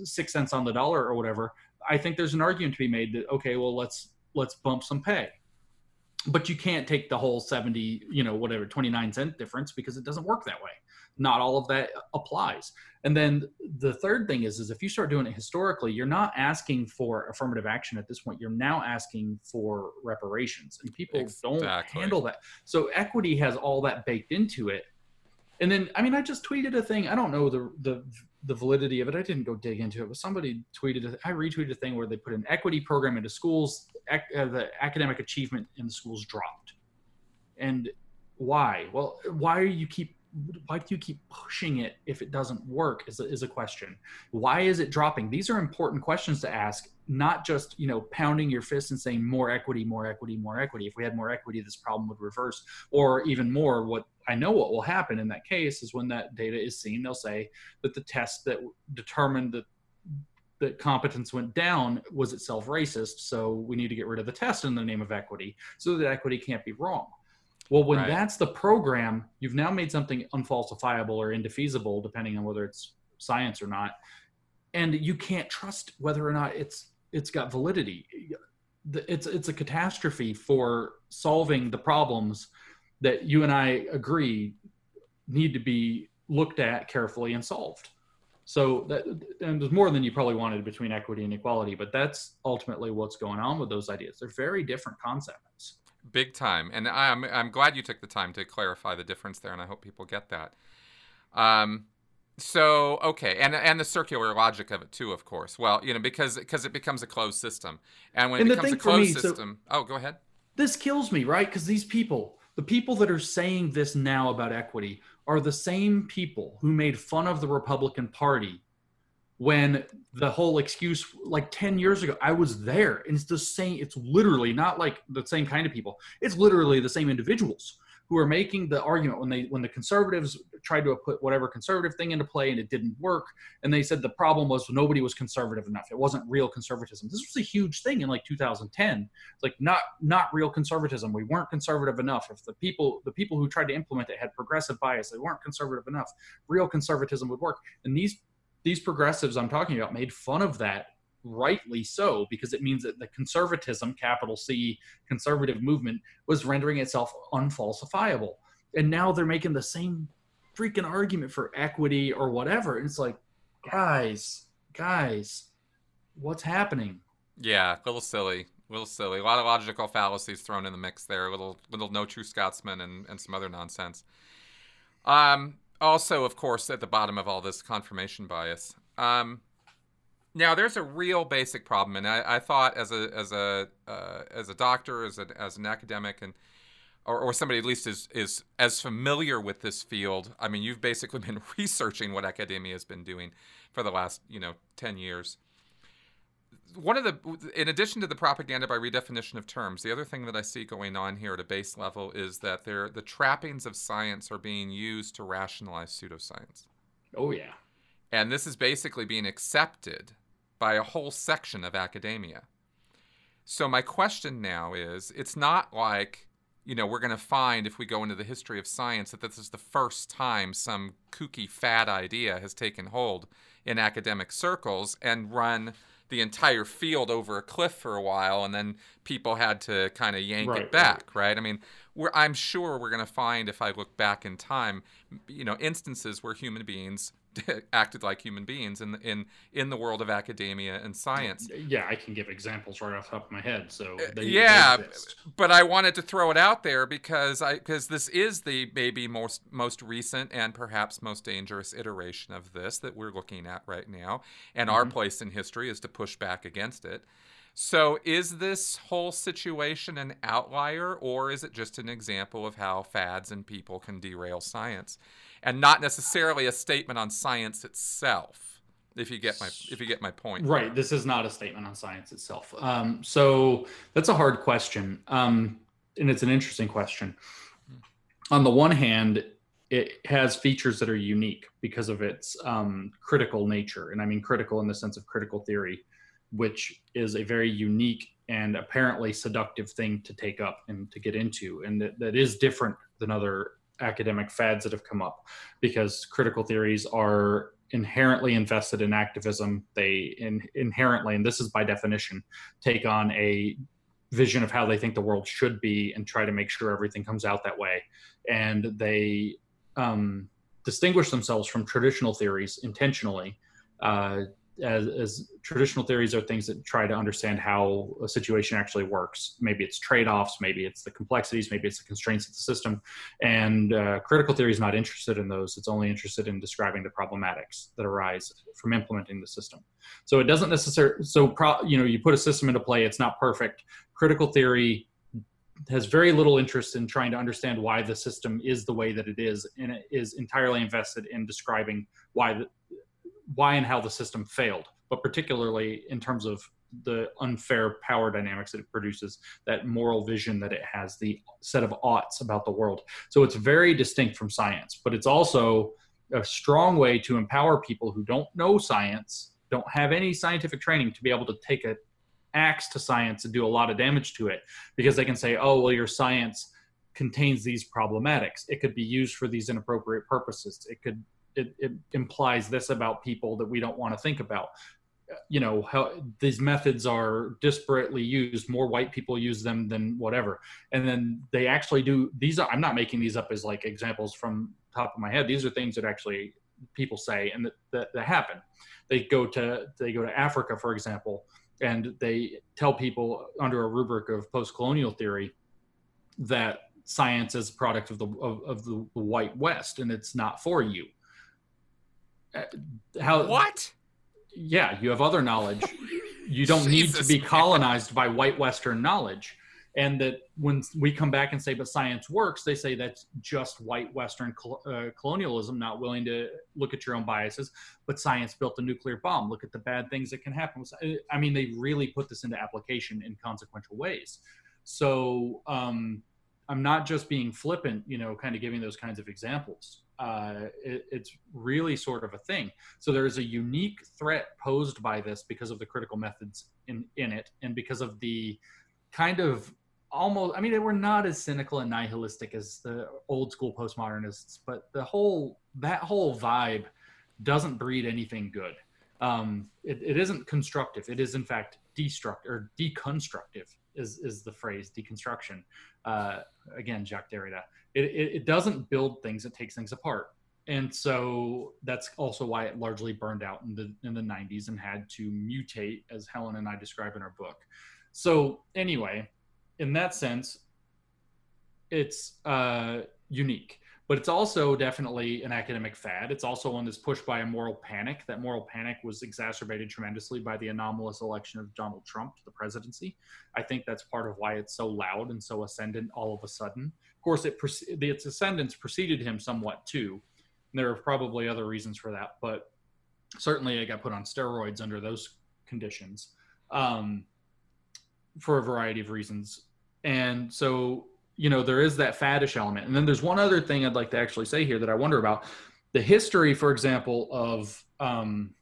six cents on the dollar or whatever i think there's an argument to be made that okay well let's let's bump some pay but you can't take the whole 70 you know whatever 29 cent difference because it doesn't work that way. Not all of that applies. And then the third thing is is if you start doing it historically you're not asking for affirmative action at this point. You're now asking for reparations and people exactly. don't handle that. So equity has all that baked into it. And then i mean i just tweeted a thing. I don't know the the the validity of it i didn't go dig into it but somebody tweeted i retweeted a thing where they put an equity program into schools uh, the academic achievement in the schools dropped. And why? Well why are you keep why do you keep pushing it if it doesn't work is a, is a question. Why is it dropping? These are important questions to ask not just you know pounding your fist and saying more equity more equity more equity. If we had more equity this problem would reverse. Or even more what i know what will happen in that case is when that data is seen they'll say that the test that determined that that competence went down was itself racist so we need to get rid of the test in the name of equity so that equity can't be wrong. Well, when right. that's the program, you've now made something unfalsifiable or indefeasible, depending on whether it's science or not, and you can't trust whether or not it's it's got validity. It's it's a catastrophe for solving the problems that you and I agree need to be looked at carefully and solved. So that and there's more than you probably wanted between equity and equality, but that's ultimately what's going on with those ideas. They're very different concepts. Big time. And I'm, I'm glad you took the time to clarify the difference there, and I hope people get that. Um, so okay, and and the circular logic of it too, of course. Well, you know, because because it becomes a closed system, and when it becomes a closed me, system, so oh, go ahead. This kills me, right? Because these people, the people that are saying this now about equity, are the same people who made fun of the Republican Party when the whole excuse like 10 years ago i was there and it's the same it's literally not like the same kind of people it's literally the same individuals who are making the argument when they when the conservatives tried to put whatever conservative thing into play and it didn't work and they said the problem was nobody was conservative enough. It wasn't real conservatism. This was a huge thing in like 2010 it's like not not real conservatism. We weren't conservative enough. If the people the people who tried to implement it had progressive bias they weren't conservative enough. Real conservatism would work. And these these progressives I'm talking about made fun of that rightly so because it means that the conservatism capital c conservative movement was rendering itself unfalsifiable. And now they're making the same freaking argument for equity or whatever. And it's like guys guys what's happening? Yeah a little silly a little silly. A lot of logical fallacies thrown in the mix there a little little no true scotsman and, and some other nonsense. Um also, of course, at the bottom of all this, confirmation bias. Um, now, there's a real basic problem, and I, I thought as a as a uh, as a doctor, as a, as an academic, and or, or somebody at least is is as familiar with this field. I mean, you've basically been researching what academia has been doing for the last you know ten years one of the in addition to the propaganda by redefinition of terms the other thing that i see going on here at a base level is that there the trappings of science are being used to rationalize pseudoscience oh yeah and this is basically being accepted by a whole section of academia so my question now is it's not like you know we're going to find if we go into the history of science that this is the first time some kooky fad idea has taken hold in academic circles and run the entire field over a cliff for a while, and then people had to kind of yank right, it back, right. right? I mean, I'm sure we're going to find if I look back in time, you know, instances where human beings acted like human beings in the, in in the world of academia and science. Yeah, I can give examples right off the top of my head. So uh, they, yeah, they but I wanted to throw it out there because I because this is the maybe most most recent and perhaps most dangerous iteration of this that we're looking at right now, and mm-hmm. our place in history is to push back against it. So, is this whole situation an outlier, or is it just an example of how fads and people can derail science? and not necessarily a statement on science itself. If you get my if you get my point, right? This is not a statement on science itself. Um, so that's a hard question, um, and it's an interesting question. On the one hand, it has features that are unique because of its um, critical nature, and I mean critical in the sense of critical theory, which is a very unique and apparently seductive thing to take up and to get into, and that, that is different than other academic fads that have come up because critical theories are inherently invested in activism. They in, inherently and this is by definition take on a vision of how they think the world should be and try to make sure everything comes out that way. And they um, distinguish themselves from traditional theories intentionally uh, as, as, traditional theories are things that try to understand how a situation actually works. Maybe it's trade-offs, maybe it's the complexities, maybe it's the constraints of the system. And uh, critical theory is not interested in those. It's only interested in describing the problematics that arise from implementing the system. So it doesn't necessarily. So pro, you know, you put a system into play, it's not perfect. Critical theory has very little interest in trying to understand why the system is the way that it is, and it is entirely invested in describing why the, why and how the system failed, but particularly in terms of the unfair power dynamics that it produces, that moral vision that it has, the set of oughts about the world. So it's very distinct from science, but it's also a strong way to empower people who don't know science, don't have any scientific training to be able to take an axe to science and do a lot of damage to it because they can say, oh, well, your science contains these problematics. It could be used for these inappropriate purposes. It could it, it implies this about people that we don't want to think about. You know how these methods are disparately used. More white people use them than whatever. And then they actually do these are i'm not making these up as like examples from top of my head. These are things that actually people say and that, that, that happen. They go to they go to africa for example and they tell people under a rubric of post-colonial theory that science is a product of the of, of the white west and it's not for you how what yeah, you have other knowledge. You don't need to be colonized by white Western knowledge. And that when we come back and say, but science works, they say that's just white Western uh, colonialism, not willing to look at your own biases. But science built a nuclear bomb. Look at the bad things that can happen. I mean, they really put this into application in consequential ways. So um, I'm not just being flippant, you know, kind of giving those kinds of examples uh, it, it's really sort of a thing. So there is a unique threat posed by this because of the critical methods in, in it and because of the kind of almost, I mean, they were not as cynical and nihilistic as the old school postmodernists, but the whole, that whole vibe doesn't breed anything good. Um, it, it isn't constructive. It is in fact destruct or deconstructive is, is the phrase deconstruction. Uh, again, Jacques Derrida it, it, it doesn't build things; it takes things apart. And so that's also why it largely burned out in the in the 90s and had to mutate, as Helen and I describe in our book. So anyway, in that sense, it's uh, unique but it's also definitely an academic fad. It's also one that's pushed by a moral panic. That moral panic was exacerbated tremendously by the anomalous election of Donald Trump to the presidency. I think that's part of why it's so loud and so ascendant all of a sudden. Course, it its ascendance preceded him somewhat too. And there are probably other reasons for that, but certainly it got put on steroids under those conditions um, for a variety of reasons. And so you know there is that faddish element and then there's one other thing i'd like to actually say here that i wonder about the history for example of um,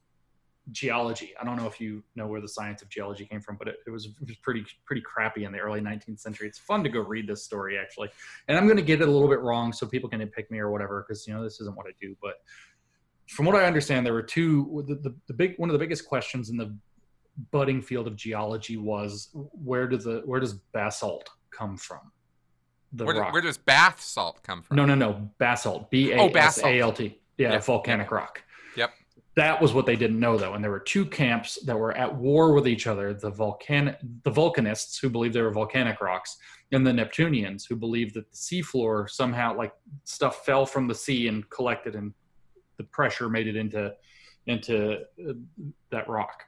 geology i don't know if you know where the science of geology came from but it, it, was, it was pretty pretty crappy in the early 19th century it's fun to go read this story actually and i'm going to get it a little bit wrong so people can pick me or whatever because you know this isn't what i do but from what i understand there were two the, the, the big one of the biggest questions in the budding field of geology was where does the where does basalt come from the where, rock. Where does bath salt come from? No, no, no. Basalt. B A S A L T. Oh, yeah, yep. volcanic rock. That was what they didn't know though, and there were two camps that were at war with each other: the volcanic, the volcanists who believed they were volcanic rocks, and the Neptunians who believed that the seafloor somehow, like stuff, fell from the sea and collected, and the pressure made it into into uh, that rock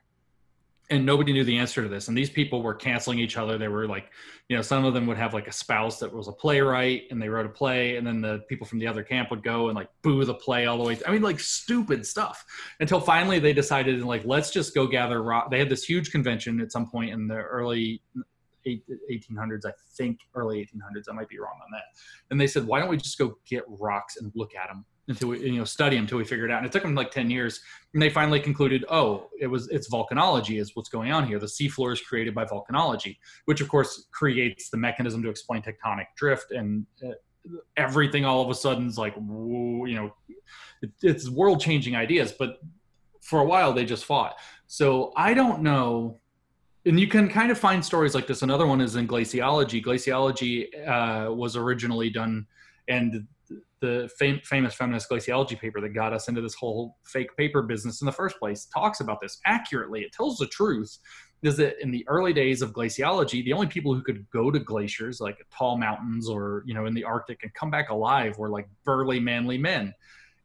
and nobody knew the answer to this. And these people were canceling each other. They were like you know some of them would have like a spouse that was a playwright and they wrote a play and then the people from the other camp would go and like boo the play all the way i mean like stupid stuff. Until finally they decided like let's just go gather rock they had this huge convention at some point in the early 1800s i think early 1800s i might be wrong on that. And they said why don't we just go get rocks and look at them until we you know study them until we figured it out. And it took them like ten years, and they finally concluded, oh, it was it's volcanology is what's going on here. The seafloor is created by volcanology, which of course creates the mechanism to explain tectonic drift and. Uh, everything all of a sudden is like whoa, you know it, it's world changing ideas but for a while they just fought so i don't know and you can kind of find stories like this another one is in glaciology glaciology uh, was originally done and the fam- famous feminist glaciology paper that got us into this whole fake paper business in the first place talks about this accurately. It tells the truth. Is that in the early days of glaciology, the only people who could go to glaciers, like tall mountains or you know in the Arctic, and come back alive were like burly, manly men.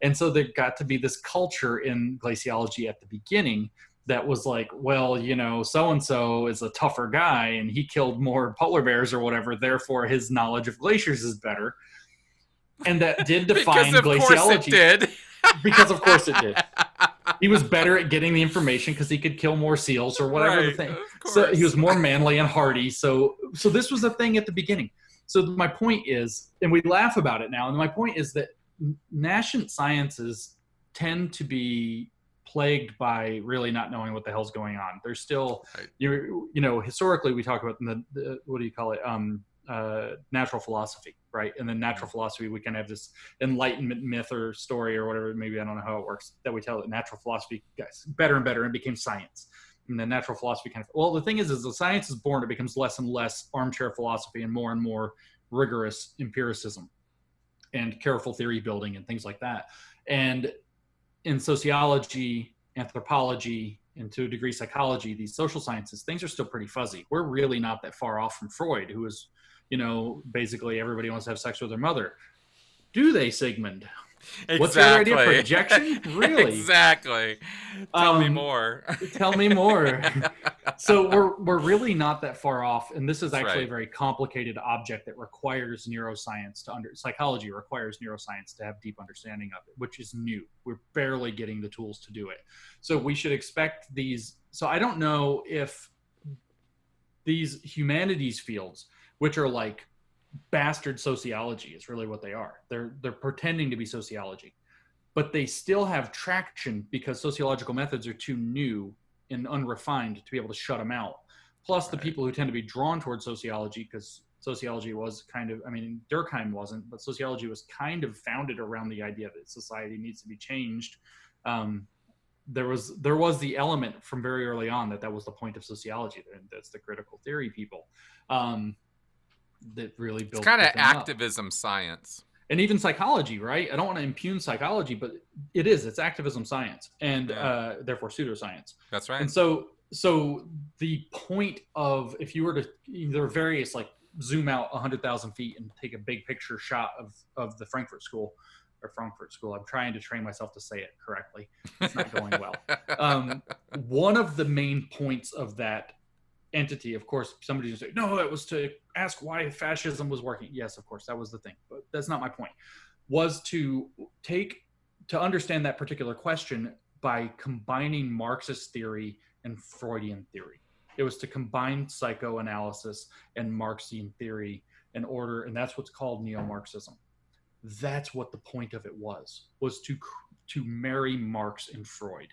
And so there got to be this culture in glaciology at the beginning that was like, well, you know, so and so is a tougher guy and he killed more polar bears or whatever, therefore his knowledge of glaciers is better. And that did define because of glaciology. Course it did. because of course it did. He was better at getting the information because he could kill more seals or whatever Right, the thing. So he was more manly and hardy. So so this was a thing at the beginning. So my point is, and we laugh about it now. And my point is that nascent sciences tend to be plagued by really not knowing what the hell's going on. There's still, Right. you you know, historically we talk about the, the what do you call it? Um, uh, natural philosophy, right? And then natural philosophy, we kind of have this enlightenment myth or story or whatever. Maybe I don't know how it works that we tell it. Natural philosophy guys better and better and became science. And then natural philosophy kind of well, the thing is, is the science is born, it becomes less and less armchair philosophy and more and more rigorous empiricism and careful theory building and things like that. And in sociology, anthropology, and to a degree psychology, these social sciences, things are still pretty fuzzy. We're really not that far off from Freud, who is, you know, basically everybody wants to have sex with their mother. Do they, Sigmund? What's your idea? Exactly. Projection? Really? exactly. Tell me Um, more. Tell me more. so we're we're really not that far off, and this is That's actually right. a very complicated object that requires neuroscience to under psychology requires neuroscience to have deep understanding of it, which is new. We're barely getting the tools to do it. So we should expect these. So I don't know if these humanities fields, which are like bastard sociology, is really what they are. They're they're pretending to be sociology, but they still have traction because sociological methods are too new and unrefined to be able to shut them out. Plus, the people who tend to be drawn towards sociology, because sociology was kind of, I mean, Durkheim wasn't, but sociology was kind of founded around the idea that society needs to be changed. Um, there was there was the element from very early on that that was the point of sociology. and That's the critical theory people um, that really built It's kind of thing up activism science. and even psychology, right? I don't want to impugn psychology, but it is. It's activism science, and Yeah. uh, therefore pseudoscience. That's right. And so, so the point of if you were to there are various like zoom out hundred thousand feet and take a big picture shot of of the Frankfurt School or Frankfurt School. I'm trying to train myself to say it correctly. It's not going well. Um, one of the main points of that entity, of course, somebody's gonna say, no, it was to ask why fascism was working. Yes, of course, that was the thing, but that's not my point. Was to take to understand that particular question by combining Marxist theory and Freudian theory. It was to combine psychoanalysis and Marxian theory in order, and that's what's called neo-Marxism. That's what the point of it was, was to to marry Marx and Freud.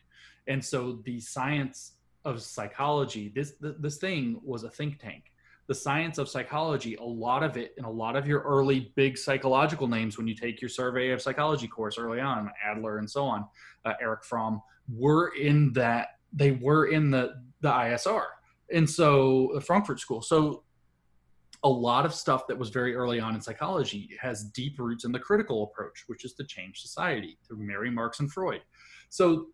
And so the science of psychology, this this thing was a think tank. The science of psychology, a lot of it, and a lot of your early big psychological names when you take your survey of psychology course early on, Adler and so on, uh, Erich Fromm, were in that. They were in the the ISR, and so the Frankfurt School. So a lot of stuff that was very early on in psychology has deep roots in the critical approach, which is to change society, to marry Marx and Freud. So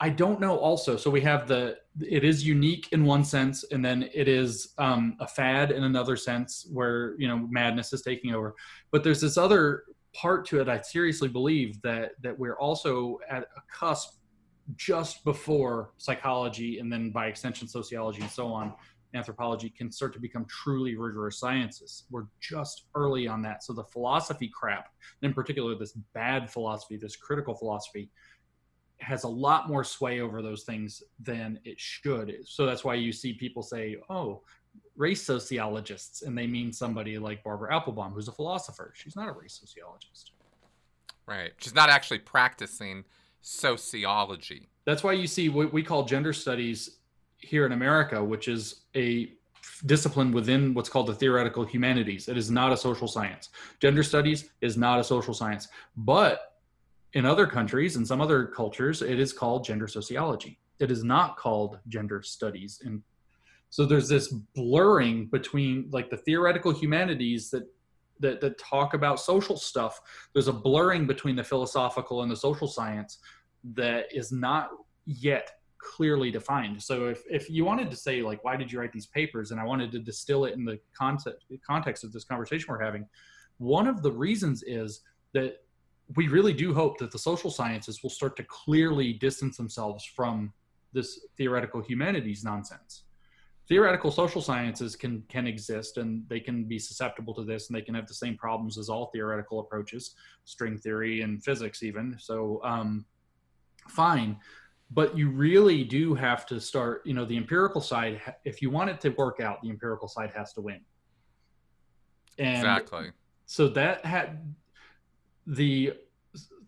I don't know also. So we have the, it is unique in one sense, and then it is um, a fad in another sense where, you know, madness is taking over. But there's this other part to it. I seriously believe that, that we're also at a cusp just before psychology and then by extension sociology and so on anthropology can start to become truly rigorous sciences. We're just early on that. So the philosophy crap, in particular this bad philosophy, this critical philosophy, has a lot more sway over those things than it should. So that's why you see people say, "Oh, race sociologists," and they mean somebody like Barbara Applebaum, who's a philosopher. She's not a race sociologist. right. She's not actually practicing sociology. That's why you see what we call gender studies here in America, which is a discipline within what's called the theoretical humanities. It is not a social science. Gender studies is not a social science. But in other countries and some other cultures, it is called gender sociology. It is not called gender studies. And so there's this blurring between like the theoretical humanities that that, that talk about social stuff. There's a blurring between the philosophical and the social science that is not yet clearly defined. So if, if you wanted to say like, why did you write these papers? And I wanted to distill it in the context, context of this conversation we're having. One of the reasons is that we really do hope that the social sciences will start to clearly distance themselves from this theoretical humanities nonsense. Theoretical social sciences can can exist and they can be susceptible to this and they can have the same problems as all theoretical approaches, string theory and physics even. So um, fine, but you really do have to start. You know, the empirical side. If you want it to work out, the empirical side has to win. And exactly. So that had the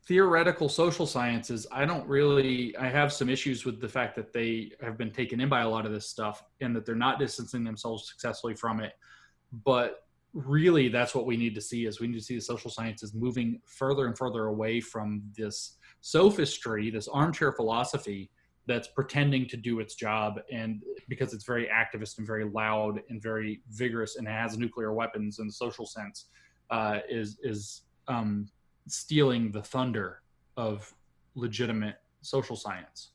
theoretical social sciences i don't really i have some issues with the fact that they have been taken in by a lot of this stuff and that they're not distancing themselves successfully from it. But really that's what we need to see is we need to see the social sciences moving further and further away from this sophistry this armchair philosophy that's pretending to do its job and because it's very activist and very loud and very vigorous and has nuclear weapons in the social sense uh, is is um, stealing the thunder of legitimate social science.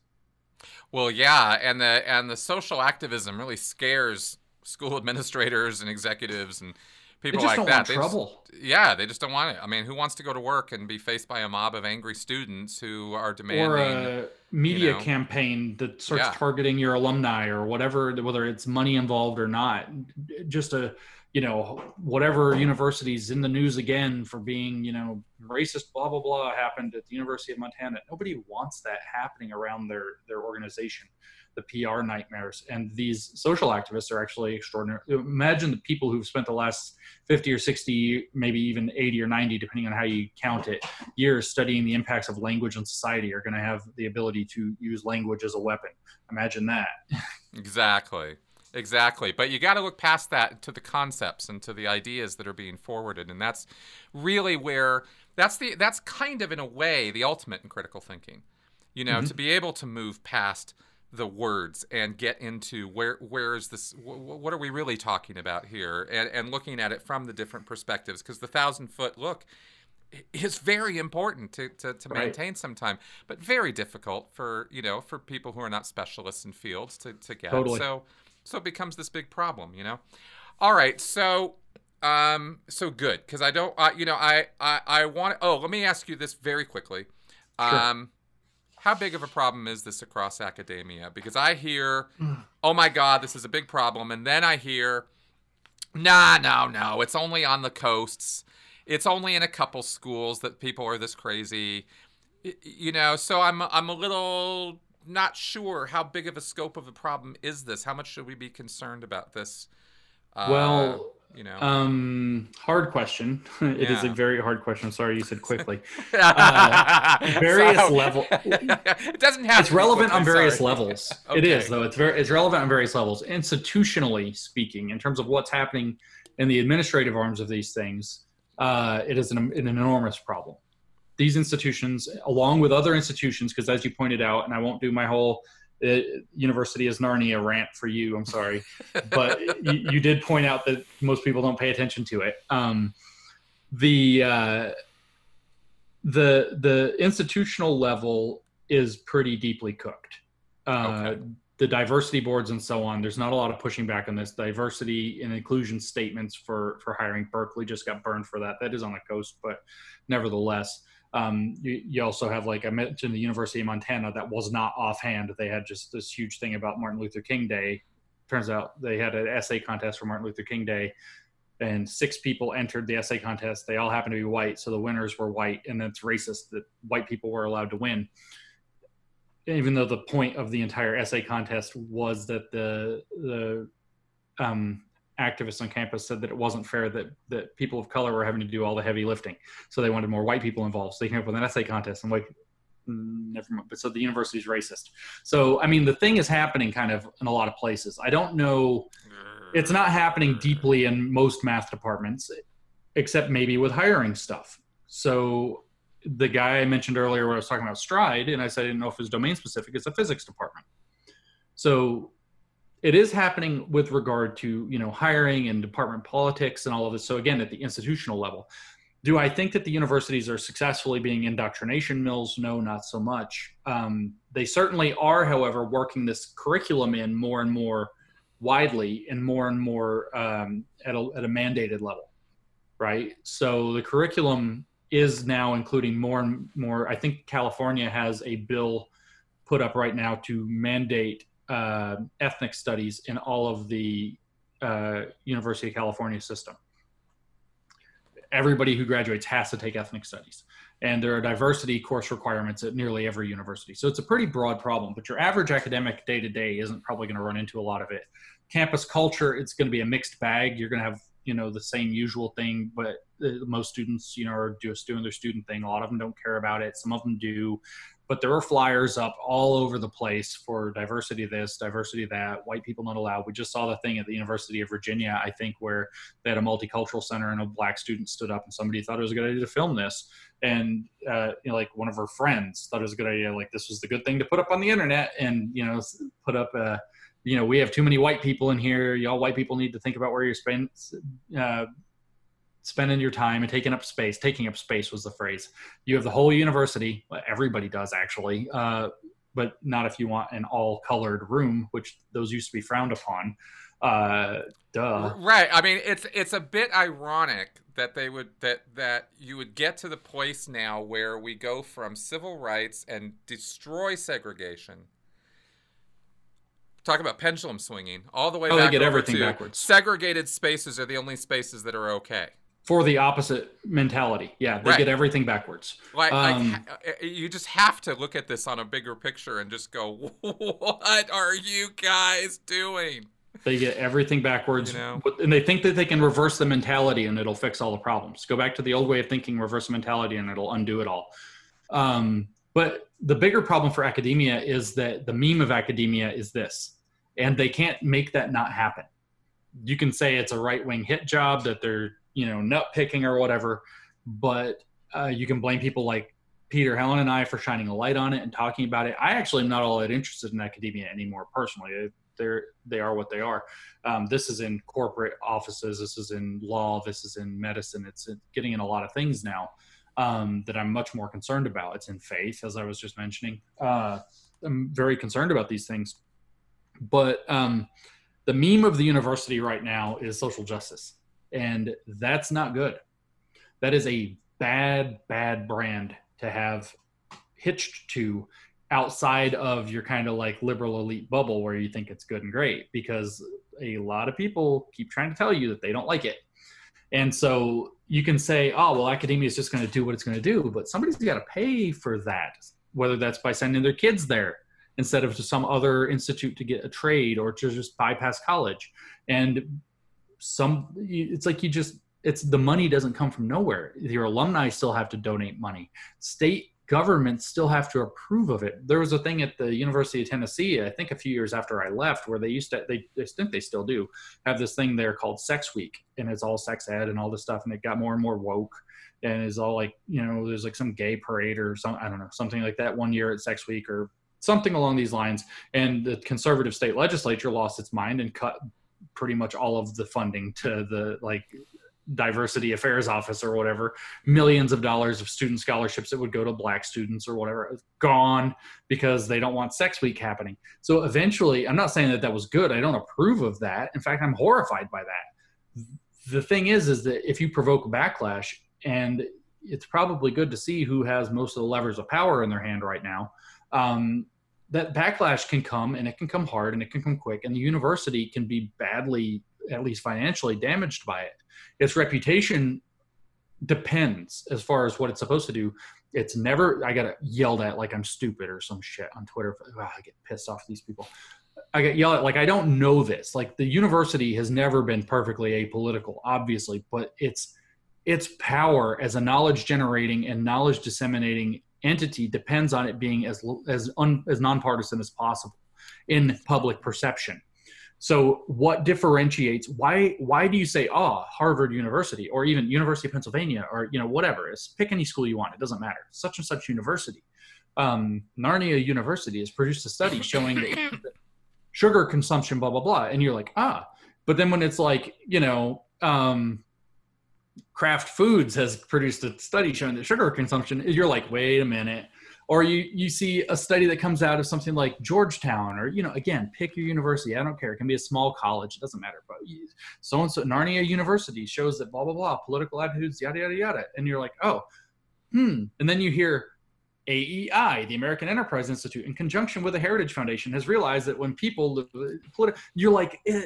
Well, yeah, and the and the social activism really scares school administrators and executives and people like that. they trouble. Just, yeah, they just don't want it. I mean, who wants to go to work and be faced by a mob of angry students who are demanding or a media you know, campaign that starts yeah. targeting your alumni or whatever, whether it's money involved or not? Just a you know, whatever universities in the news again for being, you know, racist, blah, blah, blah, happened at the University of Montana. Nobody wants that happening around their, their organization, the PR nightmares. And these social activists are actually extraordinary. Imagine the people who've spent the last 50 or 60, maybe even 80 or 90, depending on how you count it, years studying the impacts of language on society are going to have the ability to use language as a weapon. Imagine that. Exactly. Exactly. But you got to look past that to the concepts and to the ideas that are being forwarded. And that's really where that's the that's kind of in a way the ultimate in critical thinking. You know, mm-hmm. to be able to move past the words and get into where where is this what are we really talking about here and and looking at it from the different perspectives because the thousand foot look is very important to, to, to right. maintain sometime but very difficult for you know for people who are not specialists in fields to, to get totally. so so it becomes this big problem, you know. All right, so um, so good because I don't, uh, you know, I I I want. Oh, let me ask you this very quickly. Sure. Um, how big of a problem is this across academia? Because I hear, oh my God, this is a big problem, and then I hear, nah, no, no, it's only on the coasts. It's only in a couple schools that people are this crazy. You know, so I'm I'm a little not sure how big of a scope of a problem is this. How much should we be concerned about this? Uh, well, you know, um, hard question. It yeah. is a very hard question. I'm sorry you said quickly. Uh, various so, level. it doesn't have. It's relevant on various sorry. levels. okay. It is though. It's very. It's relevant on various levels. Institutionally speaking, in terms of what's happening in the administrative arms of these things, uh, it is an, an enormous problem these institutions, along with other institutions, because as you pointed out, and I won't do my whole uh, university is Narnia rant for you. I'm sorry, but you, you, did point out that most people don't pay attention to it. Um, the uh, the the institutional level is pretty deeply cooked. Uh, okay. The diversity boards and so on. There's not a lot of pushing back on this. Diversity and inclusion statements for for hiring. Berkeley just got burned for that. That is on the coast, but nevertheless, um, you, you, also have, like I mentioned, the University of Montana that was not offhand. They had just this huge thing about Martin Luther King Day. Turns out they had an essay contest for Martin Luther King Day, and six people entered the essay contest. They all happened to be white, so the winners were white, and that's racist that white people were allowed to win. Even though the point of the entire essay contest was that the the um, activists on campus said that it wasn't fair that that people of color were having to do all the heavy lifting, so they wanted more white people involved. So they came up with an essay contest, and like, mm, never mind. But so the university is racist. So I mean, the thing is happening kind of in a lot of places. I don't know. It's not happening deeply in most math departments, except maybe with hiring stuff. So the guy I mentioned earlier, when I was talking about Stride, and I said I didn't know if it was domain specific, it's a physics department. So it is happening with regard to you know hiring and department politics and all of this. So again at the institutional level do i think that the universities are successfully being indoctrination mills? No not so much. Um, they certainly are however working this curriculum in more and more widely and more and more um, at, a, at a mandated level right? So the curriculum is now including more and more. I think california has a bill put up right now to mandate uh, ethnic studies in all of the uh, University of California system. Everybody who graduates has to take ethnic studies. And there are diversity course requirements at nearly every university. So it's a pretty broad problem, but your average academic day to day isn't probably going to run into a lot of it. Campus culture, it's going to be a mixed bag. You're going to have, you know, the same usual thing, but uh, most students, you know, are just doing their student thing. A lot of them don't care about it. Some of them do but there were flyers up all over the place for diversity this, diversity that, white people not allowed. We just saw the thing at the University of Virginia, I think, where they had a multicultural center and a black student stood up and somebody thought it was a good idea to film this. And, uh, you know, like one of her friends thought it was a good idea, like this was the good thing to put up on the internet and, you know, put up, uh, you know, we have too many white people in here. Y'all white people need to think about where you're spending, uh, spending your time and taking up space. Taking up space was the phrase. You have the whole university. Everybody does actually, uh, but not if you want an all-colored room, which those used to be frowned upon. Uh, duh. Right. I mean, it's it's a bit ironic that they would that that you would get to the place now where we go from civil rights and destroy segregation talk about pendulum swinging all the way oh, back they get everything backwards. Segregated spaces are the only spaces that are okay for the opposite mentality. Yeah, they right. get everything backwards. Like, um, like, uh, uh, you just have to look at this on a bigger picture and just go, "What are you guys doing?" They get everything backwards, you know? and they think that they can reverse the mentality and it'll fix all the problems. Go back to the old way of thinking, reverse mentality, and it'll undo it all. Um, but the bigger problem for academia is that the meme of academia is this, and they can't make that not happen. You can say it's a right wing hit job that they're you know nut picking or whatever but uh, you can blame people like peter helen and i for shining a light on it and talking about it. I actually am not all that interested in academia anymore personally. They're they are what they are. Um, this is in corporate offices this is in law this is in medicine. It's getting in a lot of things now um, that i'm much more concerned about. It's in faith as i was just mentioning. Uh, i'm very concerned about these things. But um, the meme of the university right now is social justice and that's not good. That is a bad, bad brand to have hitched to outside of your kind of like liberal elite bubble where you think it's good and great because a lot of people keep trying to tell you that they don't like it. And so you can say, oh, well, academia is just going to do what it's going to do, but somebody's got to pay for that, whether that's by sending their kids there instead of to some other institute to get a trade or to just bypass college. And some it's like you just it's the money doesn't come from nowhere. Your alumni still have to donate money. State governments still have to approve of it. There was a thing at the university of tennessee i think a few years after i left where they used to they i think they still do have this thing there called sex week and it's all sex ed and all this stuff and it got more and more woke and is all like you know there's like some gay parade or some i don't know something like that one year at sex week or something along these lines and the conservative state legislature lost its mind and cut pretty much all of the funding to the like diversity affairs office or whatever. Millions of dollars of student scholarships that would go to black students or whatever gone because they don't want sex week happening. So eventually i'm not saying that that was good. I don't approve of that. In fact i'm horrified by that. The thing is is that if you provoke backlash and it's probably good to see who has most of the levers of power in their hand right now um, that backlash can come and it can come hard and it can come quick and the university can be badly at least financially damaged by it. Its reputation depends as far as what it's supposed to do. It's never i got yelled at like i'm stupid or some shit on twitter oh, i get pissed off these people. I get yelled at like i don't know this. Like the university has never been perfectly apolitical obviously but it's its power as a knowledge generating and knowledge disseminating entity depends on it being as as un, as nonpartisan as possible in public perception. So, what differentiates why why do you say oh Harvard University or even University of Pennsylvania or you know whatever? It's pick any school you want. It doesn't matter. Such and such university. Um, Narnia University has produced a study showing that sugar consumption, blah blah blah, and you're like ah. But then when it's like you know um, Kraft Foods has produced a study showing that sugar consumption, you're like, wait a minute. Or you, you see a study that comes out of something like Georgetown, or, you know, again, pick your university. I don't care. It can be a small college. It doesn't matter. But so and so, Narnia University shows that blah, blah, blah, political attitudes, yada, yada, yada. And you're like, oh, hmm. And then you hear AEI, the American Enterprise Institute, in conjunction with the Heritage Foundation, has realized that when people, you're like, eh,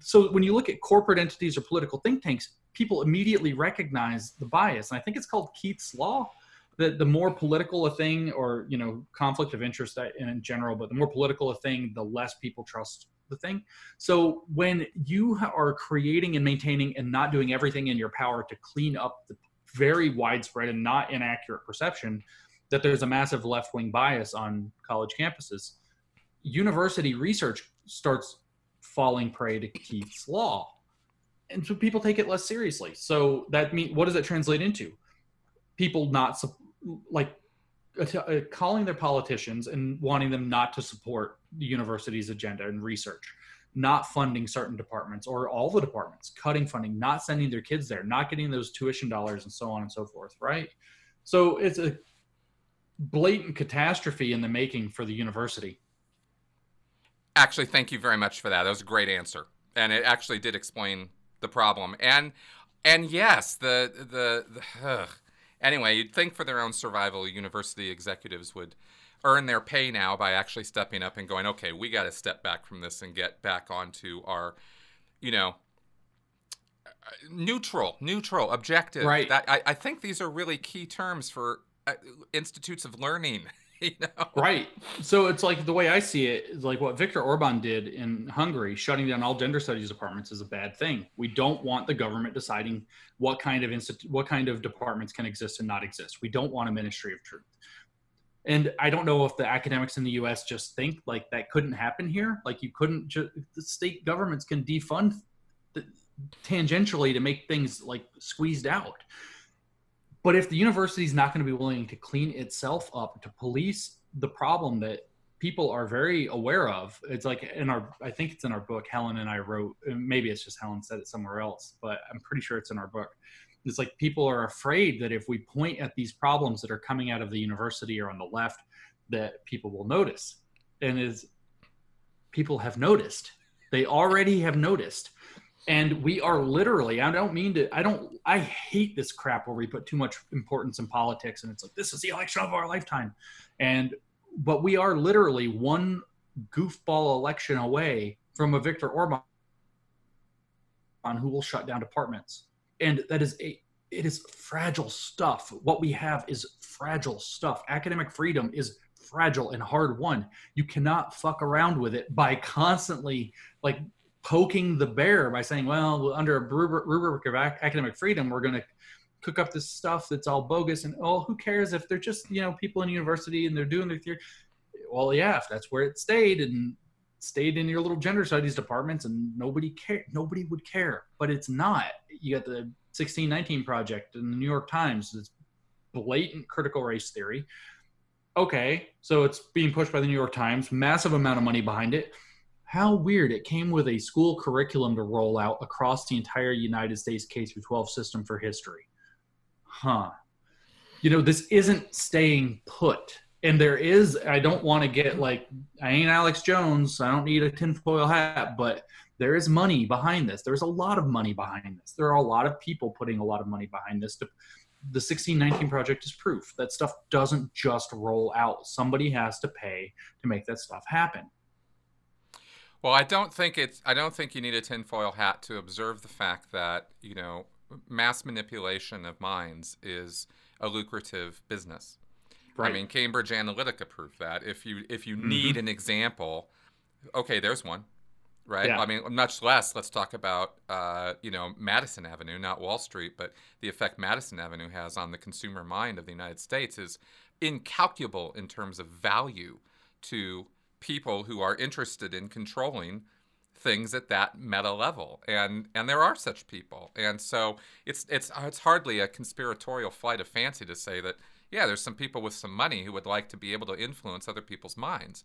so when you look at corporate entities or political think tanks, people immediately recognize the bias. And I think it's called Keith's Law that the more political a thing or, you know, conflict of interest in general, but the more political a thing, the less people trust the thing. So when you are creating and maintaining and not doing everything in your power to clean up the very widespread and not inaccurate perception that there's a massive left wing bias on college campuses. University research starts falling prey to Keith's law. And so people take it less seriously. So that mean what does that translate into? People not like uh, uh, calling their politicians and wanting them not to support the university's agenda and research, not funding certain departments or all the departments, cutting funding, not sending their kids there, not getting those tuition dollars, and so on and so forth. Right. So it's a blatant catastrophe in the making for the university. Actually, thank you very much for that. That was a great answer, and it actually did explain the problem. And and yes, the the, the ugh. anyway, you'd think for their own survival, university executives would earn their pay now by actually stepping up and going, okay, we got to step back from this and get back onto our, you know, neutral, neutral, objective. Right. That I, I think these are really key terms for Uh, institutes of learning. You know? Right. So it's like the way I see it is like what Viktor Orban did in Hungary, shutting down all gender studies departments is a bad thing. We don't want the government deciding what kind of institute, what kind of departments can exist and not exist. We don't want a ministry of truth. And I don't know if the academics in the U.S. just think like that couldn't happen here. Like you couldn't just the state governments can defund the, tangentially to make things like squeezed out. But if the university is not going to be willing to clean itself up to police the problem that people are very aware of, it's like in our, I think it's in our book, Helen and I wrote, maybe it's just Helen said it somewhere else, but I'm pretty sure it's in our book. It's like people are afraid that if we point at these problems that are coming out of the university or on the left, that people will notice. And is people have noticed. They already have noticed and we are literally i don't mean to i don't i hate this crap where we put too much importance in politics and it's like this is the election of our lifetime. And but we are literally one goofball election away from a viktor orban who will shut down departments. And that is a it is fragile stuff. What we have is fragile stuff. Academic freedom is fragile and hard won. You cannot fuck around with it by constantly like poking the bear by saying, well, under a rubric of academic freedom, we're going to cook up this stuff that's all bogus. And oh, who cares if they're just you know people in university and they're doing their theory? Well, yeah, if that's where it stayed and stayed in your little gender studies departments and nobody care, nobody would care. But it's not. You got the 1619 project in the New York Times. It's blatant critical race theory. Okay, so it's being pushed by the New York Times, massive amount of money behind it how weird it came with a school curriculum to roll out across the entire united states k through 12 system for history. Huh. You know this isn't staying put. And there is i don't want to get like i ain't alex jones i don't need a tinfoil hat but there is money behind this. There's a lot of money behind this. There are a lot of people putting a lot of money behind this. To, the 1619 project is proof. That stuff doesn't just roll out. Somebody has to pay to make that stuff happen well, I don't think it's. I don't think you need a tinfoil hat to observe the fact that you know mass manipulation of minds is a lucrative business. Right. I mean, Cambridge Analytica proved that. If you if you mm-hmm. need an example, okay, there's one, right? Yeah. I mean, much less. Let's talk about uh, you know Madison Avenue, not Wall Street, but the effect Madison Avenue has on the consumer mind of the United States is incalculable in terms of value to people who are interested in controlling things at that meta level and and there are such people and so it's it's it's hardly a conspiratorial flight of fancy to say that yeah there's some people with some money who would like to be able to influence other people's minds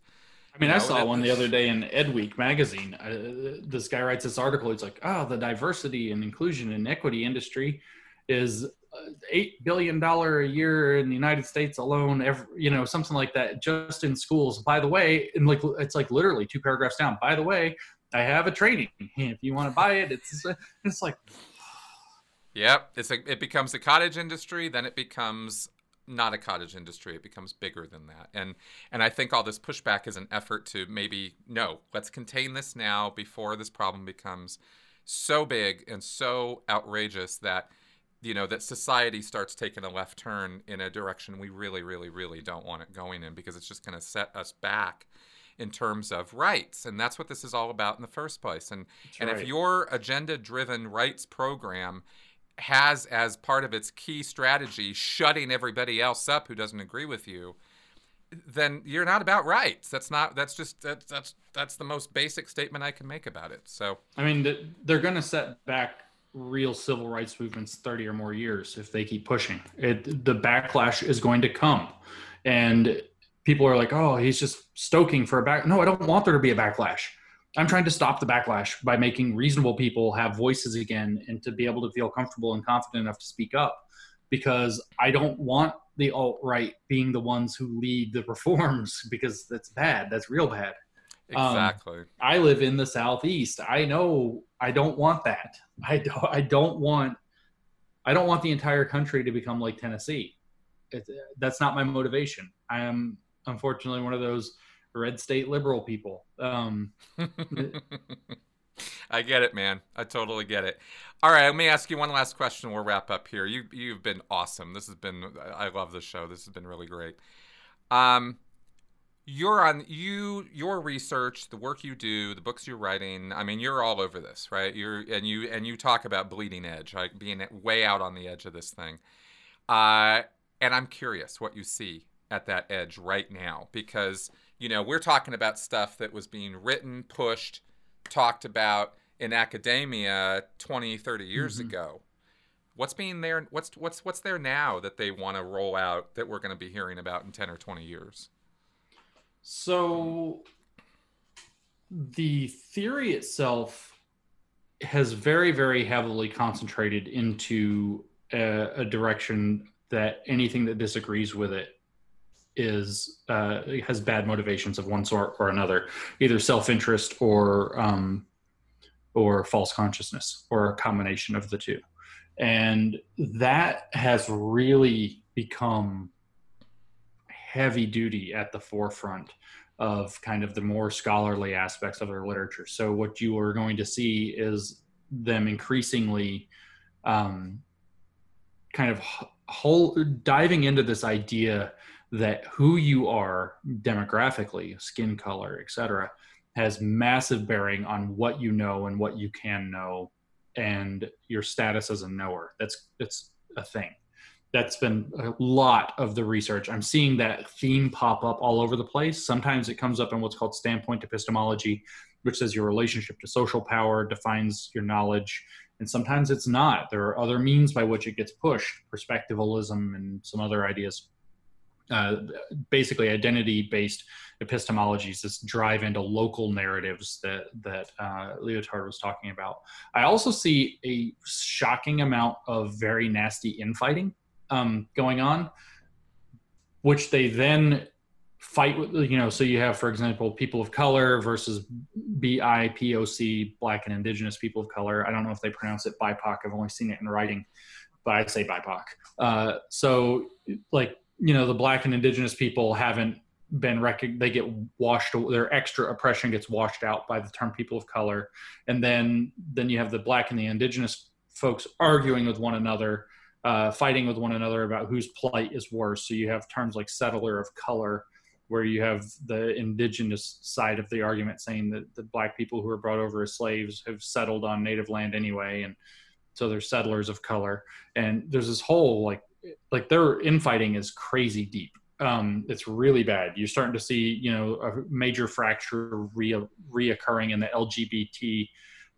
I mean, you know, I saw one the other day in Ed Week magazine. Uh, this guy writes this article. He's like, "Oh, the diversity and inclusion and equity industry is Uh, eight billion dollar a year in the United States alone, every, you know, something like that, just in schools. By the way, and like it's like literally two paragraphs down. By the way, I have a training. If you want to buy it, it's uh, it's like. Yep, it's like it becomes a cottage industry, then it becomes not a cottage industry it becomes bigger than that and and i think all this pushback is an effort to maybe no let's contain this now before this problem becomes so big and so outrageous that you know that society starts taking a left turn in a direction we really really really don't want it going in because it's just going to set us back in terms of rights. And that's what this is all about in the first place. And that's and right. if your agenda driven rights program has as part of its key strategy shutting everybody else up who doesn't agree with you then you're not about rights. That's not that's just that's that's that's the most basic statement i can make about it. So i mean they're going to set back real civil rights movements 30 or more years if they keep pushing it the backlash is going to come and people are like oh he's just stoking for a back no i don't want there to be a backlash I'm trying to stop the backlash by making reasonable people have voices again and to be able to feel comfortable and confident enough to speak up because I don't want the alt right being the ones who lead the reforms because that's bad. That's real bad. Um, exactly. Um, I live in the southeast. I know I don't want that. I don't. I don't want. I don't want the entire country to become like Tennessee. It, that's not my motivation. I am unfortunately one of those red state liberal people. Um, I get it, man. I totally get it. All right, let me ask you one last question. We'll wrap up here. You you've been awesome. This has been I love the show. This has been really great. Um, you're on you your research, the work you do, the books you're writing. I mean, you're all over this, right? You're and you and you talk about bleeding edge, like being way out on the edge of this thing. Uh, and I'm curious what you see at that edge right now because you know, we're talking about stuff that was being written, pushed, talked about in academia 20, 30 years mm-hmm. ago. What's being there? What's what's what's there now that they want to roll out that we're going to be hearing about in 10 or 20 years? So the theory itself has very very heavily concentrated into a, a direction that anything that disagrees with it is uh, has bad motivations of one sort or another, either self-interest or um, or false consciousness, or a combination of the two, and that has really become heavy duty at the forefront of kind of the more scholarly aspects of their literature. So what you are going to see is them increasingly um, kind of whole diving into this idea that who you are demographically, skin color, etc., has massive bearing on what you know and what you can know and your status as a knower. That's that's a thing. That's been a lot of the research. I'm seeing that theme pop up all over the place. Sometimes it comes up in what's called standpoint epistemology, which says your relationship to social power defines your knowledge. And sometimes it's not. There are other means by which it gets pushed, perspectivalism and some other ideas uh, basically identity-based epistemologies, this drive into local narratives that that uh, Lyotard was talking about. I also see a shocking amount of very nasty infighting um, going on, which they then fight with. You know, so you have, for example, people of color versus BIPOC, Black and Indigenous people of color. I don't know if they pronounce it BIPOC. I've only seen it in writing, but I say BIPOC. Uh, so like you know the black and indigenous people haven't been rec- they get washed their extra oppression gets washed out by the term people of color and then then you have the black and the indigenous folks arguing with one another uh, fighting with one another about whose plight is worse so you have terms like settler of color where you have the indigenous side of the argument saying that the black people who were brought over as slaves have settled on native land anyway and so they're settlers of color and there's this whole like like their infighting is crazy deep. Um, it's really bad. You're starting to see, you know, a major fracture re- reoccurring in the LGBT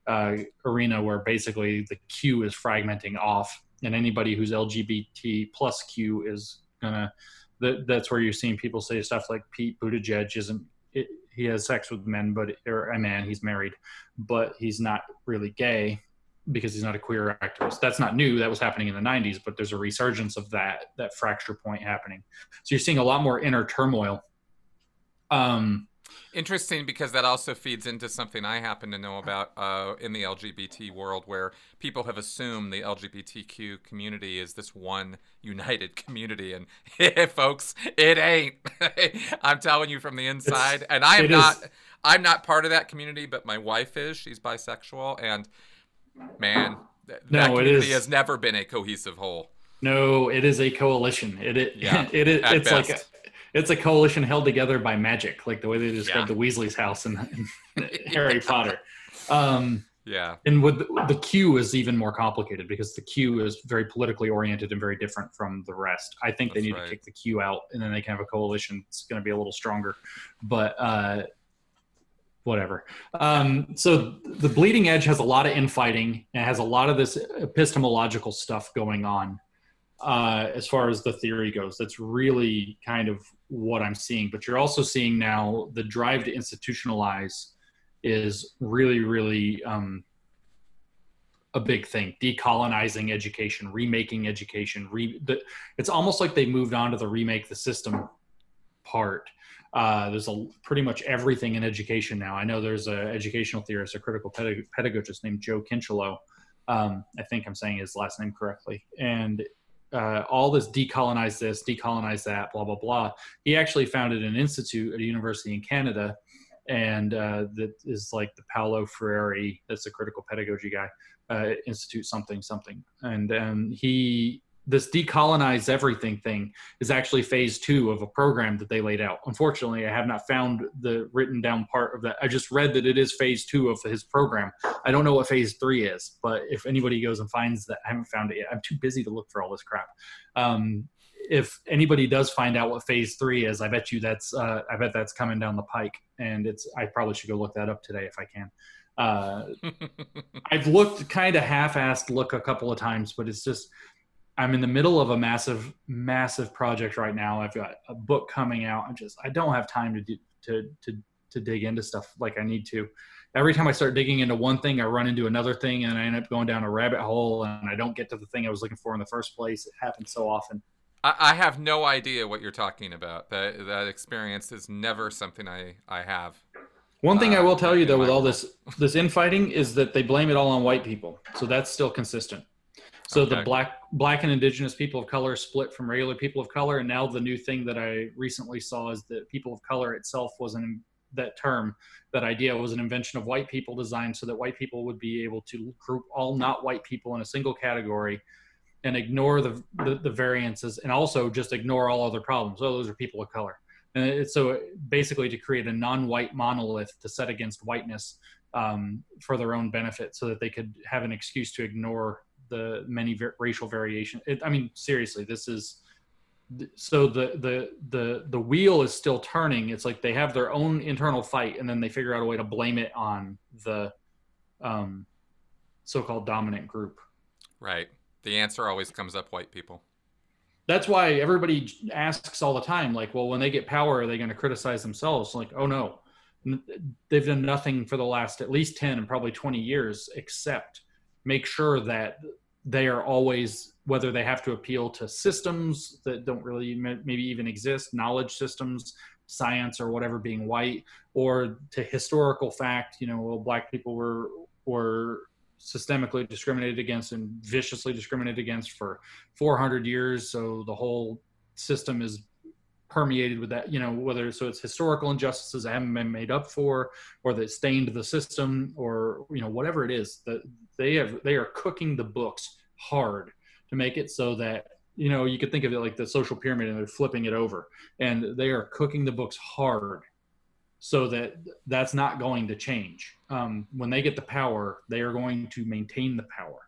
uh, arena, where basically the Q is fragmenting off, and anybody who's LGBT plus Q is gonna. That, that's where you're seeing people say stuff like Pete Buttigieg isn't. It, he has sex with men, but or a man, he's married, but he's not really gay because he's not a queer activist. That's not new. That was happening in the 90s, but there's a resurgence of that that fracture point happening. So you're seeing a lot more inner turmoil. Um, Interesting because that also feeds into something I happen to know about uh, in the LGBT world, where people have assumed the LGBTQ community is this one united community, and folks, it ain't. I'm telling you from the inside, it's, and I am not. Is. I'm not part of that community, but my wife is. She's bisexual, and man, that no, community has never been a cohesive whole. No, it is a coalition. It, it yeah, it, it it's best. like a, it's a coalition held together by magic, like the way they describe yeah. the Weasley's house in, in Harry Potter. Um, yeah, and with the, the Q is even more complicated because the Q is very politically oriented and very different from the rest. I think That's they need right. to kick the Q out, and then they can have a coalition. It's going to be a little stronger, but uh, whatever. Um, so the Bleeding Edge has a lot of infighting and has a lot of this epistemological stuff going on uh, as far as the theory goes. That's really kind of what I'm seeing. But you're also seeing now the drive to institutionalize is really, really um, a big thing. Decolonizing education, remaking education. Re- the, it's almost like they moved on to the remake the system part. Uh, there's a pretty much everything in education now. I know there's an educational theorist, a critical pedag- pedagogist named Joe Kincheloe. Um, I think I'm saying his last name correctly, and uh, all this decolonize this, decolonize that, blah blah blah. He actually founded an institute at a university in Canada, and uh, that is like the Paulo Freire. That's a critical pedagogy guy. Uh, institute something something, and um, he this decolonize everything thing is actually phase two of a program that they laid out. Unfortunately, I have not found the written down part of that. I just read that it is phase two of his program. I don't know what phase three is, but if anybody goes and finds that, I haven't found it yet. I'm too busy to look for all this crap. Um, if anybody does find out what phase three is, I bet you that's uh, I bet that's coming down the pike, and it's I probably should go look that up today if I can. Uh, I've looked kind of half-assed look a couple of times, but it's just I'm in the middle of a massive, massive project right now. I've got a book coming out. I'm just, I don't have time to do, to, to, to dig into stuff like I need to. Every time I start digging into one thing, I run into another thing and I end up going down a rabbit hole and I don't get to the thing I was looking for in the first place. It happens so often. I, have no idea what you're talking about. That, that experience is never something I, I have. One thing uh, I will tell you though, with all this, this infighting is that they blame it all on white people. So that's still consistent. So okay. the black black and indigenous people of color split from regular people of color, and now the new thing that I recently saw is that people of color itself was an that term, that idea was an invention of white people designed so that white people would be able to group all not white people in a single category and ignore the, the, the variances and also just ignore all other problems. Oh, those are people of color. And it's so basically to create a non-white monolith to set against whiteness um, for their own benefit so that they could have an excuse to ignore the many racial variation. It, I mean, seriously, this is so the the the the wheel is still turning. It's like they have their own internal fight, and then they figure out a way to blame it on the um, so-called dominant group. Right. The answer always comes up: white people. That's why everybody asks all the time, like, well, when they get power, are they going to criticize themselves? Like, oh no, they've done nothing for the last at least 10 and probably 20 years except make sure that they are always whether they have to appeal to systems that don't really maybe even exist knowledge systems science or whatever being white or to historical fact you know well black people were were systemically discriminated against and viciously discriminated against for 400 years so the whole system is permeated with that you know whether so it's historical injustices that haven't been made up for or that stained the system or you know whatever it is that they have they are cooking the books hard to make it so that you know you could think of it like the social pyramid and they're flipping it over. And they are cooking the books hard so that that's not going to change. Um, when they get the power they are going to maintain the power.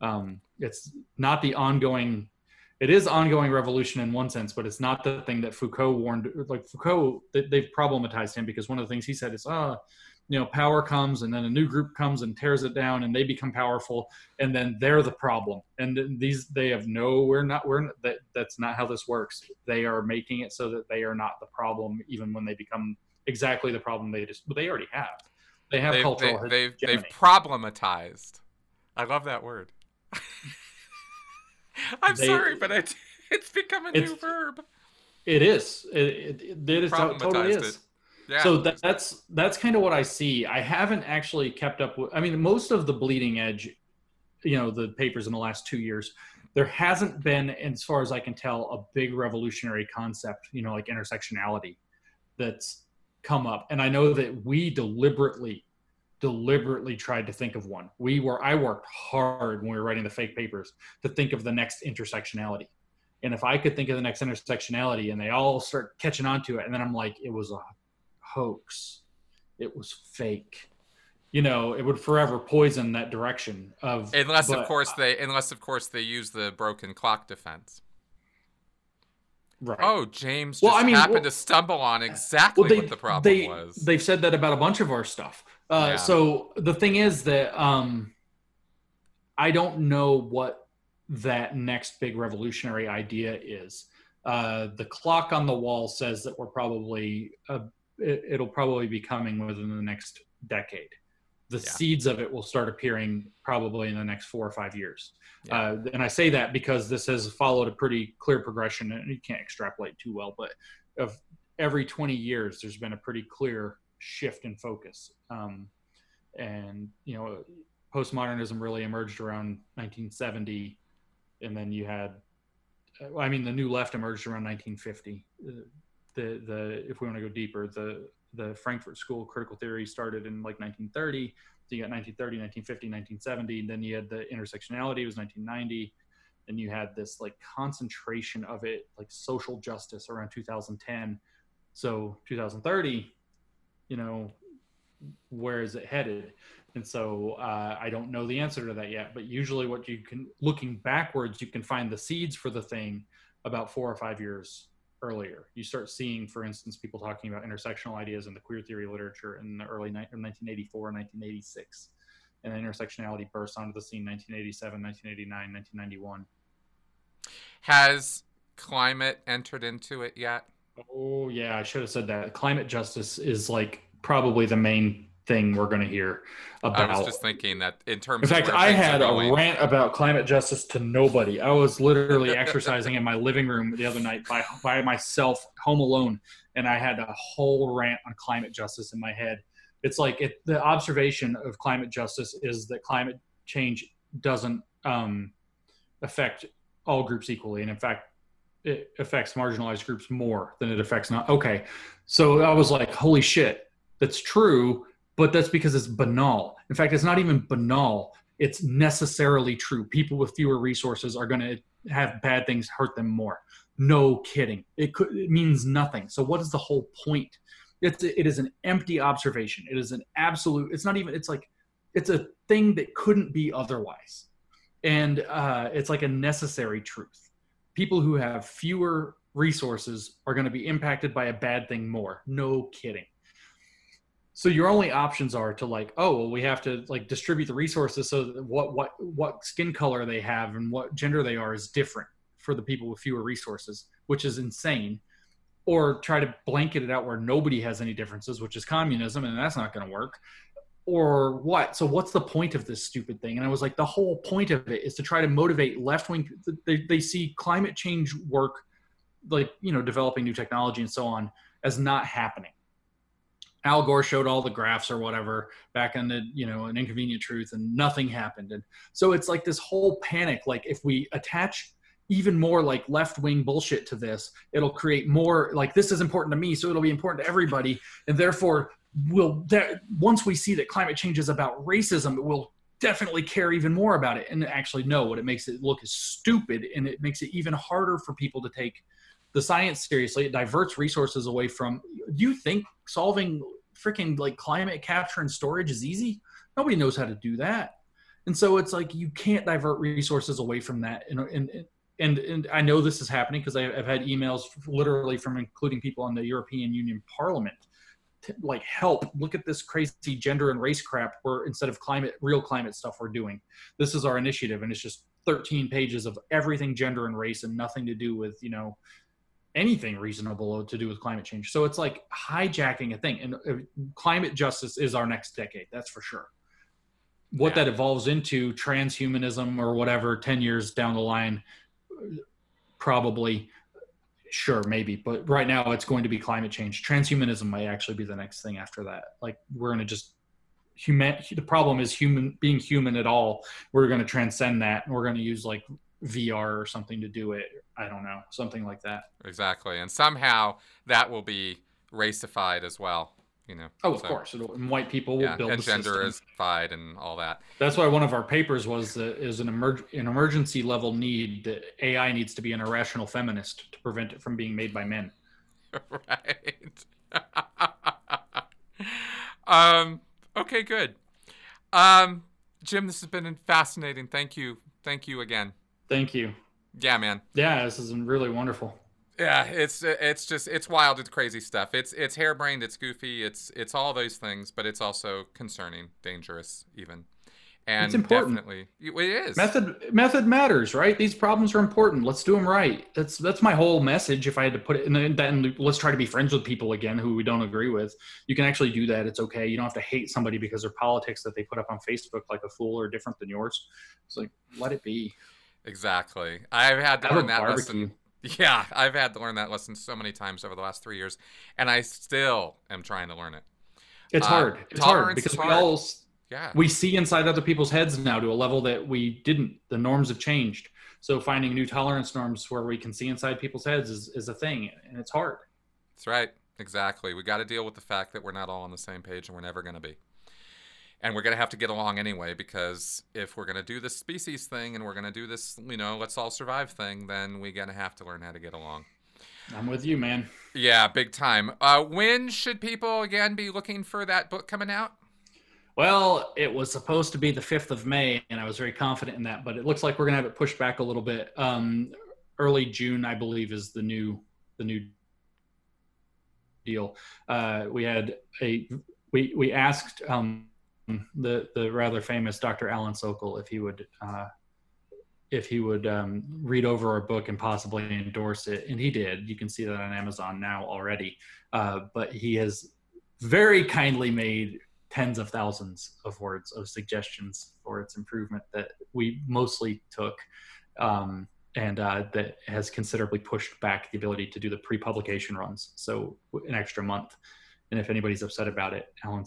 Um, it's not the ongoing it is ongoing revolution in one sense, but it's not the thing that Foucault warned. Like Foucault, they've problematized him because one of the things he said is, ah, oh, you know, power comes and then a new group comes and tears it down and they become powerful and then they're the problem. And these, they have no, we're not, we're not, that, that's not how this works. They are making it so that they are not the problem, even when they become exactly the problem they just, but they already have. They have they've, cultural. They, they've, they've problematized. I love that word. I'm they, sorry, but it, it's become a new verb. It is. It, it, it is. Totally is. It. Yeah. So that, that's that's kind of what I see. I haven't actually kept up with. I mean, most of the bleeding edge, you know, the papers in the last two years, there hasn't been, as far as I can tell, a big revolutionary concept. You know, like intersectionality, that's come up. And I know that we deliberately, deliberately tried to think of one. We were. I worked hard when we were writing the fake papers to think of the next intersectionality. And if I could think of the next intersectionality, and they all start catching on to it, and then I'm like, it was a hoax. It was fake. You know, it would forever poison that direction of unless but- of course they unless of course they use the broken clock defense. right. Oh, James just Well, I mean, happened well- to stumble on exactly well, they, what the problem they, was. They've said that about a bunch of our stuff. Uh, Yeah. So the thing is that um, I don't know what that next big revolutionary idea is. Uh, the clock on the wall says that we're probably uh, it, it'll probably be coming within the next decade. The Yeah. seeds of it will start appearing probably in the next four or five years. Yeah. Uh, and I say that because this has followed a pretty clear progression, and you can't extrapolate too well, but of every 20 years, there's been a pretty clear shift in focus. Um, and, you know, postmodernism really emerged around 1970. And then you had, I mean, the new left emerged around 1950. Uh, The, the, if we want to go deeper, the, the Frankfurt School of Critical Theory started in like 1930. So you got 1930, 1950, 1970. And then you had the intersectionality, it was 1990 and you had this like concentration of it like social justice around 2010 so 2030 you know where is it headed? And so uh, i don't know the answer to that yet but usually what you can looking backwards you can find the seeds for the thing about four or five years earlier. You start seeing for instance people talking about intersectional ideas in the queer theory literature in the early ni- 1984 1986 and intersectionality burst onto the scene 1987 1989 1991 Has climate entered into it yet? Oh yeah, I should have said that. Climate justice is like probably the main thing we're going to hear about. I was just thinking that in terms In fact, I had a rant about climate justice to nobody. I was literally exercising in my living room the other night by by myself, home alone, and I had a whole rant on climate justice in my head. It's like it, the observation of climate justice is that climate change doesn't um, affect all groups equally, and in fact, it affects marginalized groups more than it affects not. Okay, so I was like, holy shit, that's true but that's because it's banal. In fact, it's not even banal. It's necessarily true. People with fewer resources are going to have bad things hurt them more. No kidding. It could it means nothing. So what is the whole point? It's it is an empty observation. It is an absolute. It's not even. It's like it's a thing that couldn't be otherwise, and uh, it's like a necessary truth. People who have fewer resources are going to be impacted by a bad thing more. No kidding. So your only options are to like oh well we have to like distribute the resources so that what what what skin color they have and what gender they are is different for the people with fewer resources which is insane. Or try to blanket it out where nobody has any differences which is communism and that's not going to work or what so what's the point of this stupid thing and i was like the whole point of it is to try to motivate left wing they, they see climate change work like you know developing new technology and so on as not happening Al Gore showed all the graphs or whatever back in the, you know, an inconvenient truth and nothing happened. And so it's like this whole panic. Like if we attach even more like left wing bullshit to this, it'll create more like this is important to me. So it'll be important to everybody. And therefore we'll, that once we see that climate change is about racism, we'll definitely care even more about it. And actually no, what it makes it look is stupid and it makes it even harder for people to take the science seriously. It diverts resources away from. Do you think solving freaking like climate capture and storage is easy? Nobody knows how to do that, and so it's like you can't divert resources away from that. And and and, and I know this is happening because I've had emails literally from including people in the European Union Parliament. Like help look at this crazy gender and race crap where instead of climate real climate stuff we're doing this is our initiative and it's just 13 pages of everything gender and race and nothing to do with you know anything reasonable to do with climate change. So it's like hijacking a thing. And uh, climate justice is our next decade, that's for sure. What Yeah. that evolves into, transhumanism or whatever, 10 years down the line, probably sure, maybe, but right now it's going to be climate change. Transhumanism might actually be the next thing after that. Like we're going to just human. The problem is human being human at all. We're going to transcend that, and we're going to use like VR or something to do it. I don't know, something like that. Exactly, and somehow that will be racified as well. You know. Oh, of so, course, It'll, and white people will yeah, build and genderified and all that. That's why one of our papers was that is an emerg- an emergency level need that AI needs to be an irrational feminist to prevent it from being made by men. right. um. Okay. Good. Um. Jim, this has been fascinating. Thank you. Thank you again. Thank you. Yeah, man. Yeah, this is really wonderful. Yeah, it's it's just it's wild, it's crazy stuff. It's it's harebrained, it's goofy, it's it's all those things, but it's also concerning, dangerous, even. And it's important. definitely, it is. Method method matters, right? These problems are important. Let's do them right. That's that's my whole message. If I had to put it, in that, and then let's try to be friends with people again who we don't agree with. You can actually do that. It's okay. You don't have to hate somebody because their politics that they put up on Facebook like a fool or different than yours. It's like let it be. Exactly. I've had to learn that barbecue. lesson. Yeah, I've had to learn that lesson so many times over the last three years, and I still am trying to learn it. It's uh, hard. It's hard because we all yeah we see inside other people's heads now to a level that we didn't. The norms have changed. So finding new tolerance norms where we can see inside people's heads is, is a thing, and it's hard. That's right. Exactly. We got to deal with the fact that we're not all on the same page, and we're never going to be and we're going to have to get along anyway because if we're going to do this species thing and we're going to do this you know let's all survive thing then we're going to have to learn how to get along. I'm with you man. Yeah big time. Uh, when should people again be looking for that book coming out? Well it was supposed to be the 5th of may and i was very confident in that but it looks like we're going to have it pushed back a little bit. Um, early june i believe is the new the new deal. Uh, we had a we we asked um, the the rather famous Dr. Alan Sokal if he would uh, if he would um, read over our book and possibly endorse it, and he did. You can see that on Amazon now already. Uh, but he has very kindly made tens of thousands of words of suggestions for its improvement that we mostly took. Um, and uh, that has considerably pushed back the ability to do the pre-publication runs, so an extra month. And if anybody's upset about it, Alan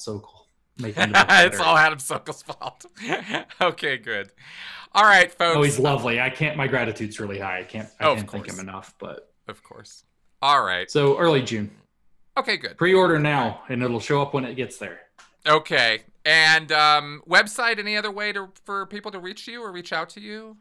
Sokal it's all Alan Sokal's fault. okay, good. All right, folks. Oh, he's lovely. I can't. My gratitude's really high. I can't. I oh, can't thank him enough. But of course. All right. So early June. Okay, good. Pre-order now, and it'll show up when it gets there. Okay. And um, website? Any other way to for people to reach you or reach out to you?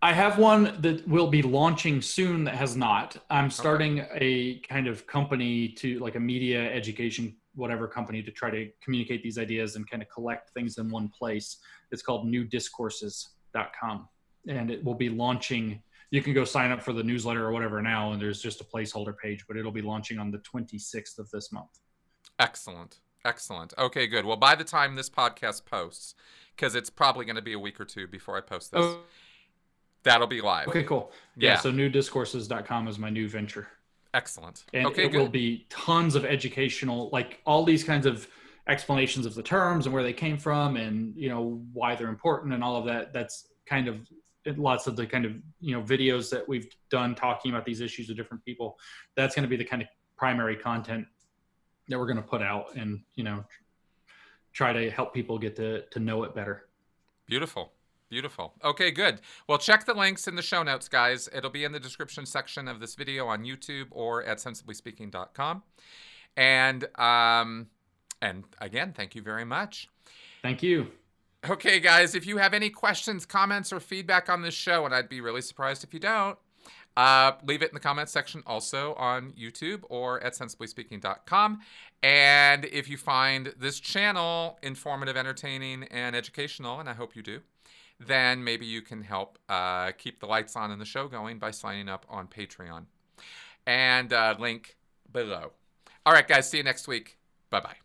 I have one that will be launching soon that has not. I'm starting okay. a kind of company to like a media education whatever company to try to communicate these ideas and kind of collect things in one place. It's called newdiscourses.com and it will be launching. You can go sign up for the newsletter or whatever now, and there's just a placeholder page, but it'll be launching on the 26th of this month. Excellent. Excellent. Okay, good. Well, by the time this podcast posts, because it's probably going to be a week or two before I post this, oh. that'll be live. Okay, cool. Yeah. yeah so newdiscourses.com is my new venture. Excellent. And okay, it good. will be tons of educational, like all these kinds of explanations of the terms and where they came from and, you know, why they're important and all of that. That's kind of lots of the kind of, you know, videos that we've done talking about these issues with different people. That's going to be the kind of primary content that we're going to put out and, you know, try to help people get to, to know it better. Beautiful. Beautiful. Okay, good. Well, check the links in the show notes, guys. It'll be in the description section of this video on YouTube or at sensiblyspeaking.com. And um, and again, thank you very much. Thank you. Okay, guys, if you have any questions, comments, or feedback on this show, and I'd be really surprised if you don't, uh, leave it in the comments section also on YouTube or at sensiblyspeaking.com. And if you find this channel informative, entertaining, and educational, and I hope you do, then maybe you can help uh, keep the lights on and the show going by signing up on Patreon. And uh, link below. All right, guys, see you next week. Bye bye.